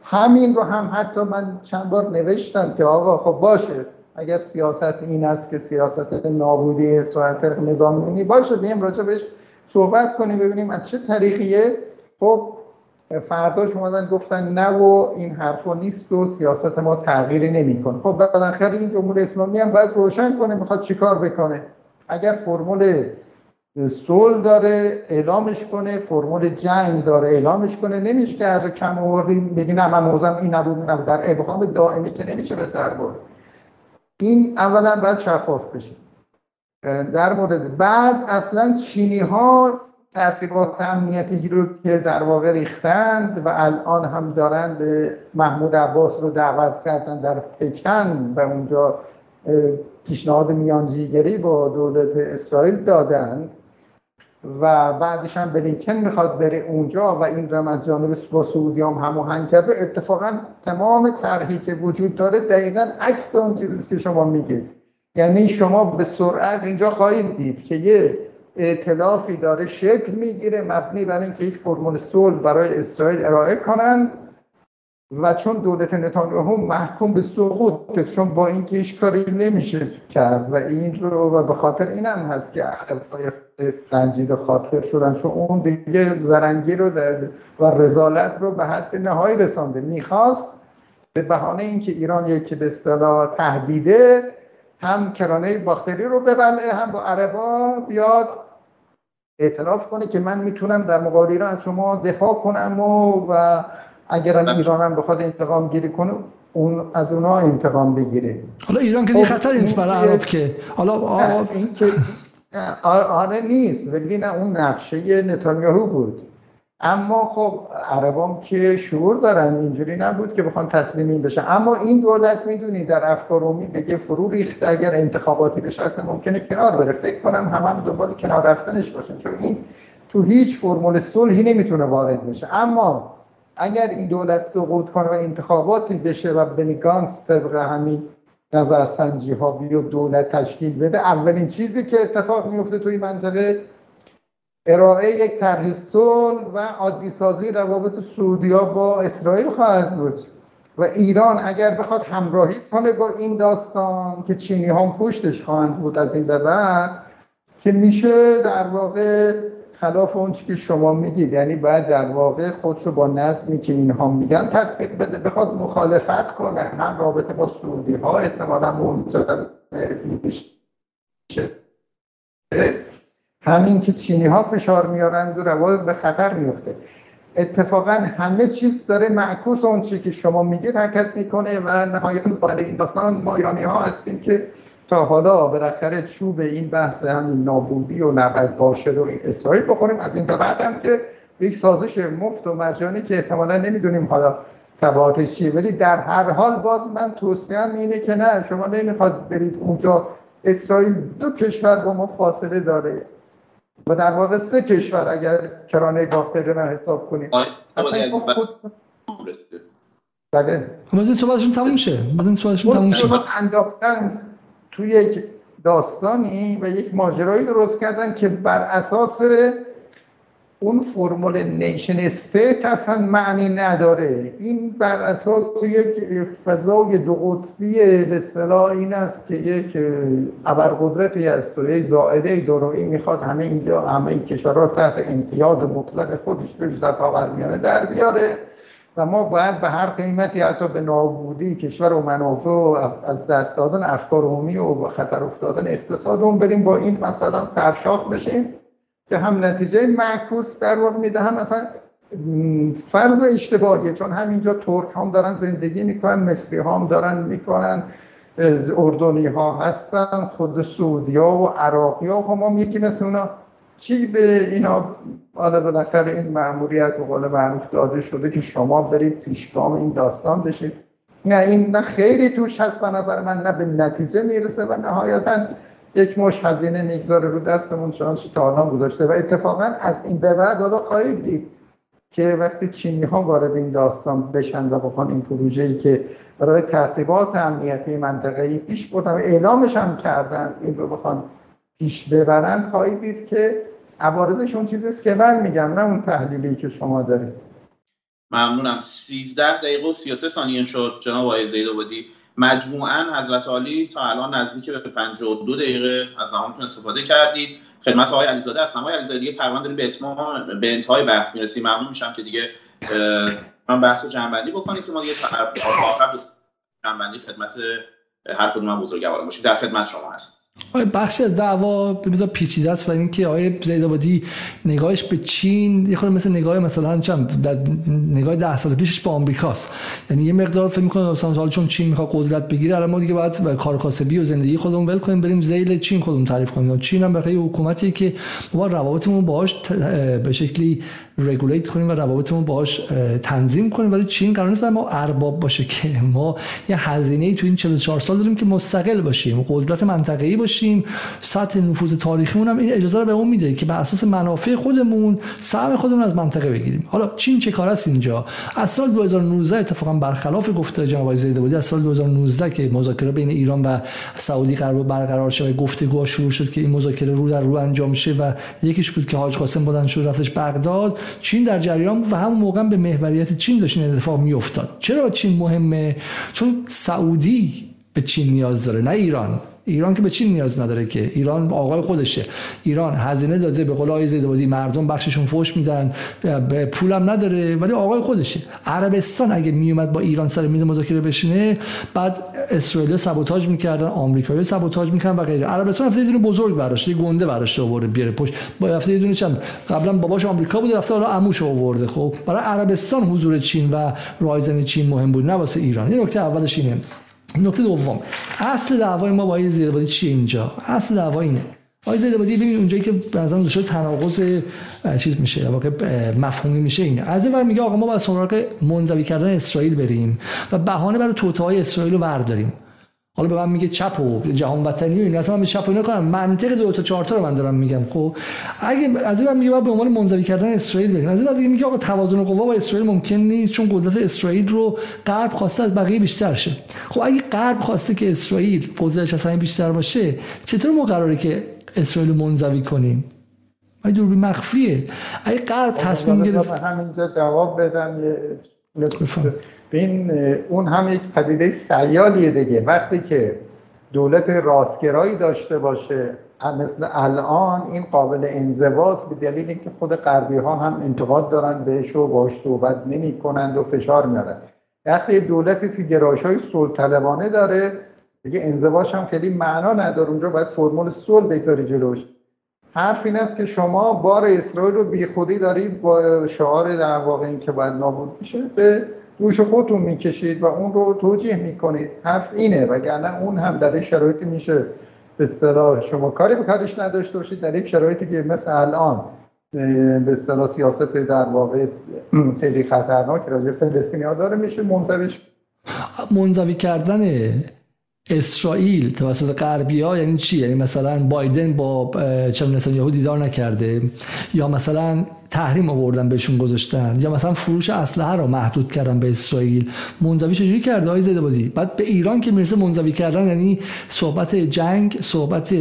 همین رو هم حتی من چند بار نوشتم که آقا خب باشه. اگر سیاست این است که سیاست نابودی اسرائیل طریق نظامی باشه بیم راجع بهش صحبت کنیم ببینیم از چه طریقیه. خب فرداش اومدن گفتن نه و این حرفا نیست و سیاست ما تغییری نمی‌کنه. خب بالاخره این جمهوری اسلامی هم باید روشن کنه می‌خواد چیکار بکنه. اگر فرمول صلح داره اعلامش کنه فرمول جنگ داره اعلامش کنه نمیشه که از کم آوردیم بگی نه من موزم این نبود. در ابهام دائمی که نمیشه به سر برد. این اولا باید شفاف بشه. در مورد بعد اصلا چینی ها ترتیبات امنیتی رو که در واقع ریختند و الان هم دارند محمود عباس رو دعوت کردن در پکن و اونجا پیشنهاد میانجیگری با دولت اسرائیل دادند. و بعدش هم بلینکن می‌خواد بره اونجا و این رم از جانب با سعودی هم هماهنگ کرده. اتفاقا تمام طرحی که وجود داره دقیقا عکس اون چیزی که شما میگید. یعنی شما به سرعت اینجا خواهید دید که یه اعتلافی داره شکل می‌گیره مبنی بر اینکه یک فرمول صلح برای اسرائیل ارائه کنند و چون دولت نتانیاهو محکوم به سقوط چون با اینکه هیچ کاری نمیشه کرد و این رو و به خاطر این هم هست که عقلهای رنجید خاطر شدن. چون اون دیگه زرنگی رو در و رزالت رو به حد نهایی رسانده. می‌خواست به بهانه اینکه ایران یکی به اصطلاح تهدیده هم کرانه باختری رو ببله هم با عربا بیاد اعتراف کنه که من می‌تونم در مقابل ایران از شما دفاع کنم و, و اگر ایران هم بخواد انتقام گیری کنه اون از اونا انتقام بگیره. حالا ایران که خب خطر نیست برای عرب که. حالا این که آره نیست ولی نه اون نقشه نتانیاهو بود. اما خب عربام که شعور دارن اینجوری نبود که بخوان تسلیم این بشن اما این دولت می‌دونی در افکار رومی بگه فرو ریخته اگر انتخاباتی بشه اصلا ممکنه کنار بره. فکر کنم هم هم دنبال کنار رفتنش باشن. چون این تو هیچ فرمول صلحی نمی‌تونه وارد بشه. اما اگر این دولت سقوط کنه و انتخاباتی بشه و بنیگانس طبق همین نظرسنجی ها بیو دولت تشکیل بده. اولین چیزی که اتفاق میفته توی منطقه ارائه یک طرح صلح و عادی سازی روابط سعودیا با اسرائیل خواهد بود. و ایران اگر بخواد همراهی کنه با این داستان که چینی هم پشتش خواهند بود از این به بعد که میشه در واقع خلاف اون که شما میگید. یعنی باید در واقع خودشو با نظمی که اینها میگن تطبیق بده. بخواد مخالفت کنه. هم رابطه با سعودی ها احتمالا اونجا همین که چینی ها فشار میارند و روابط به خطر میفته اتفاقا همه چیز داره معکوس اون چی که شما میگید حرکت می‌کنه و نهایت این داستان ما ایرانی ها هستیم که تا حالا بالاخره چوب این بحث همین نابودی و نبد باشه رو اسرائیل بخوریم. از این به بعدم که یک سازش مفت و مجانی که احتمالا نمی‌دونیم حالا تبعاتش چیه ولی در هر حال باز من توصیم اینه که نه شما نمی‌خواد برید اونجا. اسرائیل دو کشور با ما فاصله داره و در واقع سه کشور اگر کرانه باختری رو حساب کنیم. اصلا خود بله. این صحبتشون تموم شه. این صحبتشون تموم شه. انداختن توی یک داستانی و یک ماجرایی درست کردن که بر اساس اون فرمول نیشن استیت اصلا معنی نداره. این بر اساس یک فضای دو قطبی به اصطلاح این است که یک ابرقدرتی است و یک زائده درویی می‌خواد همه اینجا همه این کشورها تحت امتیاد مطلق خودش رو در خاورمیانه در بیاره. و ما باید به هر قیمتی حتی به نابودی کشور و منافع و از دست دادن افکار عمومی و خطر افتادن اقتصاد اون بریم با این مثلا سرشاخ بشیم که هم نتیجه معکوس در واقع میده هم مثلا فرض اشتباهیه چون همینجا ترک هم دارن زندگی می‌کنن مصری هم دارن می‌کنن اردنی ها هستن خود سعودی ها و عراقی ها خب ما یکی مثل اونا چی به اینا حالا بالاخره این معمولیت به قول معروف داده شده که شما برید پیشگام این داستان بشید؟ نه این نه خیلی توش هست به نظر من نه به نتیجه می‌رسه و نهایتا یک مش هزینه می‌گذاره رو دستمون چنانچه تا گذاشته. و اتفاقا از این به بعد حالا خواهید دید که وقتی چینی ها وارد این داستان بشن و بخوان این پروژه ای که برای ترتیبات امنیتی منطقه‌ای پیش بردن اعلامش هم کردن این رو بخوان پیش ببرند خواهید دید که عوارضش اون چیزیست که من میگم نه اون تحلیلی که شما دارید. ممنونم. 13 دقیقه و 33 ثانیه شد. جناب آقای زیدآبادی مجموعا حضرت عالی تا الان نزدیک به 52 دقیقه از زمانتون استفاده کردید. خدمت آقای علیزاده از آقای علیزاده دیگه تقریبا داریم به اتمام به انتهای بحث می‌رسیم. ممنون میشم که دیگه من بحث جنبندی بکنید که ما دیگه آخر جنبندی خدمت هر کدوم بزرگواران باشیم. در خدمت شما هست آره بخشی از دعوا بذار پیچیده است و اینکه آیه زیدآبادی نگاهش به چین یه خورده مثل نگاه مثلا چم در نگاه ده سال پیشش به آمریکاست یعنی یه مقدار فکر می‌کنه مثلا چون چین می‌خواد قدرت بگیره الان ما دیگه باید کار کاسبی و زندگی خودمون ول کنیم بریم زیل چین خودمون تعریف کنیم. چین هم بخاطر حکومتی که ما روابطمون باهاش به شکلی رگولیت کنیم و روابطمون باهاش تنظیم کنیم. ولی چین قرار نیست ما ارباب باشه که ما یه هزینه تو این 44 سال داریم که مستقل باشیم قدرت منطقه‌ای باشیم سطح نفوذ تاریخیمون هم این اجازه رو به اون میده که بر اساس منافع خودمون سهم خودمون از منطقه بگیریم. حالا چین چه کار است اینجا؟ از سال 2019 اتفاقا برخلاف گفته جناب آقای زیدابادی از سال 2019 که مذاکره بین ایران و سعودی قرار برقرار شه و گفتگو شروع شد که این مذاکره رو در رو انجام شه و یکیش بود که حاج قاسم بودن شد رفتش بغداد. چین در جریان و همون موقع به محوریت چین داشت این اتفاق میافتاد. چرا چین مهمه؟ چون سعودی به چین نیاز داره نه ایران. ایران که به چین نیاز نداره که. ایران آقای خودشه. ایران هزینه داده به قول آقای زیدآبادی مردم بخششون فوش میدن به پولم نداره ولی آقای خودشه. عربستان اگه میومد با ایران سر میز مذاکره بشینه بعد اسرائیل سابوتاژ می‌کردن آمریکایی سابوتاژ می‌کردن و غیره. عربستان رفته یه بزرگ براش یه گنده براش آورده بیاره پشت. با رفته یه دونه چند؟ قبلا باباش آمریکا بود رفته حالا عموش آورده. خب برای عربستان حضور چین و رایزن چین مهم بود نه واسه ایران. این نکته اولش اینه. نکته دوم اصل دعوای ما با زیدابادی چیه اینجا؟ اصل دعوا اینه. آقای زیدابادی ببین اونجایی که بعضا دچار تناقض چیز میشه واقع مفهومی میشه اینه. از این میگه آقا ما با سراغ منزوی کردن اسرائیل بریم و بهانه برای توطئه اسرائیل رو برداریم حالا به من میگه چپ و جهان وطنی و این. اصلا من به چپ و اینا کنم منطق دو تا چهار تا رو من دارم میگم خب؟ اگه از این میگه به عنوان منزوی کردن اسرائیل بریم. از این دیگه میگه آقا توازن قوا با اسرائیل ممکن نیست چون قدرت اسرائیل رو غرب خواسته از بقیه بیشتر شه. خب اگه غرب خواسته که اسرائیل قدرتش اصلا بیشتر باشه چطور ما قراره که اسرائیل منزوی کنیم؟ ما دوربین مخفیه؟ اگه غرب تصمیم گرفت همینجا جواب بدم. این اون هم یک پدیده سیالیه دیگه. وقتی که دولت راستگرایی داشته باشه مثل الان این قابل انزواست به دلیل اینکه خود غربی ها هم انتقاد دارن بهش و باش صحبت نمی کنند و فشار میارن. وقتی دولتی که گرایش های طلبانه داره دیگه انزواش هم خیلی معنا نداره. اونجا باید فرمول صلح بگذاری جلوش. حرف این است که شما بار اسرائیل رو بیخودی دارید با شعار در واقع این که باید نابود میشه به دوش خودتون می‌کشید و اون رو توجیه می‌کنید. حرف اینه وگرنه اون هم در شرایطی میشه. به اصطلاح شما کاری به کارش نداشته باشید در یک شرایطی که مثل الان به اصطلاح سیاست در واقع خیلی خطرناک راجع ها داره میشه منزویش منزوی کردن اسرائیل توسط غربی ها یعنی چی؟ یعنی مثلا بایدن با چند نتانیاهو دیدار نکرده؟ یا مثلا تحریم آوردن بهشون گذاشتن؟ یا مثلا فروش اسلحه رو محدود کردن به اسرائیل؟ منزوی چجوری کرده های زده بودی بعد به ایران که می‌رسه منزوی کردن یعنی صحبت جنگ صحبت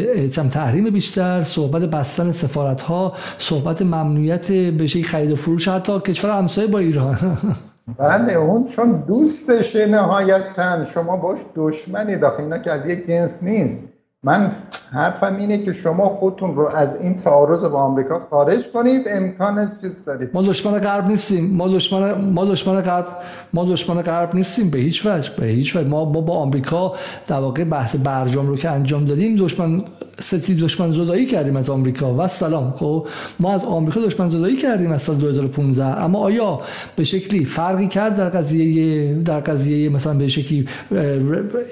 تحریم بیشتر صحبت بستن سفارت ها صحبت ممنوعیت بشه خرید و فروش حتی کشور همسایه با ایران. بله اون چون دوستشه نهایتا شما باش دشمنی داخل اینا که از یک جنس نیست. من حرفم اینه که شما خودتون رو از این تعارض با آمریکا خارج کنید امکان چیز دارید. ما دشمن غرب نیستیم. ما دشمن ما دشمن غرب ما دشمن غرب نیستیم به هیچ وجه به هیچ وجه. ما با آمریکا در واقع بحث برجام رو که انجام دادیم دشمن ستی دشمن زدایی کردیم از آمریکا. و سلام خب ما از آمریکا دشمن زدایی کردیم از سال 2015 اما آیا به شکلی فرقی کرد در قضیه در قضیه مثلا به شکلی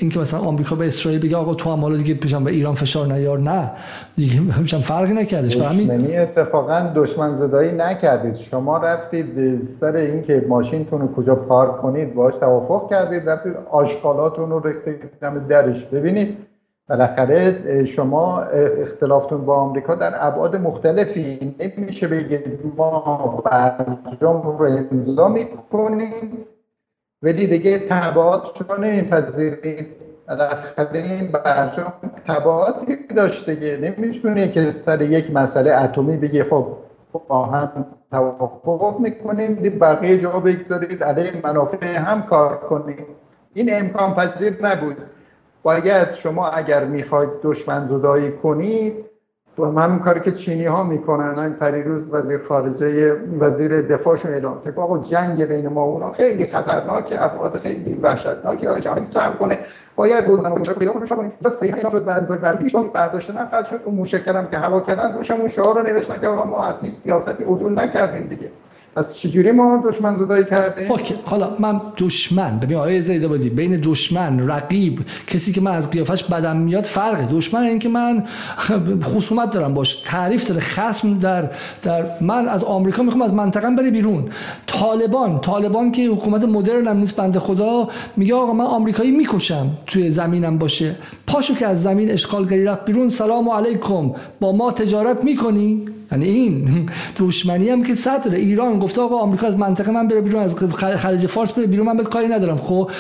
اینکه مثلا آمریکا به اسرائیل بگه آقا تو هم حالا دیگه پیشم به ایران فشار نیار نه. دیگه هم فرقی نکردش. همین اتفاقا دشمن زدایی نکردید. شما رفتید سر اینکه ماشینتون رو کجا پارک کنید باش توافق کردید رفتید آشغالاتون رو ریختید درش ببینید. بالاخره شما اختلافتون با آمریکا در ابعاد مختلفی. نمیشه بگید ما برجام رو امضا می‌کنیم ولی دیگه تبعات شما نمیپذیرید. بالاخره این برجام تبعاتی داشته دیگه نمیشونه که سر یک مسئله اتمی بگه خب با هم توافق می‌کنیم بقیه جا بگذارید علیه منافع هم کار کنیم. این امکان پذیر نبود باید شما اگر می‌خواید دشمن زدایی کنید و همین کاری که چینی ها می‌کنن این پریروز وزیر خارجه وزیر دفاعشون اعلام کرد. آقا جنگ بین ما و اونا خیلی خطرناکه افراد خیلی وحشتناکی آقا جهانی تو کنه. باید بود. من موشک پیدا شما بس صحیح اینا شد بعد بعد پیش برداشت نقل شد. اون موشک که هوا کردن روش اون شعار رو نوشتن که ما از سیاستی عدول نکردیم دیگه. پس چجوری ما دشمن زدایی کردیم؟ اوکی حالا من دشمن ببین آقای بودی بین دشمن رقیب کسی که من از قیافش بدم میاد فرقه. دشمن این که من خصومت دارم باش تعریف داره خصم در در من از آمریکا می‌خوام از منطقه بره بیرون. طالبان طالبان که حکومت مدرن هم نیست بنده خدا میگه آقا من آمریکایی می‌کشم توی زمینم باشه. پاشو که از زمین اشغالگری رفت بیرون سلام علیکم با ما تجارت می‌کنی؟ یعنی این دشمنی هم که صدر ایران گفته آقا آمریکا از منطقه من بره بیرون از خلیج فارس بره بیرون من بهت کاری ندارم. خب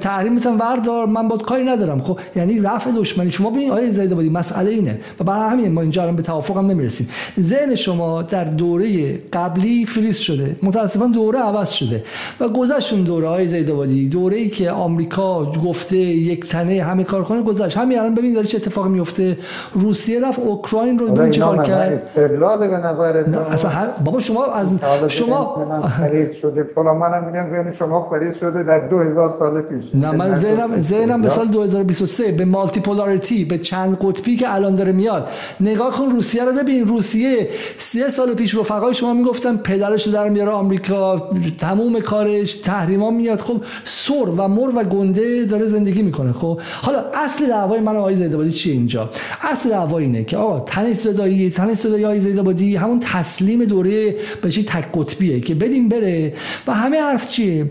تحریم می‌تونم وردار من باید کاری ندارم. خب یعنی رفع دشمنی. شما ببین آیه زیاد بادی مسئله اینه. و برای همین ما اینجا الان به توافق هم نمی‌رسیم. ذهن شما در دوره قبلی فریز شده. متاسفانه دوره عوض شده. و گذشت اون دوره های زید بادی دوره ای که آمریکا گفته یک تنه همه کار کنه گذشت. همین الان ببین داره چه اتفاقی میفته روسیه رفت اوکراین رو ببین چیکار کرد. استقلال به نظر اصلا هر... بابا شما از شما فریز شده فلان منم میگم ذهن شما فریز شده در 2000 سال پیش. نه من ذهنم ذهنم به سال 2023 به مالتی پولاریتی به چند قطبی که الان داره میاد. نگاه کن روسیه رو ببین. روسیه سه سال پیش رفقای شما می‌گفتن پدرش در میاره آمریکا تموم کارش تحریما میاد. خب سر و مر و گنده داره زندگی می‌کنه. خب حالا اصل دعوای من و آقای زیدابادی چیه اینجا؟ اصل دعوا اینه که آقا تنش صدایی تنش صدایی آقای زیدابادی همون تسلیم دوره به چی تک قطبیه که بدیم بره و همه حرف چیه؟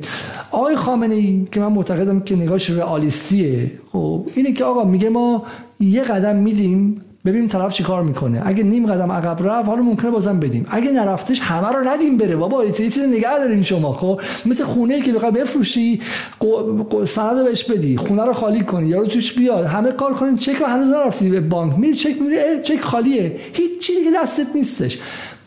آقای خامنه ای که من معتقدم که نگاهش رئالیستیه خب اینه که آقا میگه ما یه قدم میدیم ببینیم طرف چی کار می‌کنه. اگه نیم قدم عقب رفت حالا ممکنه بازم بدیم. اگه نرفتش همه رو ندیم بره. بابا یه چیز نگه دارین شما خب؟ مثل خونه ای که بخوای بفروشی سند رو بهش بدی خونه رو خالی کنی یارو توش بیاد. همه کار کنین چک رو هنوز نرفتی به بانک. میری چک میری چک خالیه. هیچ چیزی که دستت نیستش.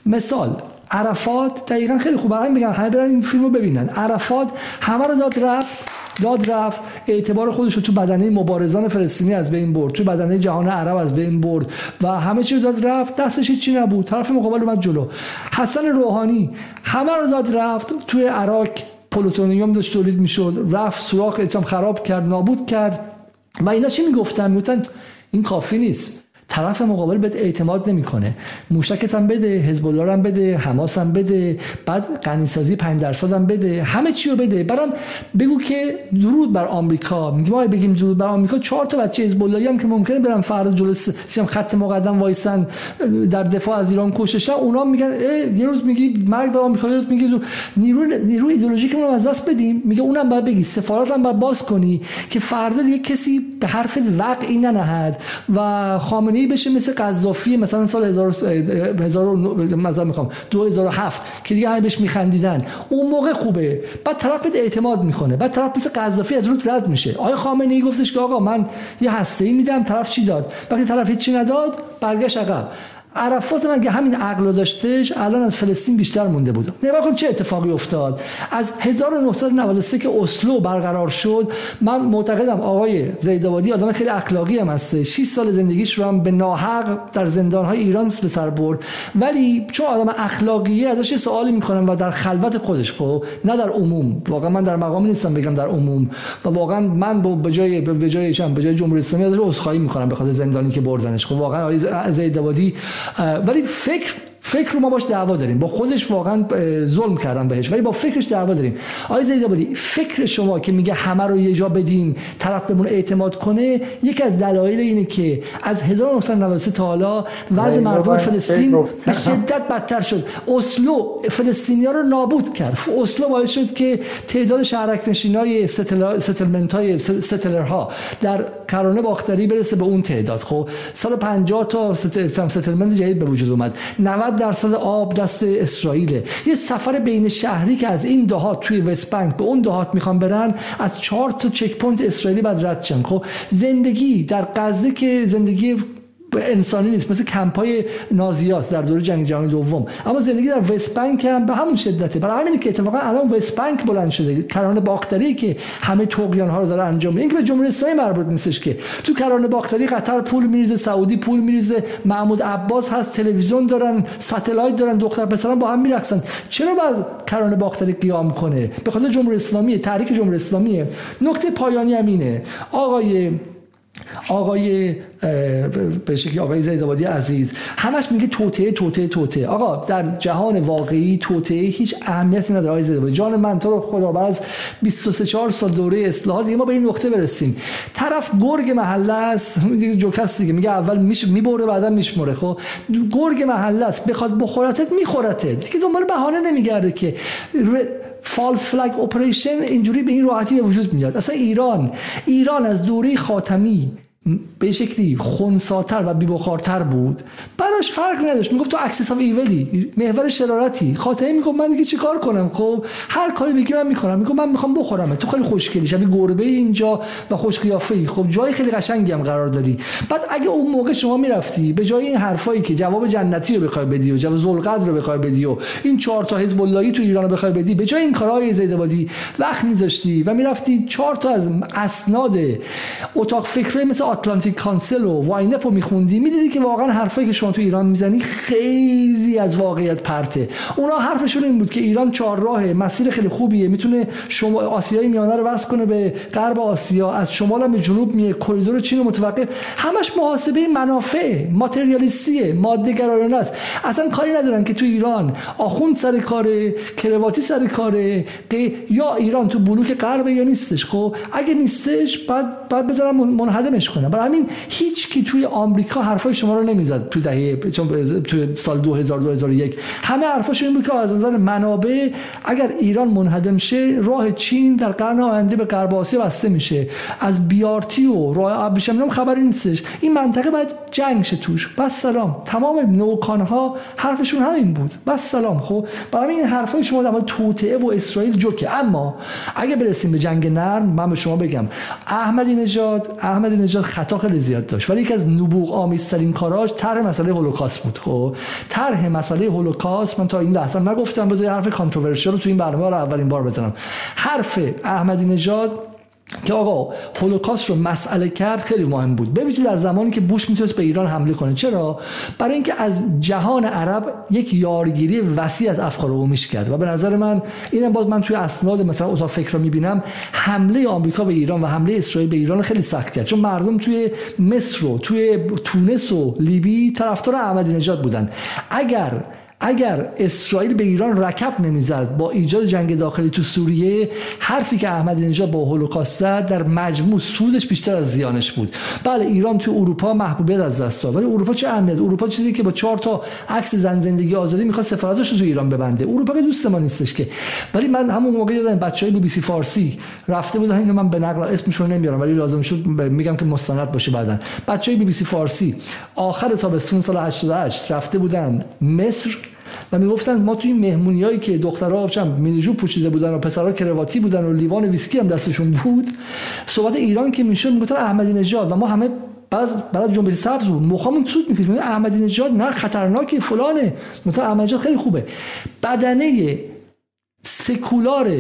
مثال عرفات دقیقا خیلی خوب. برای میگن همه برن این فیلم رو ببینن. عرفات همه رو داد رفت. داد رفت. اعتبار خودش رو تو بدنه مبارزان فلسطینی از بین برد تو بدنه جهان عرب از بین برد و همه چی داد رفت. دستش چی نبود. طرف مقابل اومد جلو. حسن روحانی همه رو داد رفت. توی اراک پلوتونیوم داشت تولید می‌شد. رفت سوراخ اونم خراب کرد نابود کرد. و اینا چی می‌گفتن؟ می‌گفتن این کافی نیست. طرف مقابل بهت اعتماد نمی‌کنه. موشکت هم بده حزب الله هم بده حماس هم بده بعد غنیسازی 5 درصد هم بده. همه چی رو بده. برام بگو که درود بر آمریکا. میگه ما بگیم درود بر آمریکا. چهار تا بچه حزب الله هم که ممکنه برن فردا جلو سیم خط مقدم وایسن در دفاع از ایران کشته اونا میگن یه روز میگی مرگ به آمریکا یه روز میگی نیرو نیرو ایدئولوژیک رو از دست بدیم. میگه اونم باید بگی. سفارت هم باید باز کنی که فردا دیگه کسی به حرف وقعی ننهد و خامنه بشه مثل قذافی مثلا سال 1000 مثلا می‌خوام. 2007 که دیگه همه بهش میخندیدن. اون موقع خوبه. بعد طرفت اعتماد می‌کنه. بعد طرف مثل قذافی از رود رد میشه. آقای خامنه ای گفتش که آقا من یه هسته ای میدم طرف چی داد؟ وقتی طرف هیچی نداد برگشت عقب. عرفات مگه همین عقل داشتش الان از فلسطین بیشتر مونده بود. نگاه کن چه اتفاقی افتاد. از 1993 که اسلو برقرار شد من معتقدم آقای زیدوادی آدم خیلی اخلاقی هم هست 6 سال زندگیش رو هم به ناحق در زندان های ایران به سر برد. ولی چون آدم اخلاقیه ازش یه سوالی می‌کنم و در خلوت خودش خب نه در عموم. واقعا من در مقام نیستم بگم در عموم. و واقعا من به جای به جای به جای جمهوری اسلامی ازش عذرخواهی می‌کنم به خاطر زندانی که بردنش. خب واقعا آقای زیدوادی ولی فکر فکر رو ما باش دعوا داریم. با خودش واقعا ظلم کردن بهش ولی با فکرش دعوا داریم. آقای زیدابادی فکر شما که میگه همه رو یه جا بدیم طرف بهمون اعتماد کنه یکی از دلایل اینه که از 1993 تا حالا وضع مردم فلسطین به شدت بدتر شد. اسلو فلسطینیا رو نابود کرد. اسلو باعث شد که تعداد شهرک نشینای settlement های settler ها در کرانه باختری برسه به اون تعداد. خب 150 تا settlement جدید به وجود اومد. 90 درصد آب دست اسرائیل یه سفر بین شهری که از این دهات توی West Bank به اون دهات می‌خوان برن از چهار تا checkpoint اسرائیلی باید رد خب زندگی در غزه که زندگی انسانی نیست مثل کمپای نازیاست در دوره جنگ جهانی دوم. اما زندگی در وست بانک هم به همون شدته. برای همینه که اتفاقا الان وست بانک بلند شده. کرانه باختری که همه توقیان ها رو داره انجام میده. اینکه به جمهوری اسلامی مربوط نیستش که. تو کرانه باختری قطر پول میریزه سعودی پول میریزه محمود عباس هست تلویزیون دارن ستلایت دارن دختر پسران با هم میرقصن. چرا باید کرانه باختری قیام کنه؟ به خاطر جمهوری اسلامی تحریک جمهوری اسلامیه. نکته پایانی همینه آقای آقای به شکلی آقای زیدآبادی عزیز همش میگه توته توته توته آقا در جهان واقعی توته هیچ اهمیتی نداره آقای زیدآبادی جان من تو رو خدا از 23 4 سال دوره اصلاحات ما به این نقطه برسیم. طرف گرگ محله است. جوکس دیگه. میگه اول میش می‌بره بعدا میشمره. خب گرگ محله است. بخواد بخورتت میخورتت. دیگه دنبال بهانه نمیگرده که false flag operation اینجوری به این راحتی به وجود میاد. اصلا ایران ایران از دوره خاتمی به شکلی خونساتر و بی‌بخارتر بود. براش فرق نداشت. می‌گفت تو axis of evil ی. محور شرارتی. خاتمی می‌گفت من دیگه چیکار کنم؟ خب هر کاری بگی من می‌کنم؟ میگه من می‌خوام بخورم تو خیلی خوشگلی. شبیه گربه اینجا و خوش قیافه خب جای خیلی قشنگی هم قرار داری. بعد اگه اون موقع شما می‌رفتی به جای این حرفایی که جواب جنتی رو بخوای بدی و جواب ذوالقدر رو بخوای بدی و این چهار تا حزب اللهی تو ایران رو بخوای بدی به جای این کارها آقای زیدآبادی وقت میذاشتی و می‌رفتی چهار تا از اسناد اتاق فکری مثل Atlantic Council و WINEP رو میخوندی می‌دیدی که واقعا حرفایی که شما تو ایران می‌زنی خیلی از واقعیت پرته. اونا حرفشون این بود که ایران چهار راه مسیر خیلی خوبیه. می‌تونه شما آسیای میانه رو وصل کنه به غرب آسیا از شمال هم به جنوب میاد کریدور چین متوقف. همش محاسبه منافع ماتریالیستیه ماده گرایانه است. اصلا کاری ندارن که تو ایران آخوند سر کاره کرواتی سر کاره یا ایران تو بلوک غرب یا نیستش. خب اگه نیستش بعد بعد بذارم منهدمش کنه برای همین هیچ کی توی آمریکا حرفای شما رو نمی‌زد تو دهه چون تو سال 2000 2001 همه حرفاش این بود که از نظر منابع اگر ایران منهدم شه راه چین در قرن آینده به غرب آسیا بسته میشه. از بیارتی و راه ابریشم خبری نیستش. این منطقه باید جنگ شه توش. بس سلام. تمام نوکان ها حرفشون همین بود. بس سلام. خب برای این حرفای شما در توطئه و اسرائیل جوکه. اما اگه برسیم به جنگ نرم من به شما بگم. احمدی نژاد احمدی نژاد خطا خیلی زیاد داشت. ولی یکی از نبوغ آمیزترین کاراش طرح مسئله هولوکاست بود. خب طرح مسئله هولوکاست من تا این لحظه نگفتم بذار حرف کانتروورشیال رو تو این برنامه رو اولین بار بزنم. حرف احمدی نژاد که آقا هولوکاست رو مسئله کرد خیلی مهم بود. ببینید در زمانی که بوش می‌تونست به ایران حمله کنه. چرا؟ برای اینکه از جهان عرب یک یارگیری وسیع از افکار عمومیش کرد. و به نظر من اینم باز من توی اسناد مثلا اتاق فکر رو می‌بینم حمله آمریکا به ایران و حمله اسرائیل به ایران خیلی سخت کرد. چون مردم توی مصر و توی تونس و لیبی طرفدار احمدی نژاد بودن. اگر اگر اسرائیل به ایران رکب نمی‌زد با ایجاد جنگ داخلی تو سوریه حرفی که احمدی نژاد با هولوکاست زد در مجموع سودش بیشتر از زیانش بود. بله ایران تو اروپا محبوبیت از دست داد. ولی اروپا چه اهمیت؟ اروپا چیزی که با چهار تا عکس زن زندگی آزادی می‌خواد سفارتش رو تو ایران ببنده. اروپا که دوست ما نیستش که. ولی من همون موقع یادم بچهای بی بی سی فارسی رفته بودن اینو من به نقل اسمشون نمیارم ولی لازم شد میگم که مستند باشه بعدن بچهای بی بی سی فارسی آخر تابستون سال 88 رفته بودن مصر. و می‌گفتن ما توی مهمونیایی که دخترها چم مینیجو پوشیده بودن و پسرها کرواتی بودن و لیوان ویسکی هم دستشون بود صحبت ایران که می‌شد می‌گفتن احمدی نژاد و ما همه بعض بعد جنبش سبز بود. مخامون سود می‌کرد احمدی نژاد نه خطرناکی فلانه. مثلا احمدی نژاد خیلی خوبه. بدنه سکولار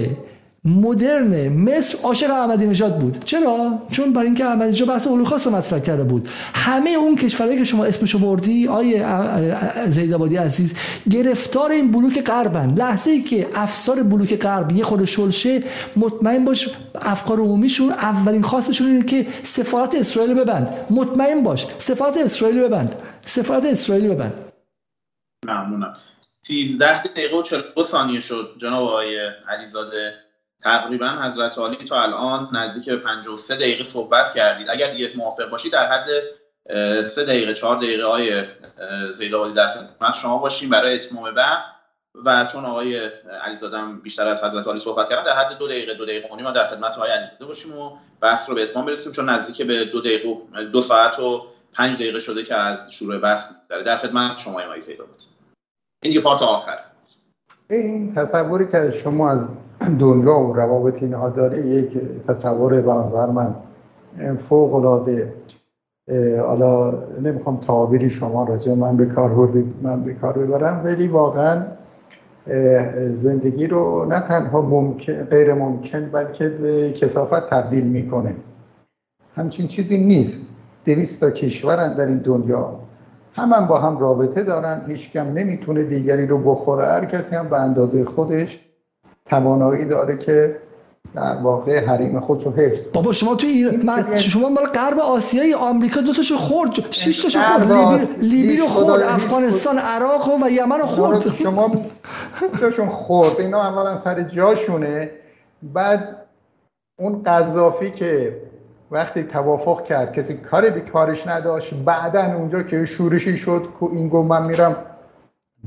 مدرن مصر عاشق احمدی نژاد بود. چرا؟ چون برای اینکه احمدی نژاد بحث هولوکاست رو مطرح کرده بود. همه اون کشورهایی که شما اسمشو بردی آیه زیدآبادی عزیز گرفتار این بلوک غربن. لحظه ای که افسار بلوک غرب یه خود شلشه مطمئن باش افکار عمومیشون اولین خواستشون اینه که سفارت اسرائیل ببند. مطمئن باش. سفارت اسرائیل ببند. سفارت اسرائیل ببند. ممنونم. 13 دقیقه و 42 ثانیه شد. جناب آقای علیزاده تقریبا حضرت عالی تا الان نزدیک به 53 دقیقه صحبت کردید. اگر یک موافق باشید در حد 3 دقیقه 4 دقیقه های زیدآبادی در خدمت شما باشیم برای اتمام بعد. و چون آقای علیزاده هم بیشتر از حضرت عالی صحبت کردن در حد دو دقیقه دو دقیقه ما در خدمت آقای علیزاده باشیم و بحث رو به اتمام برسیم چون نزدیک به دو دقیقه دو ساعت و پنج دقیقه شده که از شروع بحث داره در خدمت شما آقای زیدآبادی این دیگه پارت آخر این تصوری که شما از دنیا و روابط اینها داره یک تصور به من فوق العاده حالا نمی‌خوام تعابیری شما راجع من به کار بردید من به کار ببرم ولی واقعا زندگی رو نه تنها ممکن غیر ممکن بلکه به کسافت تبدیل می‌کنه. همچین چیزی نیست. دویست تا کشورن در این دنیا هم با هم رابطه دارن هیچ کم نمی‌تونه دیگری رو بخوره. هر کسی هم به اندازه خودش توانایی داره که در واقع حریم خودشو حفظ بابا شما توی ایران من شما مال غرب آسیای آمریکا دو تاشو خورد. شش تاشو خورد. لیبی, لیبی رو خورد افغانستان عراق و یمن رو خورد. شما تاشون خورد. اینا اولا سر جاشونه. بعد اون قذافی که وقتی توافق کرد کسی کاری به کارش نداشت بعدا اونجا که شورشی شد این گفت من میرم.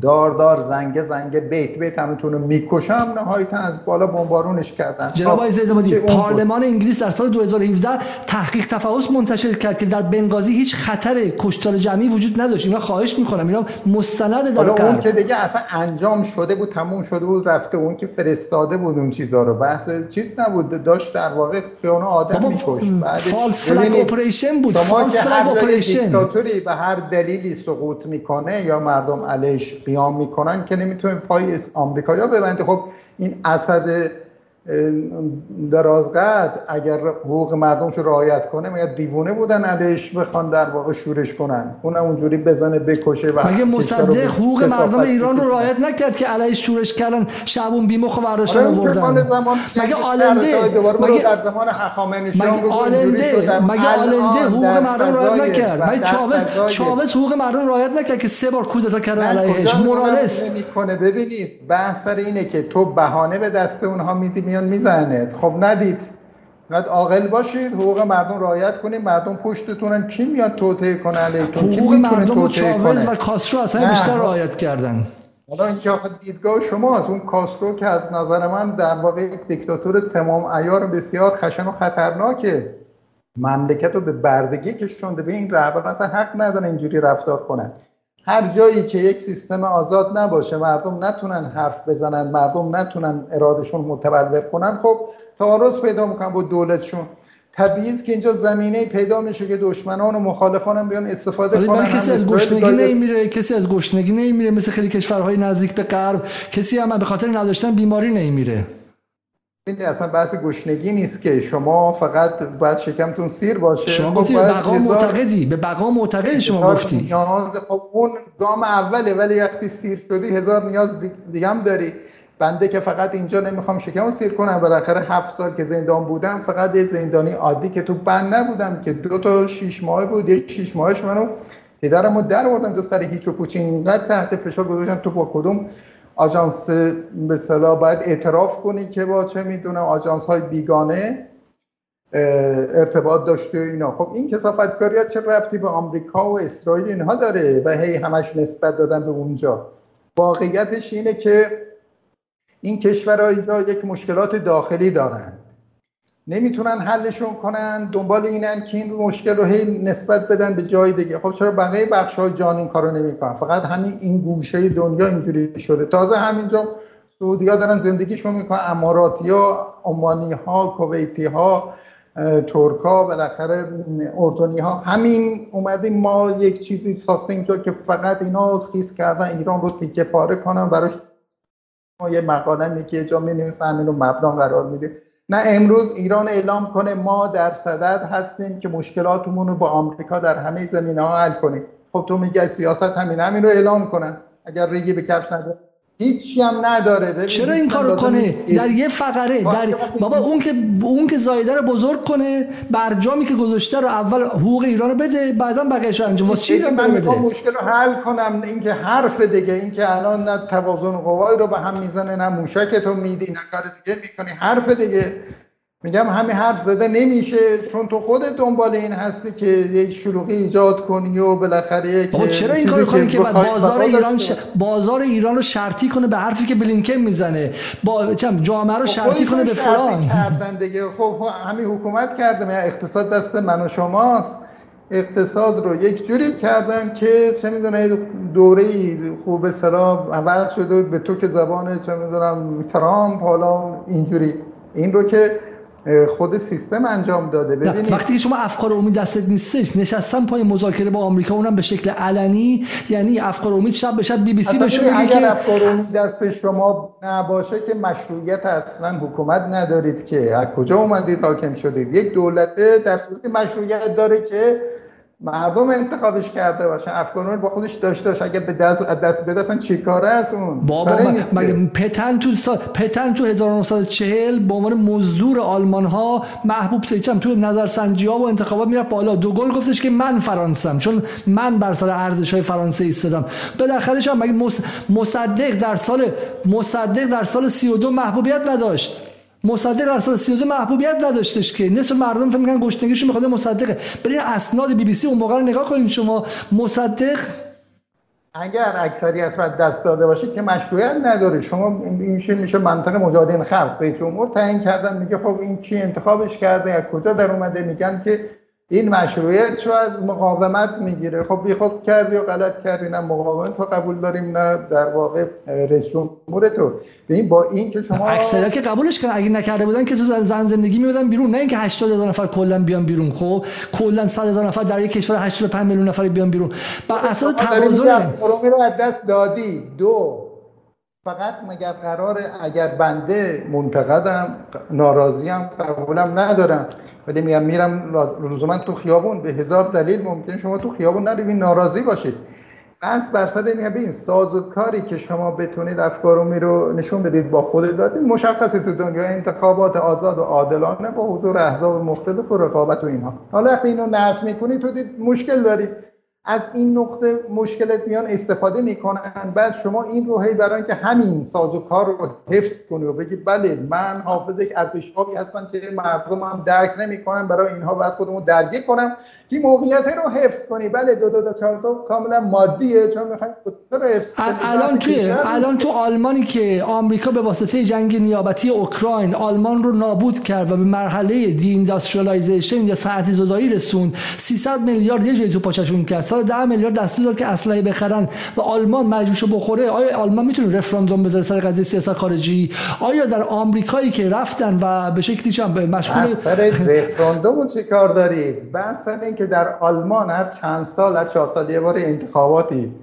دار دار زنگه زنگه بیت بیت همتون رو می‌کشم نهایتا از بالا بمبارونش کردن. جناب آقای زیدمادی پارلمان انگلیس در سال 2017 تحقیق تفحص منتشر کرد که در بنگازی هیچ خطر کشتار جمعی وجود نداشت. اینا خواهش می‌کنم اینا مستند در حالا اون که دیگه اصلا انجام شده بود تموم شده بود رفته اون که فرستاده بود اون چیزا رو. بحث چیز نبود داشت در واقع خیانه آدم میکش فالس فلگ اپریشن بود فالس فلگ اپریشن. به هر دلیلی سقوط می‌کنه یا مردم علیش قیام می‌کنن که نمی‌تونه پای آمریکایا ببنده خب این اسد درازقد اگر حقوق مردمش رعایت کنه مگر دیوونه بودن علیش بخوان در واقع شورش کنن؟ اون اونجوری بزنه بکشه و مگه مصدق حقوق مردم ایران رو رعایت نکرد که علیش شورش کردن شبون بیمخ و برداشتن آره، آوردن؟ مگه آلنده مگه در زمان مگه آلنده مگه آلنده حقوق مردم رعایت نکرد؟ مگه چاوز چاوز حقوق مردم رعایت نکرد که سه بار کودتا کرد علیش مورالس نمی‌کنه. ببینید بحث اینه که تو بهانه به دست اونها میدی میان می‌زنه خب ندید. بعد عاقل باشید حقوق مردم رعایت کنید. مردم پشتتونن. کی میاد توطئه کنه علیتون؟ حقوق مردم و چاوز و کاسترو اصلا بیشتر رعایت کردن. حالا اینکه آخه دیدگاه شماست. اون کاسترو که از نظر من در واقع یک دیکتاتور تمام ایار بسیار خشن و خطرناکه. مملکت رو به بردگی کشونده. به این رهبر اصلا حق ندارن اینجوری رفتار کنن هر جایی که یک سیستم آزاد نباشه مردم نتونن حرف بزنن مردم نتونن ارادشون متبلور کنن خب تعارض پیدا می‌کنن با دولتشون. طبیعی که اینجا زمینه پیدا میشه که دشمنان و مخالفان هم بیان استفاده کنن. کسی از گشنگی نمیره کسی از گشنگی نمیره مثل خیلی کشورهای نزدیک به غرب کسی هم به خاطر نداشتن بیماری نمیره. این اصلا بحث گشنگی نیست که شما فقط باید شکمتون سیر باشه. شما خب گفتی به بقا معتقدی به بقا معتقدی شما گفتی. نیاز خب اون گام اوله ولی وقتی سیر شدی هزار نیاز دیگه هم داری. بنده که فقط اینجا نمی‌خوام شکم سیر کنم. بالاخره هفت سال که زندان بودم فقط یه زندانی عادی که تو بند نبودم که دو تا شیش ماه بود. یه شیش ماهش منو پدرمو در آوردم دو سر هیچ و پوچین اینقدر تحت فشار گذاشتم تو با کدوم آژانس به صلاح باید اعتراف کنی که با چه می‌دونم آژانس های بیگانه ارتباط داشته اینا. خب این کسافتکاری ها چه ربطی به آمریکا و اسرائیل اینها داره و هی همش نسبت دادن به اونجا؟ واقعیتش اینه که این کشورها اینجا یک مشکلات داخلی دارن. نمی‌تونن حلشون کنن دنبال اینن که این مشکل رو هی نسبت بدن به جای دیگه. خب چرا بقیه بخش های جان این کارو نمی‌کنن؟ فقط همین این گوشه دنیا اینجوری شده. تازه همینجا سعودی ها دارن زندگیشون می‌کنن. اماراتی ها عمانی ها کویتی ها ترک ها بالاخره اردنی ها همین اومدیم ما یک چیزی ساخته اینجا که فقط اینا خیز کردن ایران رو تیکه پاره کنن. براش ما یه مقاله که جا می همین رو مبنا قرار میدیم. نه امروز ایران اعلام کنه ما در صدد هستیم که مشکلاتمون رو با آمریکا در همه زمینه ها حل کنیم. خب تو میگه سیاست همین همین رو اعلام کنن. اگر ریگی به کفش نداره هیچی هم نداره. چرا این کارو کنه؟ در یه فقره در بابا اون که اون که زایده رو بزرگ کنه برجامی که گذاشته رو اول حقوق ایران رو بده بعدا بقیه‌اش انجام چی من می‌خوام مشکل رو حل کنم. اینکه حرف دیگه اینکه الان نه توازن قوای رو به هم می‌زنه نه موشک میدی نه کار دیگه می‌کنی. حرف دیگه. میگم همین حرف زده نمیشه چون تو خودت دنبال این هستی که یه شلوغی ایجاد کنی و بالاخره که چرا این کارو کنی که بازار ایران ش... بازار ایران رو شرطی کنه به حرفی که بلینکن می‌زنه. با چم جامعه رو خب شرطی کنه به فلان. کردن دیگه. خب همین حکومت کرده. یا اقتصاد دست من و شماست. اقتصاد رو یک جوری کردن که چه می‌دونه دوره خوب سلام عوض شده به تو که زبان چه می‌دونم ترامپ حالا اینجوری. این رو که خود سیستم انجام داده. ببینید. وقتی که شما افکار عمومی دستت نیستش نشستن پای مذاکره با آمریکا اونم به شکل علنی یعنی افکار عمومی شب به شب بی بی سی بهشون اگر که افکار عمومی دست شما نباشه که مشروعیت اصلا حکومت ندارید که. از کجا اومدید حاکم شدید؟ یک دولت در صورت مشروعیت داره که مردم انتخابش کرده باشه افغان با خودش داشته باشه. اگر به دست دست به دست چی کاره است اون؟ بابا مگه پتن تو سا... پتن تو 1940 به عنوان مزدور آلمان ها محبوب سیچم تو نظرسنجی ها و انتخابات میره بالا. دو گل گفتش که من فرانسم چون من بر سر ارزش های فرانسه ایستادم. بالاخره هم مگه مصدق در سال مصدق در سال 32 محبوبیت نداشت. مصدق در سال 32 محبوبیت نداشتش که. نصف مردم فکر می‌کنن گشتنگیشون می‌خواد مصدقه. برین اسناد بی بی سی اون موقع رو نگاه کنین شما. مصدق؟ اگر اکثریت را دست داده باشه که مشروعیت نداره. شما این میشه؟ منطق مجاهدین خلق. به جمهور تعیین کردن. میگه خب این کی انتخابش کرده؟ از کجا در اومده؟ میگن که این مشروعیت رو از مقاومت می‌گیره. خب بی خود کردی و غلط کردی نه مقاومت رو قبول داریم نه در واقع رئیس جمهور تو. ببین با این که شما اکثریت که قبولش کردن. اگه نکرده بودن که تو زن زندگی میبودن بیرون. نه اینکه 80 هزار نفر کلا بیان بیرون. خب کلا 100 هزار نفر در یک کشور 85 میلیون نفر بیان بیرون. با خب، اساس توازن رو از دست دادی. دو. فقط مگر قرار اگر بنده منتقدم ناراضیم قبولم ندارم ولی میگم میرم لزوما تو خیابون به هزار دلیل ممکن شما تو خیابون نروید ناراضی باشید. بس بر سر میگم ببین ساز و کاری که شما بتونید افکار رو نشون بدید با خود دادید مشخصه تو دنیا انتخابات آزاد و عادلانه با حضور احزاب مختلف و رقابت و اینها. حالا وقتی اینو نفی می‌کنید تو دید مشکل دارید از این نقطه مشکلت میان استفاده می‌کنن. بعد شما این رو هی برای اینکه همین سازوکار رو حفظ کنی و بگی بله من حافظ یک ارزشهایی هستم که مردم هم درک نمی‌کنن برای اینها باید خودمون درگیر کنم. که موقعیت رو حفظ کنی. بله دو دو دو چهار تا کاملا مادیه چون می‌خوایم رو حفظ کنی. الان توی الان تو آلمانی که آمریکا به واسطه جنگ نیابتی اوکراین آلمان رو نابود کرد و به مرحله دی یا ساعت زدایی رسوند 300 میلیارد یه جای تو پاچشون کرد. 110 میلیارد دستور داد که اسلحه بخرن و آلمان مجبور بخوره. آیا آلمان می‌تونه رفراندوم بذاره سر قضیه سیاست خارجی؟ آیا در آمریکایی که رفتن و به شکلی چم مشغول سر رفراندوم چه کار دارید؟ بحث که در آلمان هر چند سال هر چهار سال یه بار انتخاباتی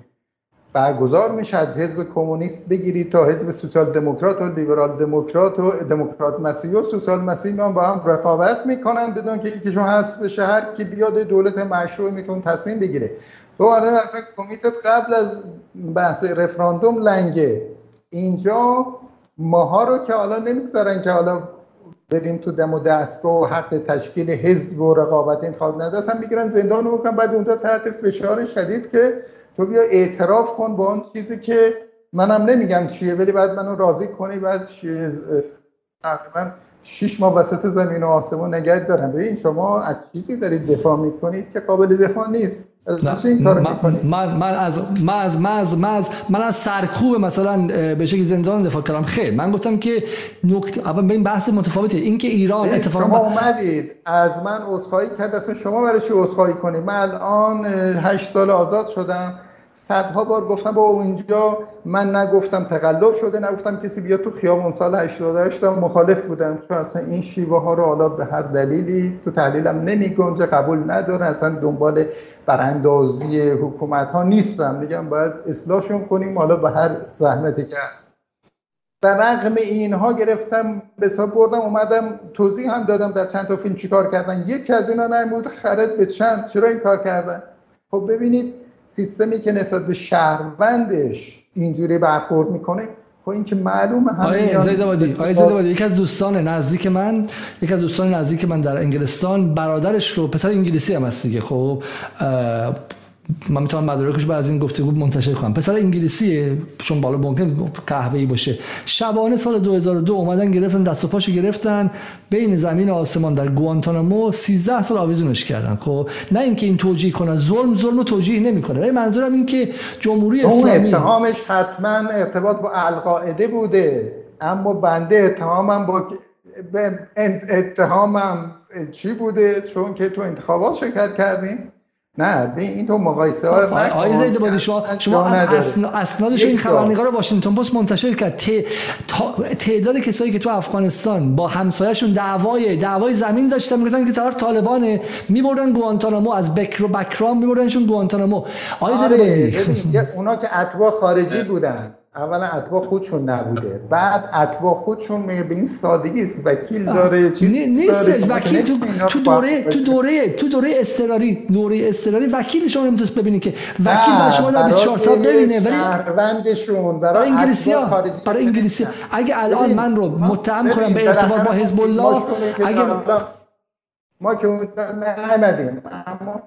برگزار میشه از حزب کمونیست بگیرید تا حزب سوسیال دموکرات و لیبرال دموکرات و دموکرات مسیحی و سوسیال مسیحی با هم رقابت می‌کنن بدون که یکیشون هست به شهر که بیاد دولت مشروع میتون تصمیم بگیره. تو الان اصلا کمیتت قبل از بحث رفراندوم لنگه. اینجا ماها رو که حالا نمی‌گذارن که حالا بریم تو دم و دستگاه و حق تشکیل حزب و رقابت انتخاب ندست هم می‌گیرن زندان رو بعد اونجا تحت فشار شدید که تو بیا اعتراف کن با اون چیزی که منم نمیگم چیه ولی بعد منو راضی کنی بعد تقریبا شش ماه وسط زمین و آسمون نگه دارم. ببین شما از چیزی دارید دفاع می‌کنید که قابل دفاع نیست؟ این کار من, من, من از من از من از من از من از سرکوب مثلا به شکل زندان دفاع کردم. خیر من گفتم که نکته اول به این بحث متفاوته. این که ایران اتفاقا شما اومدید. از من عذرخواهی کرد. اصلا شما برای چی عذرخواهی کنید؟ من الان 8 سال آزاد شدم. صدها بار گفتم با اونجا من نگفتم تقلب شده نگفتم کسی بیا تو خیابون سال 88 مخالف بودم چون اصلا این شیوه ها رو حالا به هر دلیلی تو تحلیلم نمی گنجه قبول نداره اصلا دنبال براندازی حکومت ها نیستم. میگم باید اصلاحشون کنیم حالا به هر زحمتی که هست. در رقم اینها گرفتم به حساب بردم اومدم توضیح هم دادم در چند تا فیلم چیکار کردن. یکی از اینا نمود خرد به چند چرا این کار کردن؟ خب ببینید سیستمی که نسبت به شهروندش اینجوری برخورد می‌کنه خب این که معلومه همه آیه زیدابادی یکی از دوستان نزدیک من یکی از دوستان نزدیک من در انگلستان برادرش رو پسر انگلیسی هم هست دیگه خب من می‌تونم مدارکش بعد از این گفتگو منتشر کنم. پسر انگلیسیه چون بالا ممکن قهوه‌ای باشه. شبانه سال 2002 اومدن گرفتن دست و پاشو گرفتن. بین زمین و آسمان در گوانتانامو 13 سال آویزونش کردن خب؟ نه اینکه این توجیه کنه ظلم ظلم رو توجیه نمی‌کنه ولی منظورم این که جمهوری اسلامی اتهامش حتما ارتباط با القاعده بوده. اما بنده اتهامم با اتهامم چی بوده؟ چون که تو انتخابات شرکت کردیم. نه به این تو مقایسه ها آقای زید بادی شما شما اسنادش این خبرنگار واشنگتن پست منتشر کرد. تعداد کسایی که تو افغانستان با همسایه‌شون دعوای دعوای زمین داشتن می‌گفتن که طرف طالبانه میبردن گوانتانامو از بکر و بکرام میبردنشون گوانتانامو. آقای زید بادی اونا که اتباع خارجی بودن. اولا اتباع خودشون نبوده بعد اتباع خودشون میگه به این سادگی است وکیل داره چیز نیست وکیل تو تو دوره تو دوره تو دوره استراری دوره استراری وکیل شما نمی‌تونست ببینید که وکیل برای شما در 24 سال ببینه ولی شهروندشون برای انگلیسی ها برای انگلیسی اگه الان من رو متهم کنم به ارتباط با حزب الله اگه ما که اونجا نعمدیم اما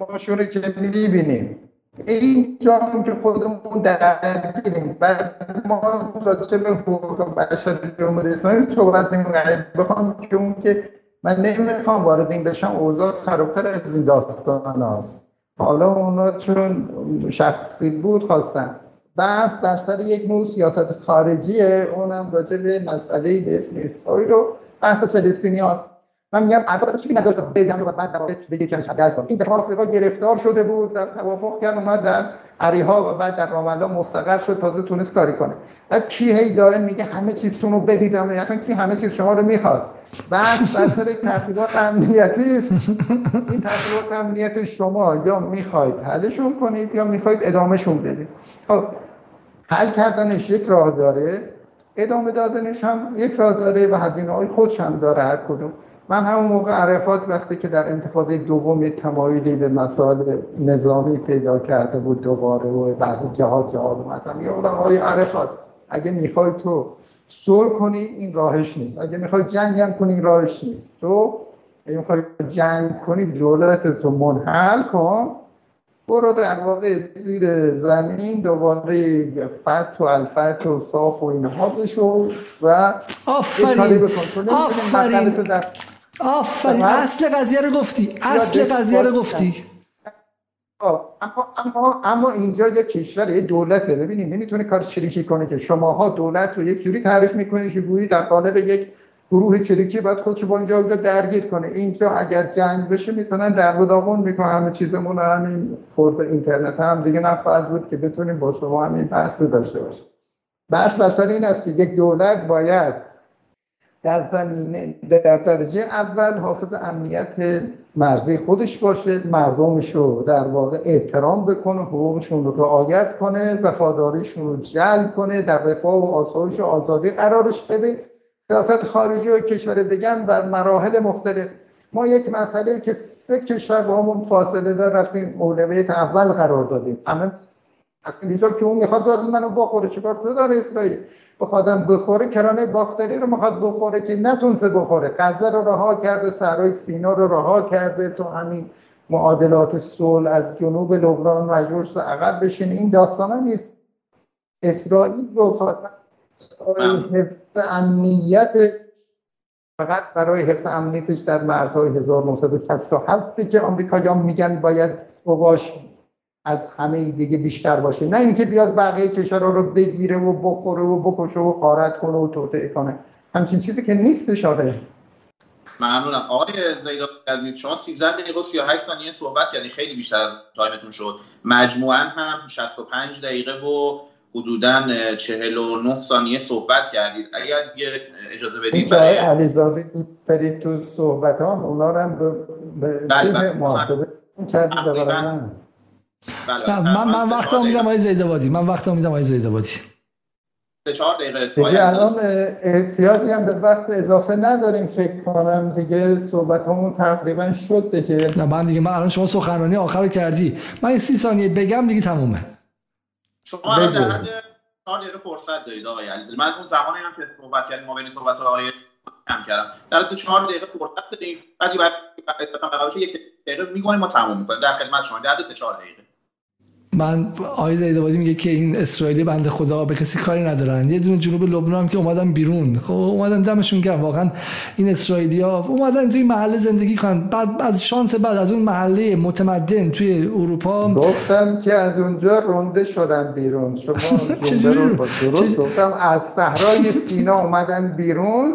ما شونه که می‌بینیم. این جام که خودمون درگیریم بعد ما راجع به حقوق بشر جمهوری اسلامی صحبت نمی‌کنیم. بخوام که اون که من نمی‌خوام وارد این بشم اوضاع خرابتر از این داستان هست حالا اونا چون شخصی بود خواستن. بحث بر سر یک نوع سیاست خارجیه اونم راجع به مسئله به اسم اسرائیل رو بحث فلسطینی هست من میگم الفاظ چیزی نداره بگم رو بعد در بگه که درس این در آفریقا گرفتار شده بود رفت توافق کرد اومد در عریها و بعد در رامالله مستقر شد تازه تونست کاری کنه. بعد کی هی داره میگه همه چیزتون رو بدید اصلا کی همه چیز شما رو می‌خواد. بس بر سر تحقیقات امنیتی. این تحقیقات امنیت شما یا می‌خواید حلشون کنید یا می‌خواید ادامهشون بدید. خب حل کردنش یک راه داره ادامه دادنش هم یک راه داره و هزینه های خودش هم داره هر کدوم. من همون موقع عرفات وقتی که در انتفاضه دوم یک تمایلی به مسائل نظامی پیدا کرده بود دوباره و بعضی جهاد جهاد اومدن یا آقای عرفات اگه می‌خوای تو صلح کنی این راهش نیست. اگه می‌خوای جنگ هم کنی این راهش نیست. تو اگه می‌خوای جنگ کنی دولت تو منحل کن برو در واقع زیر زمین دوباره فت و الفت و صاف و اینها بشو و آفرین. آفرین آفرین. اصل قضیه رو گفتی. اصل قضیه رو گفتی. اما اما اما اینجا یه کشور یه دولته. ببینید نمی‌تونه کار چریکی کنه که شماها دولت رو یک جوری تعریف می‌کنید که گویی در قالب یک گروه چریکی باید خودشو با اینجا اونجا درگیر کنه. اینجا اگر جنگ بشه می‌زنن در داغون می‌کنه همه چیزمون همین خورد اینترنت. هم دیگه نخواهد بود که بتونیم با شما همین بحث رو داشته باشیم. بحث بر این است که یک دولت باید در زمینه در درجه اول حافظ امنیت مرزی خودش باشه مردمش رو در واقع احترام بکنه حقوقشون رو رعایت کنه وفاداریشون رو جلب کنه در رفاه و آسایش و آزادی قرارش بده. سیاست خارجی و کشور دیگه بر مراحل مختلف. ما یک مسئله که سه کشور با همون فاصله دار رفتیم اولویت اول قرار دادیم. همه از این که اون می‌خواد منو بخوره چیکار تو داره اسرائیل؟ بخوادم بخوره کرانه باختری رو می‌خواد بخوره که نتونسته بخوره. غزه رو رها کرده سرای سینا رو رها کرده تو همین معادلات صلح از جنوب لبنان مجبور شده عقب بشین این داستان نیست. اسرائیل رو فقط حفظ امنیت فقط برای حفظ امنیتش در مرزهای 1967 که آمریکاییان میگن باید باش از همه دیگه بیشتر باشه. نه اینکه بیاد بقیه کشورها رو بگیره و بخوره و بکشه و قارت کنه و توطعه کنه. همچین چیزی که نیستش آره ممنونم. آقای زیدان عزیز شما 13 دقیقه و 38 ثانیه صحبت کردید خیلی بیشتر از تایمتون شد. مجموعا هم 65 دقیقه و حدودا 49 ثانیه صحبت کردید. اگر اجازه بدید برای علیزاده برید تو صحبت هم اونا رو هم به, به بله محاسبه کردید بله من من وقت میدم آقای زیدابادی من وقت میدم آقای زیدابادی سه چهار دقیقه دیگه الان احتیاجی هم به وقت اضافه نداریم فکر کنم دیگه صحبت همون تقریبا شد دیگه نه من دیگه من الان شما سخنرانی آخر رو کردی من سی ثانیه بگم دیگه تمومه شما الان در حد چهار دقیقه فرصت دارید آقای علیزاده من اون زمانی هم که صحبت کردیم ما بین صحبت آقای کم کردم در حد چهار دقیقه فرصت داریم بعد بعد بعد یک دقیقه میگونیم ما تموم می‌کنیم در خدمت شما در حد سه چهار دقیقه من آقای زیدابادی میگه که این اسرائیلی بنده خدا به کسی کاری ندارن. یه دونه جنوب لبنان که اومدن بیرون. خب اومدن دمشون گرم. واقعا این اسرائیلیا اومدن توی محله زندگی کنن. بعد از شانس بعد از اون محله متمدن توی اروپا گفتم که از اونجا رونده شدن بیرون. شما درست گفتم از صحرای سینا اومدن بیرون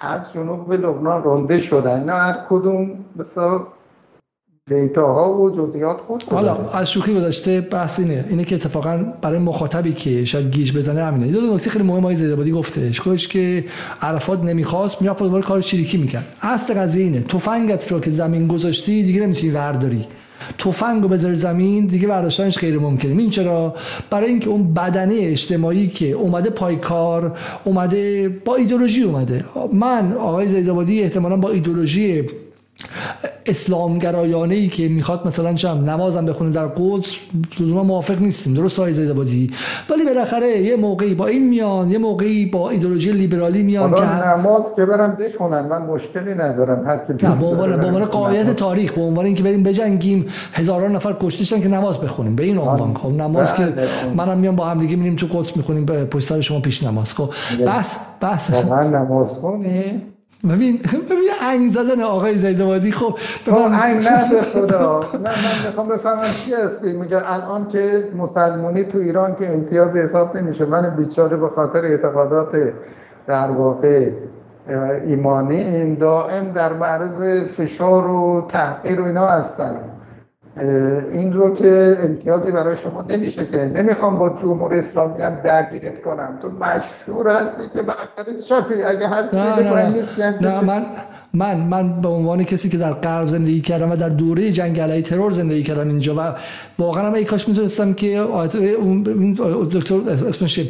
از جنوب لبنان رونده شدن. نه هر کدوم مثلا دیتاها و جزئیات خود حالا از شوخی گذشته بحث اینه اینه که اتفاقا برای مخاطبی که شاید گیج بزنه همینه. دو نکته خیلی مهم آقای زیدابادی گفتش گفتش که عرفات نمی‌خواست می‌رفت دوباره کار چریکی می‌کرد. اصل قضیه اینه. تفنگت رو که زمین گذاشتی دیگه نمی‌تونی ورداری. تفنگ رو بذاری زمین دیگه برداشتنش غیر ممکنه. این چرا؟ برای اینکه اون بدنه اجتماعی که اومده پای کار اومده با ایدولوژی اومده. من آقای زیدابادی احتمالا با ایدولوژی اسلامگرایانه ای که می‌خواد مثلا چم نمازم بخونه در قدس لزوما موافق نیستیم. درست های بادی ولی بالاخره یه موقعی با این میان یه موقعی با ایدولوژی لیبرالی میان که نماز که برم بخونن من مشکلی ندارم هر کی دوست به عنوان قایت تاریخ به عنوان اینکه بریم بجنگیم هزاران نفر کشته که نماز بخونیم. به این عنوان. خب نماز که بله، منم میام با هم دیگه میریم تو قدس می‌خونیم پشت سر شما پیش نماز. خب بس بس. نماز خونی ببین ببین انگ زدن آقای زیدوادی خب انگ نه به خدا. نه من می‌خوام بفهمم چی هستی. میگه الان که مسلمونی تو ایران که امتیاز حساب نمیشه. من بیچاره به خاطر اعتقادات در واقع ایمانی این دائم در معرض فشار و تحقیر و اینا هستن این رو که امتیازی برای شما نمیشه که. نمی‌خوام با جمهوری اسلامی هم درگیرت کنم. تو مشهور هستی که بالاخره چپی اگه هستی نه, نه, نه, نه من من من به عنوان کسی که در غرب زندگی کردم و در دوره جنگ علیه ترور زندگی کردم اینجا و واقعا هم ای کاش می‌تونستم که اون دکتر اسمش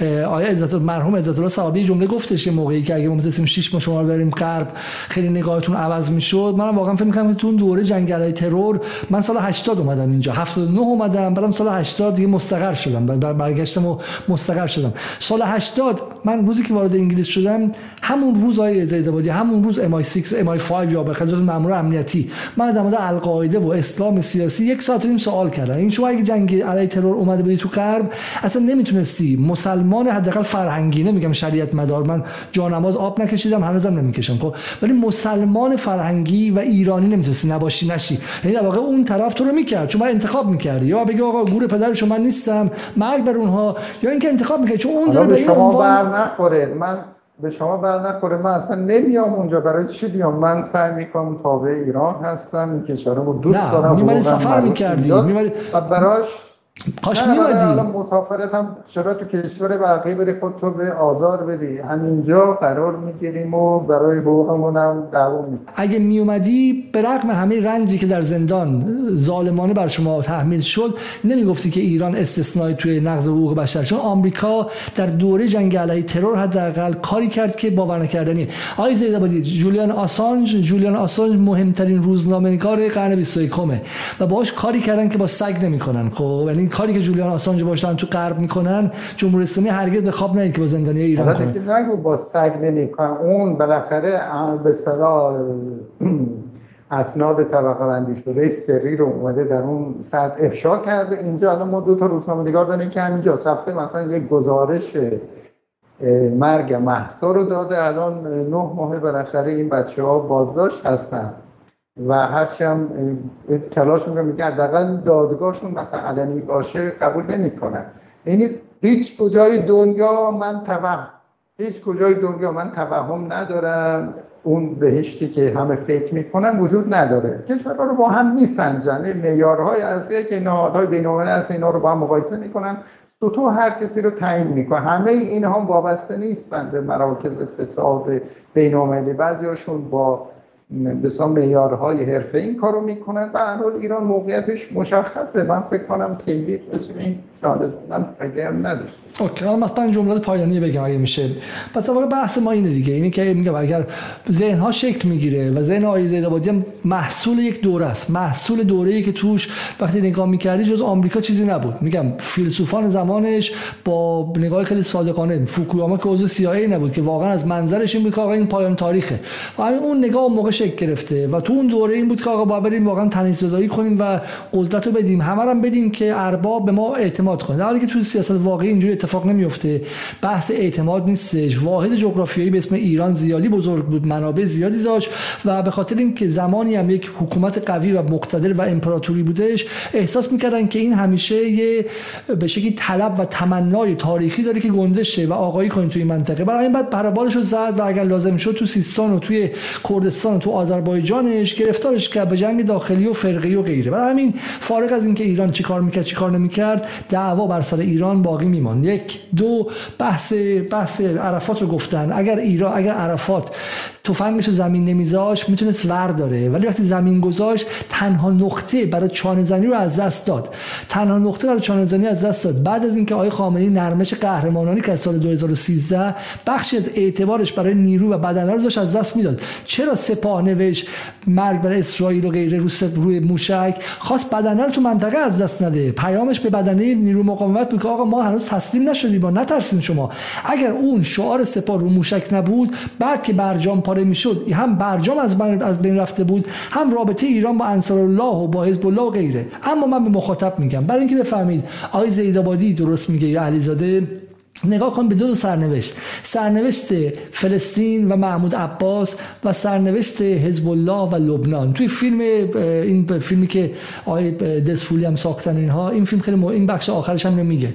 آیا عزت مرحوم عزت الله صحابی جمله گفتش موقعی که اگه ما می‌تونستیم شش ماه شما بریم غرب خیلی نگاهتون عوض می‌شد. من واقعا فکر می‌کنم که تو اون دوره جنگ علیه ترور من سال 80 اومدم اینجا. 79 اومدم بعدم سال 80 دیگه مستقر شدم. برگشتم و مستقر شدم. سال 80 من روزی که وارد انگلیس شدم همون روز آیه زیدابادی همون روز امای 6 MI 5 یا به خدمت مامور امنیتی. من در مورد القاعده و اسلام سیاسی یک ساعت و نیم سوال کردم. این شما اگه جنگ علیه ترور اومده بودی تو غرب اصلا نمی‌تونستی. مسلمان حداقل فرهنگی نمیگم شریعت مدار. من جانماز آب نکشیدم هنوزم نمی‌کشم خب. ولی مسلمان فرهنگی و ایرانی نمی‌تونستی. نباشی نشی. یعنی در واقع اون طرف تو رو می‌کرد. چون انتخاب می‌کردی یا بگی آقا گور پدر شما نیستم مرگ بر اونها. یا اینکه انتخاب می‌کردی. چون اون داره به شما بر نخوره. من به شما بر نخوره. من اصلا نمیام اونجا. برای چی بیام؟ من سعی می‌کنم تابع ایران هستم. این کشورمو دوست دارم. میمدی سفر می‌کردی. و براش کاش میمدی الان مسافرت هم چرا تو کشور بقیه بری خود تو به آزار بدی. همینجا قرار می‌گیریم و برای حقوقمون هم دعوا اگه میومدی به رغم همه رنجی که در زندان ظالمانه بر شما تحمیل شد نمی‌گفتی که ایران استثنایی توی نقض حقوق بشر؟ چون آمریکا در دوره جنگ علیه ترور حداقل کاری کرد که باور نکردنی آقای زیدابادی جولیان آسانج جولیان آسانج مهمترین روزنامه‌نگار قرن 21 و باهاش کاری کردن که با سگ نمی‌کنن. خب یعنی این کاری که جولیان آسانج باشن تو غرب می‌کنن جمهوری اسلامی هرگز به خواب نیاد که با زندانی ایران کنه. نگو با سگ نمی‌کنن. اون بالاخره به صلاح اسناد طبقه بندی شده سری رو اومده در اون سطح افشا کرده. اینجا الان ما دو تا روزنامه نگار داریم که همینجا رفته مثلا یک گزارش مرگ محسا رو داده. الان نه ماه بالاخره این بچه ها بازداشت هستن. و هرچی هم تلاش می‌کنم میگه حداقل دادگاهشون مثلا علنی باشه قبول نمی‌کنن. یعنی هیچ کجای دنیا من توهم هیچ کجای دنیا من توهم ندارم. اون بهشتی که همه فکر می‌کنن وجود نداره. کشورها رو با هم میسنجن. معیارهای اصلی که نهادهای بین‌المللی هست اینا رو با هم مقایسه می‌کنن. تو هر کسی رو تعیین می‌کنه. همه اینها وابسته نیستن به مراکز فساد بین‌المللی. بعضیاشون با بسیار معیارهای حرفه این کارو می‌کنن و حال ایران موقعیتش مشخصه. من فکر کنم خیلی این من فایده هم نداشت اوکی من پنج جمله پایانی بگم اگه میشه. پس واقعا بحث ما اینه دیگه. اینه که میگم اگر ذهن ها شکل می‌گیره و ذهن آقای زیدآبادی هم محصول یک دوره است. محصول دوره‌ای که توش وقتی نگاه می‌کردی جز آمریکا چیزی نبود. میگم فیلسوفان زمانش با نگاه خیلی صادقانه فوکویاما که عضو CIA نبود که واقعا از منظرش این بود که آقا این پایان تاریخه. و همین اون نگاه موقع شکل گرفته و تو اون دوره این بود که آقا با بریم واقعا تنیزدایی کنیم و قدرت رو بدیم. همه بدیم که ارباب به ما اعتماد اعتماد کنه. در حالی که تو سیاست واقعی اینجوری اتفاق نمیفته بحث اعتماد نیستش. واحد جغرافیایی به اسم ایران زیادی بزرگ بود منابع زیادی داشت و به خاطر اینکه زمانی هم یک حکومت قوی و مقتدر و امپراتوری بودش احساس می‌کردن که این همیشه یه به شکلی طلب و تمنای تاریخی داره که گندشه و آقایی کنید توی منطقه. برای این بعد پربالش رو زد و اگر لازم شد تو سیستان و توی کردستان و تو آذربایجانش گرفتارش کرد به جنگ داخلی و فرقی و غیره. برای همین فارغ از اینکه ایران چیکار می‌کرد چیکار نمی‌کرد دعوا بر سر ایران باقی میماند. یک دو بحث بحث عرفات رو گفتن. اگر ایران اگر عرفات تفنگش رو زمین نمیذاش می‌تونست ور داره. ولی وقتی زمین گذاشت تنها نقطه برای چانه زنی رو از دست داد. تنها نقطه برای چانه زنی از دست داد. بعد از اینکه آقای خامنه‌ای نرمش قهرمانانی که از سال 2013 بخشی از اعتبارش برای نیرو و بدنه رو داشت از دست می‌داد. چرا سپاه نوشت مرگ برای اسرائیل و غیره رو روی موشک؟ خواست بدنه رو تو منطقه از دست نده. پیامش به بدنه نیرو مقاومت بود که آقا ما هنوز تسلیم نشدیم با نترسین شما. اگر اون شعار سپاه رو موشک نبود بعد که برجام پاره می‌شد هم برجام از از بین رفته بود هم رابطه ایران با انصار الله و با حزب الله و غیره. اما من به مخاطب میگم برای اینکه بفهمید آقای زیدآبادی درست میگه یا علیزاده؟ نگاه کن به دو سرنوشت. سرنوشت فلسطین و محمود عباس و سرنوشت حزب الله و لبنان. توی فیلم این فیلمی که آقای دسفولی هم ساختن اینها این فیلم خیلی این بخش آخرش هم نمیگه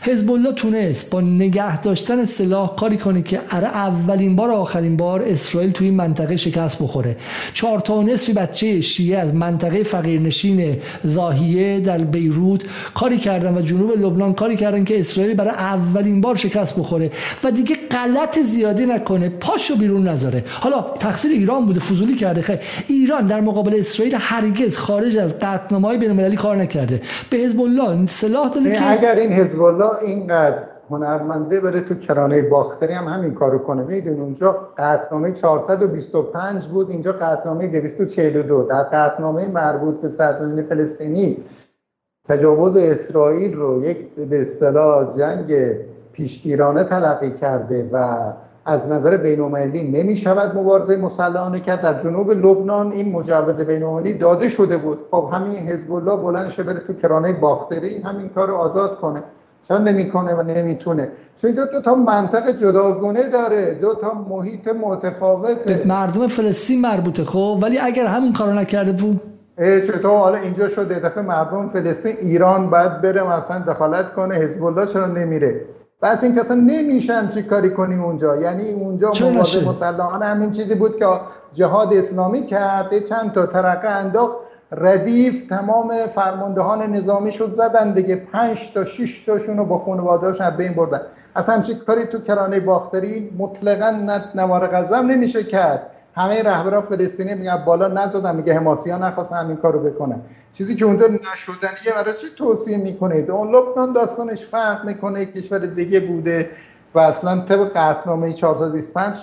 حزب الله تونست با نگه داشتن سلاح کاری کنه که اره اولین بار آخرین بار اسرائیل توی این منطقه شکست بخوره. چهار تا نصفی بچه شیعه از منطقه فقیرنشین زاهیه در بیروت کاری کردن و جنوب لبنان کاری کردن که اسرائیل برای اولین بار شکست بخوره و دیگه غلط زیادی نکنه پاشو بیرون نذاره. حالا تقصیر ایران بوده فضولی کرده. خیلی ایران در مقابل اسرائیل هرگز خارج از قطعنامه‌های بین‌المللی کار نکرده. به حزب الله سلاح داده که اگر این حزب الله اینقدر هنرمنده بره تو کرانه باختری هم همین کارو کنه. میدون اونجا قطعنامه 425 بود اینجا قطعنامه 242 در قطعنامه مربوط به سرزمین فلسطینی تجاوز اسرائیل رو یک به اصطلاح جنگ پیشگیرانه تلقی کرده و از نظر بین‌المللی نمی شود مبارزه مسلحانه کرد. در جنوب لبنان این مجوز بین‌المللی داده شده بود. خب همین حزب الله بلند شه بره تو کرانه باختری همین کار رو آزاد کنه. چون نمی‌کنه و نمی‌تونه. چون دو تا منطقه جداگونه داره. دو تا محیط متفاوته. مردم فلسطین مربوطه خب ولی اگر همین کارو نکرده بود؟ چطور؟ حالا اینجا شده. دفعه مردم فلسطین ایران باید بره مثلا دخالت کنه. حزب الله چرا نمیره؟ بس این کسا نمیشن چی کاری کنی اونجا. یعنی اونجا مبارزه مسلحانه همین چیزی بود که جهاد اسلامی کرده چند تا ترقه انداخت. ردیف تمام فرماندهان نظامی شد زدن دیگه. پنج تا شش تاشون رو با خانواده‌هاش از بین بردن. اصلا همچی کاری تو کرانه باختری مطلقا نوار غزم نمیشه کرد. همه رهبران فلسطینی میگن بالا نزدن میگه حماسی ها نخواستن همین کارو بکنن. چیزی که اونجا نشدنیه برای چی توصیه می‌کنید؟ اون لبنان داستانش فرق می‌کنه کشور دیگه بوده و اصلا طبق قطعنامه 425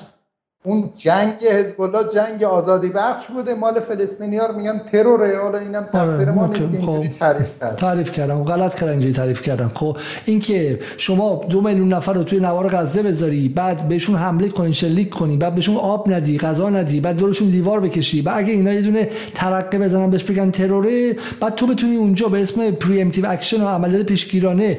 اون جنگ حزب الله جنگ آزادی بخش بوده. مال فلسطینی ها رو میگن تروره. حالا اینم تفسیر ما نیست اینجوری خب. تعریف کردن. تعریف کردم. غلط کردن اینجوری تعریف کردم خب اینکه شما دو میلیون نفر رو توی نوار غزه بذاری بعد بهشون حمله کنی شلیک کنی بعد بهشون آب ندی غذا ندی بعد دورشون دیوار بکشی. بعد اگه اینا یه دونه ترقه بزنن بهش بگن تروره بعد تو بتونی اونجا به اسم preemptive action و عملیات پیشگیرانه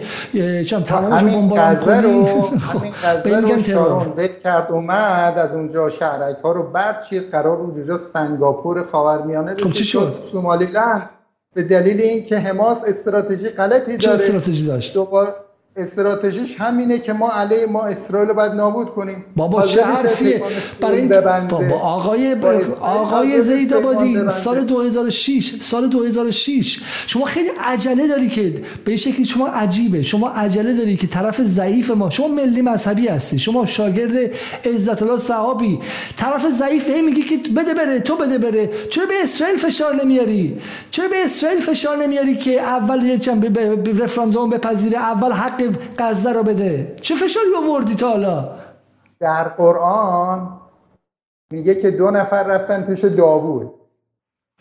چم تمامشون بمباران کنی. همین غزه رو شارون کرد اومد از اونجا اونجا شهرک ها رو برچید قرار بود اونجا سنگاپور خاورمیانه خب چی شد؟ سومالیلند به دلیل اینکه حماس استراتژی غلطی داره استراتژی داشت؟ دوباره استراتژیش همینه که ما علیه ما اسرائیل باید نابود کنیم. بابا چه حرفیه؟ برای این بابا آقای آقای زید آبادی سال 2006 سال 2006 شما خیلی عجله داری که به شکلی شما عجیبه. شما عجله داری که طرف ضعیف ما شما ملی مذهبی هستی. شما شاگرد عزت الله صحابی. طرف ضعیف هی میگی که بده بره تو بده بره. چرا به اسرائیل فشار نمیاری؟ چرا به اسرائیل فشار نمیاری که اول یه رفراندوم بپذیره؟ اول حق غزه رو بده. چه فشاری آوردی تا حالا؟ در قرآن میگه که دو نفر رفتن پیش داوود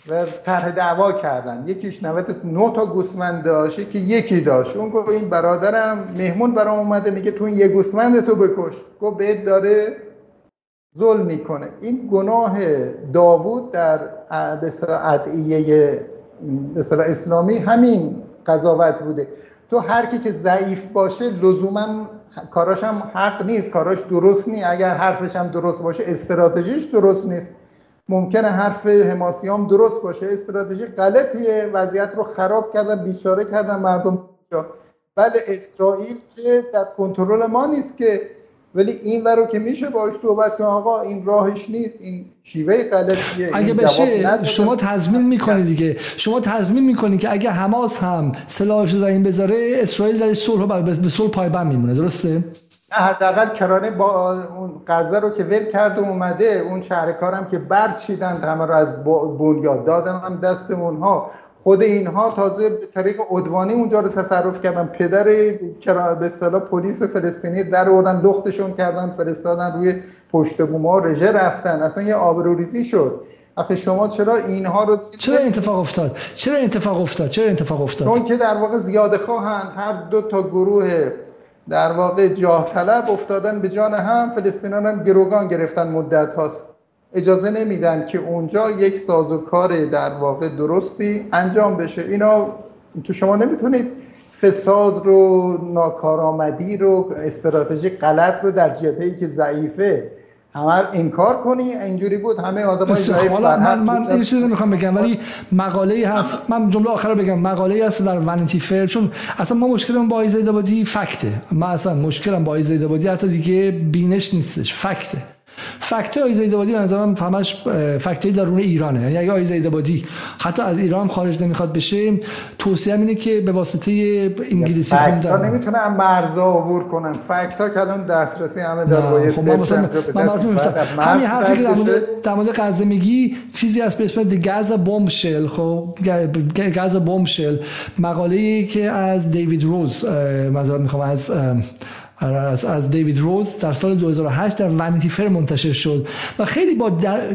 و طرح دعوا کردن. یکیش 99 تا گوسفند داشت که یکی داشت. اون گفت این برادرم مهمون برام اومده میگه تو این یه گوسفند تو بکش. گفت بهت داره ظلم می‌کنه. این گناه داوود در به اسلامی همین قضاوت بوده. تو هر کی که ضعیف باشه لزوما کاراش هم حق نیست. کاراش درست نیست. اگر حرفش هم درست باشه استراتژیش درست نیست. ممکنه حرف حماسیام درست باشه. استراتژی غلطیه. وضعیت رو خراب کردن بیچاره کردن مردم. بله اسرائیل که در کنترل ما نیست که ولی این رو که میشه باش صحبت کنه آقا این راهش نیست این شیوه غلطیه اگه بشه شما تضمین می‌کنی دیگه. شما تضمین می‌کنی که اگه حماس هم سلاحش رو این بذاره اسرائیل در صلح به صلح پایبند میمونه. درسته؟ حداقل کرانه با اون غزه رو که ول کرده اومده اون شهرکارم که برچیدن همه رو از بنیاد دادن هم دست اونها. خود اینها تازه به طریق عدوانی اونجا رو تصرف کردن. پدر به اصطلاح پلیس فلسطینی در آوردن لختشون کردن فرستادن روی پشت بوما رژه رفتن. اصلا یه آبروریزی شد. آخه شما چرا اینها رو چرا اتفاق افتاد؟ چرا اتفاق افتاد؟ چرا اتفاق افتاد؟ چون که در واقع زیاده خواهند. هر دو تا گروه در واقع جاه طلب افتادن به جان هم. فلسطینیان هم گروگان گرفتن مدت هاست. اجازه نمیدن که اونجا یک سازوکار در واقع درستی انجام بشه. اینا تو شما نمی‌تونید فساد رو ناکارآمدی رو استراتژی غلط رو در جبهه‌ای که ضعیفه همه انکار کنی. اینجوری بود همه آدمای ضعیف من من این چیزی می‌خوام بگم ولی مقاله هست. من جمله آخر رو بگم. مقاله هست در ونیتی فیر چون اصلا ما مشکلمون با ایزید آبادی فکته. من اصلا مشکلم با ایزید آبادی حتی دیگه بینش نیستش. فکته. فکت های زیدابادی به نظرم همش فکت درون ایرانه. یعنی اگه زیدابادی حتی از ایران خارج نمی‌خواد بشه توصیه اینه که به واسطه انگلیسی خوندن نمی‌تونن مرزا عبور کنن. فکت ها کلان دسترسی همه در باید خب من من همین حرفی که در مورد غزه میگی چیزی هست به اسم گاز بومشل خب گاز بومشل مقاله ای که از دیوید روز معذرت می‌خوام از از, از دیوید روز در سال 2008 در ونیتی فر منتشر شد و خیلی با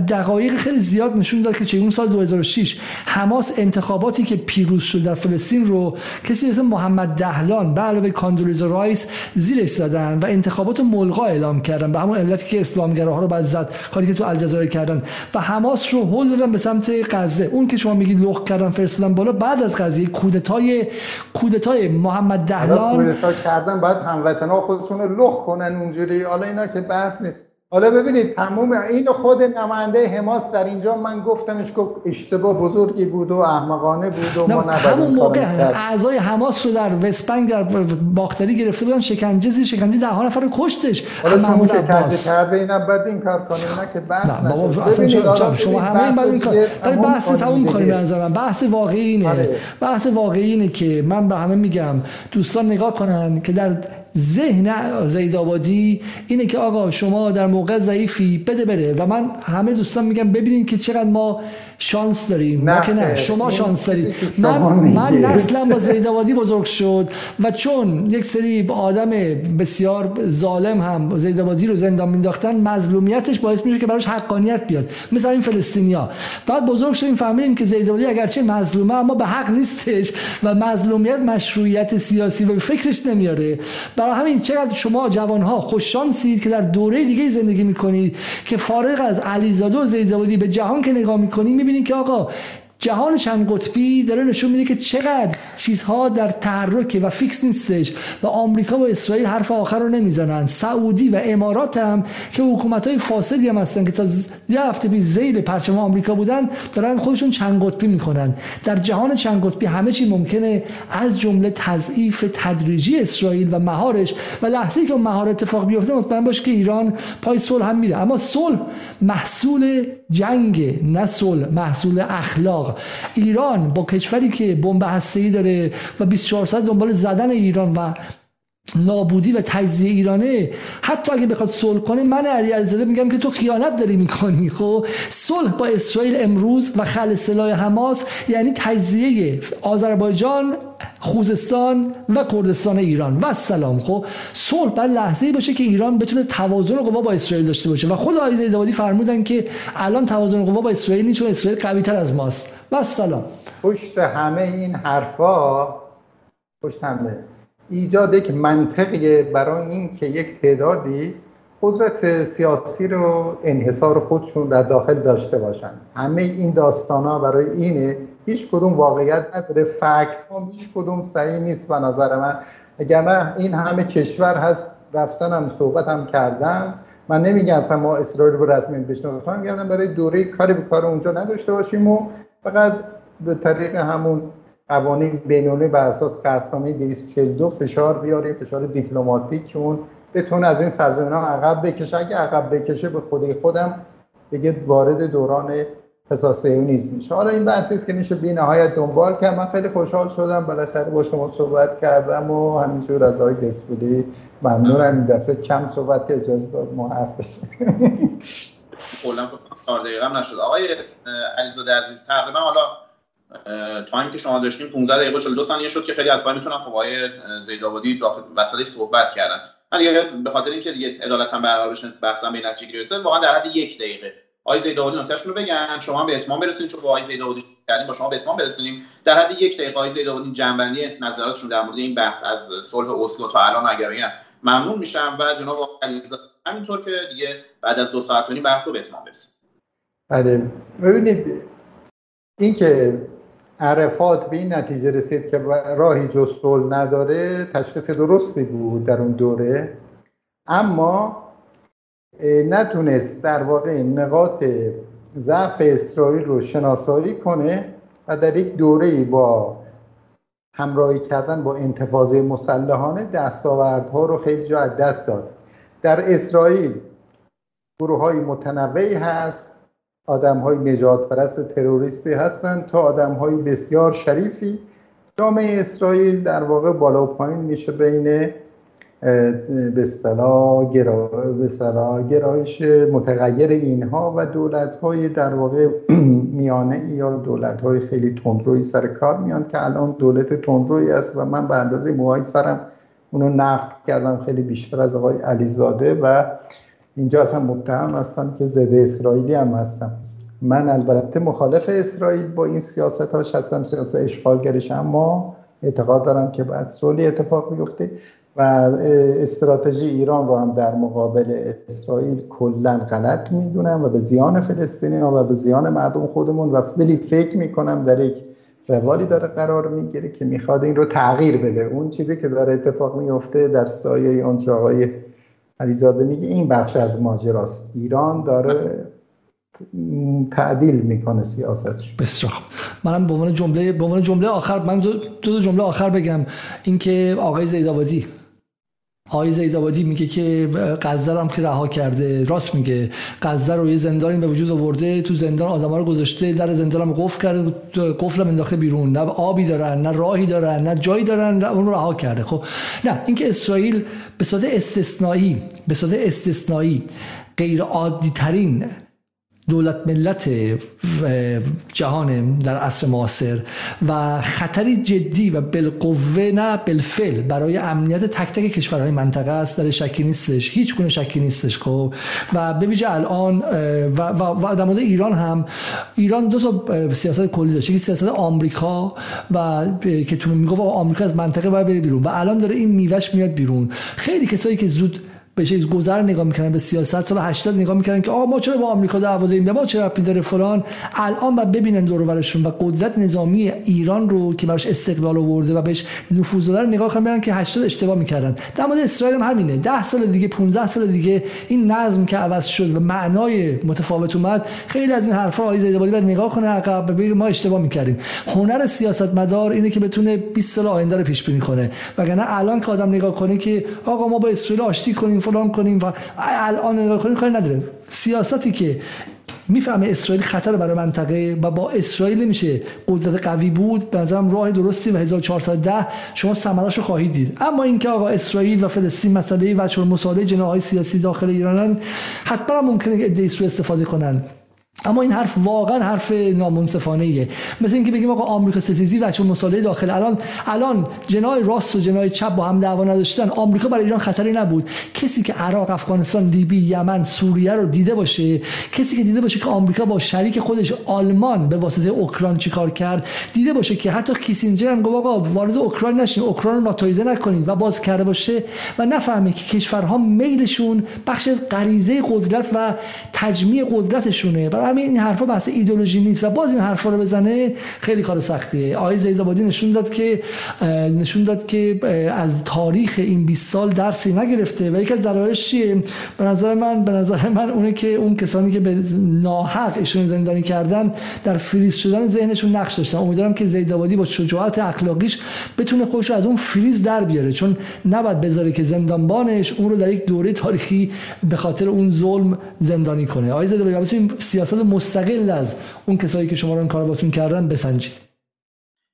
دقایق خیلی زیاد نشون داد که چه سال 2006 حماس انتخاباتی که پیروز شد در فلسطین رو کسی مثل محمد دهلان به علاوه کاندولیزا رایس زیرش زدن و انتخابات ملغا اعلام کردن به همون علتی که اسلامگراها رو بعد زد کاری که تو الجزایر کردن. و حماس رو هول دادن به سمت غزه. اون که شما میگید لغ کردن فرستادن بالا بعد از قضیه کودتای کودتای محمد دهلان کودتا کردن بعد هموطنا خودشون رو لخ کنن اونجوری. حالا اینا که بحث نیست. حالا ببینید تموم این خود نماینده حماس در اینجا من گفتمش که اشتباه بزرگی بود و احمقانه بود و ما همون موقع اعضای حماس رو در وسپنگ در باختری گرفته بودن شکنجه زیر شکنجه ده ها نفر کشتش. حالا شما شکنجه کرده اینا بعد این کار کنیم نه که بحث نشد. ببینید شما همه این بعد این کار ولی بحث تموم کنیم به نظر من. بحث واقعی اینه. آره. بحث واقعی اینه که من به همه میگم دوستان نگاه کنن که در ذهن زید آبادی اینه که آقا شما در موقع ضعیفی بده بره. و من همه دوستان میگم ببینید که چقدر ما شانس داریم. نه, که نه. شما شانس دارید من من نسلم با زیدآبادی بزرگ شد و چون یک سری آدم بسیار ظالم هم زیدآبادی رو زندان مینداختن مظلومیتش باعث میشه که براش حقانیت بیاد. مثل این فلسطینیا. بعد بزرگ شدیم فهمیدیم که زیدآبادی اگرچه مظلومه اما به حق نیستش و مظلومیت مشروعیت سیاسی و فکرش نمیاره. برای همین چقدر شما جوانها خوش شانسید که در دوره دیگه زندگی می‌کنید که فارغ از علیزاده و زیدآبادی به جهان که نگاه می‌کنید می‌بینید که آقا جهان چند قطبی داره نشون میده که چقدر چیزها در تحرک و فیکس نیستش و آمریکا و اسرائیل حرف آخر رو نمی‌زنن. سعودی و امارات هم که حکومت های فاسدی هم هستن که تا یه هفته پیش زیر پرچم آمریکا بودن دارن خودشون چند قطبی می‌کنن در جهان چند قطبی همه چی ممکنه از جمله تضعیف تدریجی اسرائیل و مهارش. و لحظه که مهار اتفاق بیفته مطمئن باش که ایران پای صلح هم میره. اما صلح محصول جنگ نه صلح محصول اخلاق. ایران با کشوری که بمب هسته‌ای داره و 24 ساعت دنبال زدن ایران و نابودی و تجزیه ایرانه. حتی اگه بخواد صلح کنه من علی علیزاده میگم که تو خیانت داری می‌کنی. خب صلح با اسرائیل امروز و خل سلاح حماس یعنی تجزیه آذربایجان خوزستان و کردستان ایران. و سلام خب صلح بعد لحظه باشه که ایران بتونه توازن قوا با اسرائیل داشته باشه. و خود آقای زیدآبادی فرمودن که الان توازن قوا با اسرائیل نیست چون اسرائیل قوی تر از ماست. و سلام پشت همه این حرفا پشت همه ایجاد یک منطقیه برای این که یک تعدادی قدرت سیاسی رو انحصار خودشون در داخل داشته باشن. همه این داستان ها برای اینه. هیچ کدوم واقعیت نداره. فکت ها هیچ کدوم صحیح نیست به نظر من. اگر نه این همه کشور هست. رفتنم صحبت هم کردن. من نمیگم اصلا ما اسرائیل رو رسمی بشناسم میگم برای دوره کاری به کار اونجا نداشته باشیم و فقط به طریق همون قوانین بینونه بر اساس قطعنامه 242 فشار بیاریم فشار دیپلماتیک اون بتونه از این سرزمین ها عقب بکشه. اگه عقب بکشه به خودی خودم دیگه وارد دوران فساسیونیزم میشه. حالا این بحثی است که میشه بی نهایت دنبال کرد. من خیلی خوشحال شدم. بالاخره با شما صحبت کردم و همینجور از آقای دسپولی ممنونم. این دفعه کم صحبت که اجازه داد ما حرف بزنیم. کلا دقیقه نشد. آقای علیزاده عزیز تقریبا حالا تایم که شما داشتیم 15 دقیقه 42 ثانیه شد که خیلی از پای می‌تونم خب آقای زیدآبادی داخل وسط صحبت کردن. من دیگه به خاطر اینکه دیگه عدالت هم برقرار بشه بحثم به نتیجه برسه واقعا در حد یک دقیقه. آقای زیدآبادی نکتهشون رو بگن. شما به اتمام برسید چون با آقای زیدآبادی کردیم با شما به اتمام برسونیم. در حد یک دقیقه آقای زیدآبادی جنبندی نظراتشون در مورد این بحث از صلح اسلو تا الان اگر بگن ممنون میشم و جناب علیزاده همینطور که دیگه بعد از دو ساعت و نیم بحث رو به اتمام برسیم. بله. ببینید این که عرفات به این نتیجه رسید که راهی جز نداره تشخیص درستی بود در اون دوره. اما نتونست در واقع نقاط ضعف اسرائیل رو شناسایی کنه و در یک دوره با همراهی کردن با انتفاضه مسلحانه دستاوردها رو خیلی جا دست داد. در اسرائیل گروه های متنوعی هست. آدم های نجات پرست تروریستی هستند تا آدم های بسیار شریفی. جامعه اسرائیل در واقع بالا و پایین میشه بین به اصطلاح گرایش متغیر اینها و دولت های در واقع میانه یا دولت های خیلی تندروی سر کار میان که الان دولت تندروی است و من به اندازه موهای سرم اونو نقد کردم خیلی بیشتر از آقای علیزاده و اینجا اصلا متهم هستم که زده اسرائیلی هم هستم. من البته مخالف اسرائیل با این سیاست هاش هستم سیاست اشغالگریش اما اعتقاد دارم که بعد صلحی اتفاق میفته و استراتژی ایران رو هم در مقابل اسرائیل کلا غلط می‌دونم و به زیان فلسطینی ها و به زیان مردم خودمون و ولی فکر می‌کنم در یک روالی داره قرار می‌گیره که می‌خواد این رو تغییر بده. اون چیزی که داره اتفاق میفته در سایه اون آقای علیزاده میگه این بخش از ماجراست. ایران داره تعدیل می‌کنه سیاستش. بسیار خوب. منم به عنوان جمله به عنوان جمله آخر من دو, دو, جمله آخر بگم. اینکه آقای زیدآبادی آقای زیدآبادی میگه که غزه هم که رها کرده راست میگه. غزه رو یه زندانی به وجود آورده تو زندان آدما رو گذاشته در زندان هم قفل کرده قفل انداخته بیرون. نه آبی دارن نه راهی دارن نه جایی دارن نه اون رو رها کرده. خب نه اینکه اسرائیل به صورت استثنایی به صورت استثنایی غیر عادی ترین دولت ملت جهان در عصر معاصر و خطری جدی و بالقوه نه بالفعل برای امنیت تک تک کشورهای منطقه است. در شکی نیستش. هیچ گونه شکی نیستش خب. و به الان و, و, و در مورد ایران هم ایران دو تا سیاست کلی داشت. یکی سیاست آمریکا و که تو می‌گفت آمریکا از منطقه باید بره بیرون. و الان داره این میوش میاد بیرون. خیلی کسایی که زود به چیز گذر نگاه می‌کنن به سیاست. سال 80 نگاه می‌کنن که آقا ما چرا با آمریکا دعوا داریم؟ ما چرا ربطی داره فلان؟ الان بعد ببینن دور و و قدرت نظامی ایران رو که براش استقلال آورده و بهش نفوذ داره نگاه کنن که 80 اشتباه می‌کردن. در مورد اسرائیل هم همینه. 10 سال دیگه 15 سال دیگه این نظم که عوض شد و معنای متفاوت اومد خیلی از این حرفا آقای زیدآبادی بعد نگاه کنه عقب بگه ما اشتباه می‌کردیم. هنر سیاست مدار اینه که بتونه 20 سال آینده رو پیش بینی کنه. وگرنه الان که آدم نگاه کنه که آقا ما با اسرائیل آشتی کنیم فلان کنیم و الان نگاه کنیم کاری نداره سیاستی که می‌فهمه اسرائیل خطر برای منطقه و با اسرائیل میشه قدرت قوی بود به نظرم راه درستی و 1410 شما ثمرش رو خواهید دید. اما اینکه آقا اسرائیل و فلسطین مسئله و چون مسائله جناهای سیاسی داخل ایرانن حتما ممکنه ادعای سو استفاده کنن. اما این حرف واقعا حرف نامنصفانه ایه مثل اینکه بگیم آقا آمریکا ستیزی و چون مصالحه داخل. الان الان جنای راست و جنای چپ با هم دعوا نداشتن. آمریکا برای ایران خطری نبود. کسی که عراق افغانستان لیبی یمن سوریه رو دیده باشه کسی که دیده باشه که آمریکا با شریک خودش آلمان به واسطه اوکراین چیکار کرد دیده باشه که حتی کیسینجر هم گفت آقا وارد اوکراین نشین اوکراین رو ناتویزه نکنید و باز کرده باشه و نفهمه که کشورها میلشون بخش از غریزه قدرت و تجمیع قدرتشونه. همین این حرفا بحث ایدولوژی نیست و باز این حرفا رو بزنه خیلی کار سختیه. آقای زیدآبادی نشون داد که نشون داد که از تاریخ این 20 سال درسی نگرفته و یک از دلایلش چیه؟ به نظر من به نظر من اونه که اون کسانی که به ناحق ایشون زندانی کردن در فریز شدن ذهنشون نقش داشتن. امیدوارم که زیدآبادی با شجاعت اخلاقیش بتونه خودش از اون فریز در بیاره. چون نباید بذاره که زندانبانش اون رو در یک دوره تاریخی به خاطر اون ظلم زندانی کنه. آقای زیدآبادی بتونیم سیاست مستقل از اون کسایی که شما رو این کار باتون کردن بسنجید.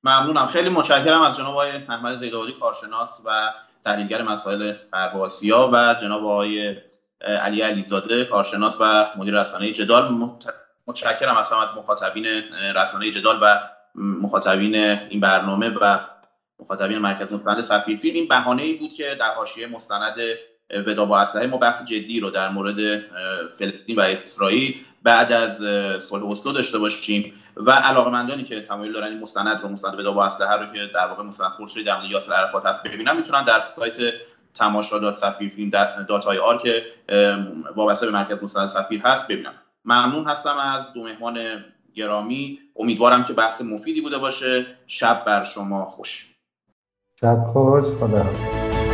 ممنونم. خیلی متشکرم از جناب آقای احمد زیدآبادی کارشناس و تحلیلگر مسائل غرب و جناب آقای علی علیزاده کارشناس و مدیر رسانه جدال. متشکرم اصلا از مخاطبین رسانه جدال و مخاطبین این برنامه و مخاطبین مرکز مستند سفیر فیلم این بهانه ای بود که در حاشیه مستند وداع با اسلحه ما بحث جدی رو در مورد فلسطین و اسرائیل بعد از صلح اسلو داشته باشیم و علاقمندانی که تمایل دارن این مستند رو مستند با اسلحه رو که در واقع مستند خورشید در یاسر عرفات هست ببینن می‌تونن در سایت تماشا dot سفیر فیلم dot ir که وابسته به مرکز مستند سفیر هست ببینن ممنون هستم از دو مهمان گرامی. امیدوارم که بحث مفیدی بوده باشه. شب بر شما خوش. شب خوش. خدا